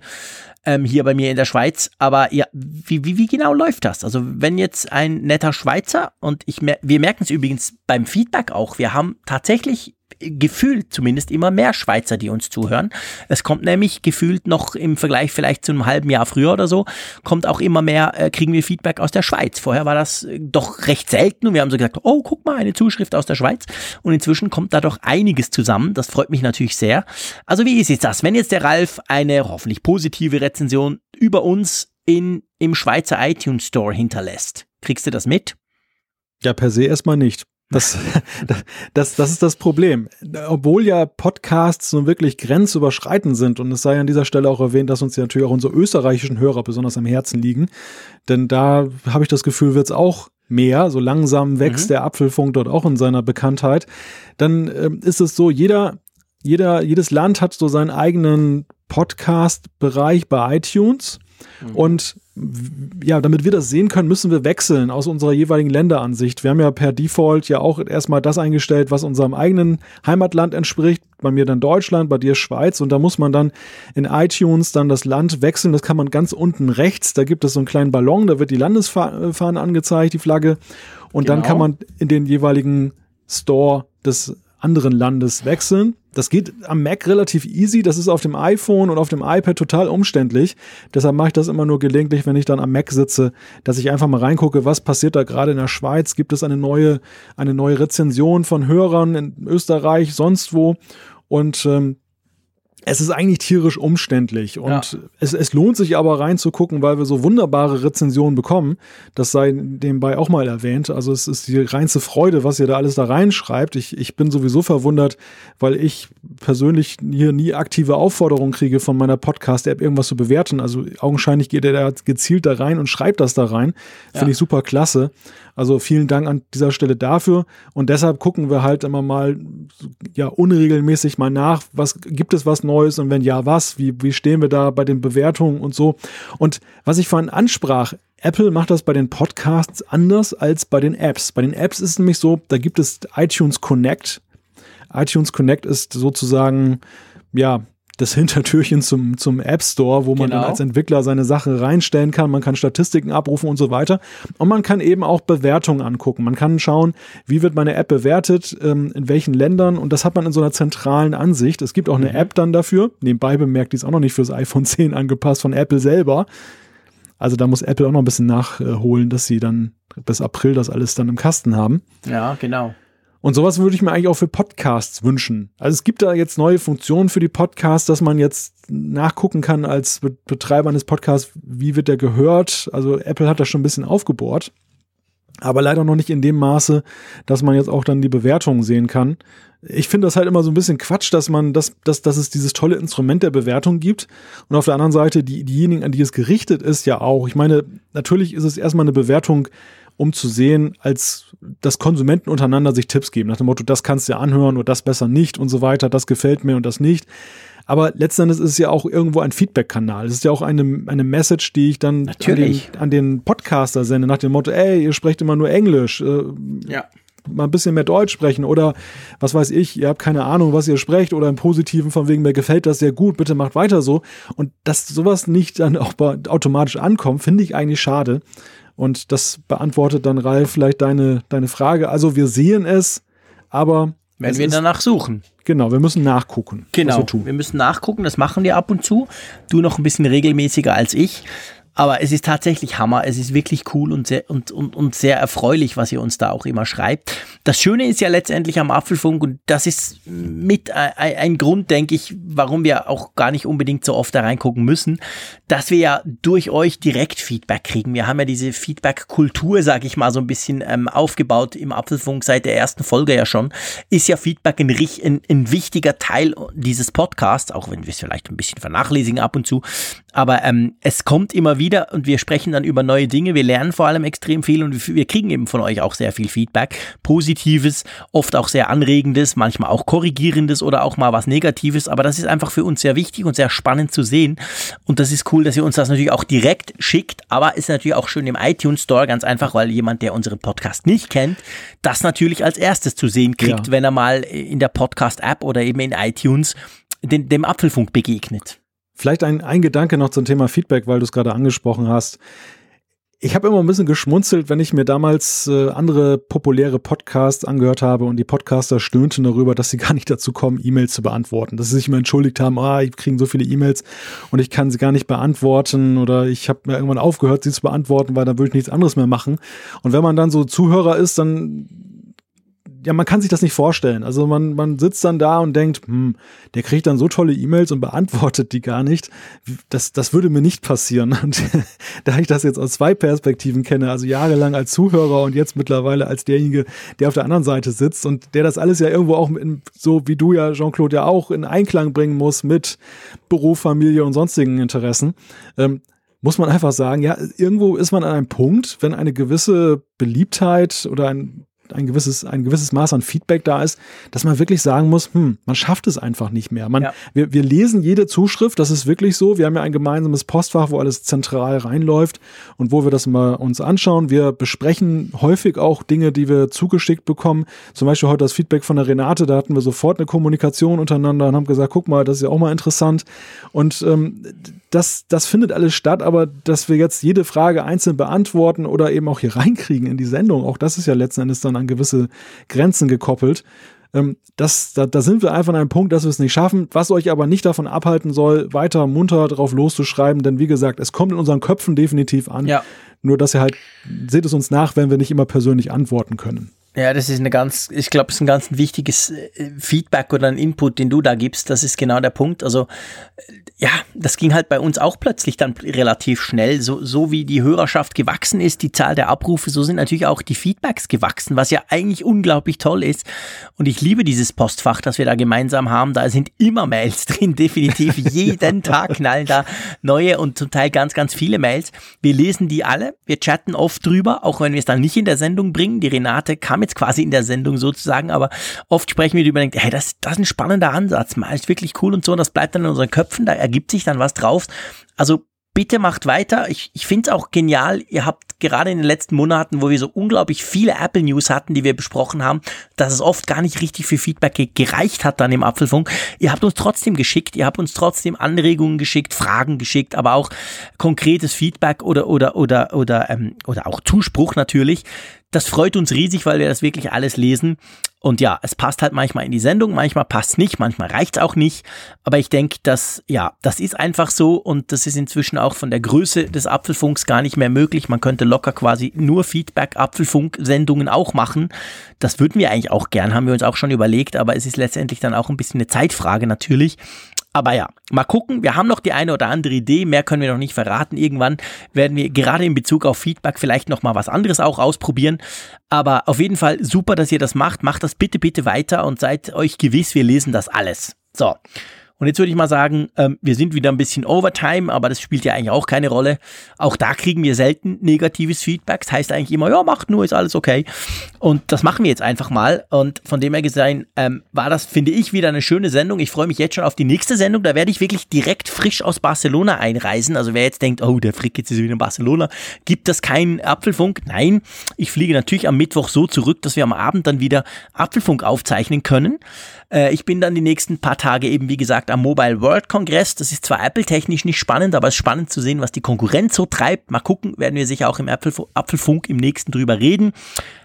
Ähm, hier bei mir in der Schweiz. Aber ja, wie, wie, wie genau läuft das? Also wenn jetzt ein netter Schweizer und ich mer wir merken es übrigens beim Feedback auch, wir haben tatsächlich gefühlt zumindest immer mehr Schweizer, die uns zuhören. Es kommt nämlich gefühlt noch im Vergleich vielleicht zu einem halben Jahr früher oder so, kommt auch immer mehr, äh, kriegen wir Feedback aus der Schweiz. Vorher war das äh, doch recht selten und wir haben so gesagt, oh, guck mal, eine Zuschrift aus der Schweiz. Und inzwischen kommt da doch einiges zusammen. Das freut mich natürlich sehr. Also wie ist jetzt das? Wenn jetzt der Ralf eine hoffentlich positive Rezension über uns in, im Schweizer iTunes Store hinterlässt, kriegst du das mit? Ja, per se erstmal nicht. Das, das, das ist das Problem. Obwohl ja Podcasts nun wirklich grenzüberschreitend sind und es sei an dieser Stelle auch erwähnt, dass uns ja natürlich auch unsere österreichischen Hörer besonders am Herzen liegen, denn da habe ich das Gefühl, wird es auch mehr, so langsam wächst Mhm. der Apfelfunk dort auch in seiner Bekanntheit, dann ähm, ist es so, jeder, jeder, jedes Land hat so seinen eigenen Podcast-Bereich bei iTunes. Und w- ja, damit wir das sehen können, müssen wir wechseln aus unserer jeweiligen Länderansicht. Wir haben ja per Default ja auch erstmal das eingestellt, was unserem eigenen Heimatland entspricht. Bei mir dann Deutschland, bei dir Schweiz. Und da muss man dann in iTunes dann das Land wechseln. Das kann man ganz unten rechts. Da gibt es so einen kleinen Ballon, da wird die Landesfahne angezeigt, die Flagge. Und genau. dann kann man in den jeweiligen Store des anderen Landes wechseln. Das geht am Mac relativ easy. Das ist auf dem iPhone und auf dem iPad total umständlich. Deshalb mache ich das immer nur gelegentlich, wenn ich dann am Mac sitze, dass ich einfach mal reingucke, was passiert da gerade in der Schweiz. Gibt es eine neue, eine neue Rezension von Hörern in Österreich, sonst wo? Und ähm, es ist eigentlich tierisch umständlich und ja. es, es lohnt sich aber reinzugucken, weil wir so wunderbare Rezensionen bekommen. Das sei nebenbei auch mal erwähnt. Also es ist die reinste Freude, was ihr da alles da reinschreibt. Ich, ich bin sowieso verwundert, weil ich persönlich hier nie aktive Aufforderungen kriege von meiner Podcast-App irgendwas zu bewerten. Also augenscheinlich geht er da gezielt da rein und schreibt das da rein. Finde ja. ich super klasse. Also vielen Dank an dieser Stelle dafür. Und deshalb gucken wir halt immer mal ja unregelmäßig mal nach, was gibt es was Neues und wenn ja, was? Wie, wie stehen wir da bei den Bewertungen und so? Und was ich vorhin ansprach, Apple macht das bei den Podcasts anders als bei den Apps. Bei den Apps ist es nämlich so, da gibt es iTunes Connect. iTunes Connect ist sozusagen, ja, das Hintertürchen zum, zum App Store, wo man genau. dann als Entwickler seine Sache reinstellen kann. Man kann Statistiken abrufen und so weiter. Und man kann eben auch Bewertungen angucken. Man kann schauen, wie wird meine App bewertet, ähm, in welchen Ländern. Und das hat man in so einer zentralen Ansicht. Es gibt auch eine mhm. App dann dafür. Nebenbei bemerkt, die ist auch noch nicht fürs iPhone *laughs* 10 angepasst von Apple selber. Also da muss Apple auch noch ein bisschen nachholen, dass sie dann bis April das alles dann im Kasten haben. Ja, genau. Und sowas würde ich mir eigentlich auch für Podcasts wünschen. Also es gibt da jetzt neue Funktionen für die Podcasts, dass man jetzt nachgucken kann als Betreiber eines Podcasts, wie wird der gehört. Also Apple hat das schon ein bisschen aufgebohrt. Aber leider noch nicht in dem Maße, dass man jetzt auch dann die Bewertungen sehen kann. Ich finde das halt immer so ein bisschen Quatsch, dass man, dass, dass, dass es dieses tolle Instrument der Bewertung gibt. Und auf der anderen Seite, die, diejenigen, an die es gerichtet ist, ja auch. Ich meine, natürlich ist es erstmal eine Bewertung, um zu sehen, als dass Konsumenten untereinander sich Tipps geben, nach dem Motto, das kannst du ja anhören oder das besser nicht und so weiter, das gefällt mir und das nicht. Aber letztendlich ist es ja auch irgendwo ein Feedback-Kanal. Es ist ja auch eine, eine Message, die ich dann an den, an den, Podcaster sende, nach dem Motto, ey, ihr sprecht immer nur Englisch. Äh, ja. Mal ein bisschen mehr Deutsch sprechen oder was weiß ich, ihr habt keine Ahnung, was ihr sprecht oder im Positiven von wegen, mir gefällt das sehr gut, bitte macht weiter so. Und dass sowas nicht dann auch automatisch ankommt, finde ich eigentlich schade. Und das beantwortet dann, Ralf, vielleicht deine, deine Frage. Also wir sehen es, aber. Wenn wir danach suchen. Genau, wir müssen nachgucken. Genau, wir, wir müssen nachgucken, das machen wir ab und zu. Du noch ein bisschen regelmäßiger als ich. Aber es ist tatsächlich Hammer. Es ist wirklich cool und sehr, und, und, und sehr erfreulich, was ihr uns da auch immer schreibt. Das Schöne ist ja letztendlich am Apfelfunk und das ist mit ein, ein Grund, denke ich, warum wir auch gar nicht unbedingt so oft da reingucken müssen, dass wir ja durch euch direkt Feedback kriegen. Wir haben ja diese Feedback-Kultur, sage ich mal, so ein bisschen ähm, aufgebaut im Apfelfunk seit der ersten Folge ja schon. Ist ja Feedback ein, ein, ein wichtiger Teil dieses Podcasts, auch wenn wir es vielleicht ein bisschen vernachlässigen ab und zu. Aber ähm, es kommt immer wieder und wir sprechen dann über neue Dinge. Wir lernen vor allem extrem viel und wir kriegen eben von euch auch sehr viel Feedback. Positives, oft auch sehr anregendes, manchmal auch korrigierendes oder auch mal was Negatives. Aber das ist einfach für uns sehr wichtig und sehr spannend zu sehen. Und das ist cool, dass ihr uns das natürlich auch direkt schickt. Aber ist natürlich auch schön im iTunes Store, ganz einfach, weil jemand, der unseren Podcast nicht kennt, das natürlich als erstes zu sehen kriegt, ja. wenn er mal in der Podcast-App oder eben in iTunes den, dem Apfelfunk begegnet. Vielleicht ein, ein Gedanke noch zum Thema Feedback, weil du es gerade angesprochen hast. Ich habe immer ein bisschen geschmunzelt, wenn ich mir damals äh, andere populäre Podcasts angehört habe und die Podcaster stöhnten darüber, dass sie *laughs* gar nicht dazu kommen, E-Mails zu beantworten. Dass sie sich immer entschuldigt haben, ah, ich kriege so viele E-Mails und ich kann sie gar nicht beantworten oder ich habe mir irgendwann aufgehört, sie zu beantworten, weil dann würde ich nichts anderes mehr machen. Und wenn man dann so Zuhörer ist, dann ja, man kann sich das nicht vorstellen. Also man, man sitzt dann da und denkt, hm, der kriegt dann so tolle E-Mails und beantwortet die gar nicht. Das, das würde mir nicht passieren. *laughs* Und da ich das jetzt aus zwei Perspektiven kenne, also jahrelang als Zuhörer und jetzt mittlerweile als derjenige, der auf der anderen Seite sitzt und der das alles ja irgendwo auch in, so wie du ja, Jean-Claude, ja auch in Einklang bringen muss mit Beruf, Familie und sonstigen Interessen, ähm, muss man einfach sagen, ja, irgendwo ist man an einem Punkt, wenn eine gewisse Beliebtheit oder ein ein gewisses, ein gewisses Maß an Feedback da ist, dass man wirklich sagen muss, hm, man schafft es einfach nicht mehr. Man, ja. wir, wir lesen jede Zuschrift, das ist wirklich so. Wir haben ja ein gemeinsames Postfach, wo alles zentral reinläuft und wo wir das mal uns anschauen. Wir besprechen häufig auch Dinge, die wir zugeschickt bekommen. Zum Beispiel heute das Feedback von der Renate, da hatten wir sofort eine Kommunikation untereinander und haben gesagt, guck mal, das ist ja auch mal interessant. Und ähm, das, das findet alles statt, aber dass wir jetzt jede Frage einzeln beantworten oder eben auch hier reinkriegen in die Sendung, auch das ist ja letzten Endes dann an gewisse Grenzen gekoppelt. Ähm, das, da, da sind wir einfach an einem Punkt, dass wir es nicht schaffen, was euch aber nicht davon abhalten soll, weiter munter drauf loszuschreiben, denn wie gesagt, es kommt in unseren Köpfen definitiv an. Ja. Nur, dass ihr halt, seht es uns nach, wenn wir nicht immer persönlich antworten können. Ja, das ist eine ganz, ich glaube, es ist ein ganz wichtiges äh, Feedback oder ein Input, den du da gibst. Das ist genau der Punkt. Also, äh, ja, das ging halt bei uns auch plötzlich dann relativ schnell. So, so wie die Hörerschaft gewachsen ist, die Zahl der Abrufe, so sind natürlich auch die Feedbacks gewachsen, was ja eigentlich unglaublich toll ist. Und ich liebe dieses Postfach, das wir da gemeinsam haben. Da sind immer Mails *laughs* drin, definitiv. *laughs* Jeden Tag knallen da neue und zum Teil ganz, ganz viele Mails. Wir lesen die alle. Wir chatten oft drüber, auch wenn wir es dann nicht in der Sendung bringen. Die Renate kam jetzt quasi in der Sendung sozusagen, aber oft sprechen wir darüber, denken, hey, das, das ist ein spannender Ansatz, mal ist wirklich cool und so, und das bleibt dann in unseren Köpfen, da ergibt sich dann was drauf. Also bitte macht weiter. Ich, ich finde es auch genial. Ihr habt gerade in den letzten Monaten, wo wir so unglaublich viele Apple News hatten, die wir besprochen haben, dass es oft gar nicht richtig für Feedback gereicht hat dann im Apfelfunk. Ihr habt uns trotzdem geschickt, ihr habt uns trotzdem Anregungen geschickt, Fragen geschickt, aber auch konkretes Feedback oder oder oder oder ähm, oder auch Zuspruch natürlich. Das freut uns riesig, weil wir das wirklich alles lesen. Und ja, es passt halt manchmal in die Sendung, manchmal passt nicht, manchmal reicht es auch nicht. Aber ich denke, dass, ja, das ist einfach so und das ist inzwischen auch von der Größe des Apfelfunks gar nicht mehr möglich. Man könnte locker quasi nur Feedback-Apfelfunk-Sendungen auch machen. Das würden wir eigentlich auch gern, haben wir uns auch schon überlegt, aber es ist letztendlich dann auch ein bisschen eine Zeitfrage natürlich. Aber ja, mal gucken. Wir haben noch die eine oder andere Idee. Mehr können wir noch nicht verraten. Irgendwann werden wir gerade in Bezug auf Feedback vielleicht noch mal was anderes auch ausprobieren. Aber auf jeden Fall super, dass ihr das macht. Macht das bitte, bitte weiter und seid euch gewiss, wir lesen das alles. So. Und jetzt würde ich mal sagen, ähm, wir sind wieder ein bisschen Overtime, aber das spielt ja eigentlich auch keine Rolle. Auch da kriegen wir selten negatives Feedback. Das heißt eigentlich immer, ja, macht nur, ist alles okay. Und das machen wir jetzt einfach mal. Und von dem her gesehen ähm, war das, finde ich, wieder eine schöne Sendung. Ich freue mich jetzt schon auf die nächste Sendung. Da werde ich wirklich direkt frisch aus Barcelona einreisen. Also wer jetzt denkt, oh, der Frick jetzt ist wieder in Barcelona, gibt das keinen Apfelfunk? Nein, ich fliege natürlich am Mittwoch so zurück, dass wir am Abend dann wieder Apfelfunk aufzeichnen können. Äh, ich bin dann die nächsten paar Tage eben, wie gesagt, am Mobile World Congress. Das ist zwar Apple-technisch nicht spannend, aber es ist spannend zu sehen, was die Konkurrenz so treibt. Mal gucken, werden wir sicher auch im Apfelfunk im nächsten drüber reden.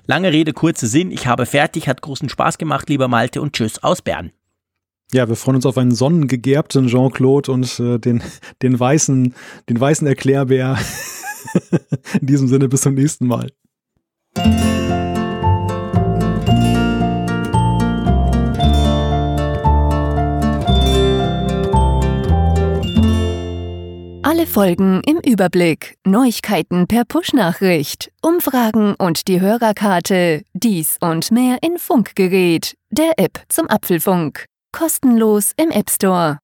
Lange Rede, kurzer Sinn. Ich habe fertig, hat großen Spaß gemacht, lieber Malte, und tschüss aus Bern. Ja, wir freuen uns auf einen sonnengegerbten Jean-Claude und äh, den, den weißen, den weißen Erklärbär. *laughs* In diesem Sinne, bis zum nächsten Mal. Alle Folgen im Überblick, Neuigkeiten per Push-Nachricht, Umfragen und die Hörerkarte, dies und mehr in Funkgerät, der App zum Apfelfunk. Kostenlos im App Store.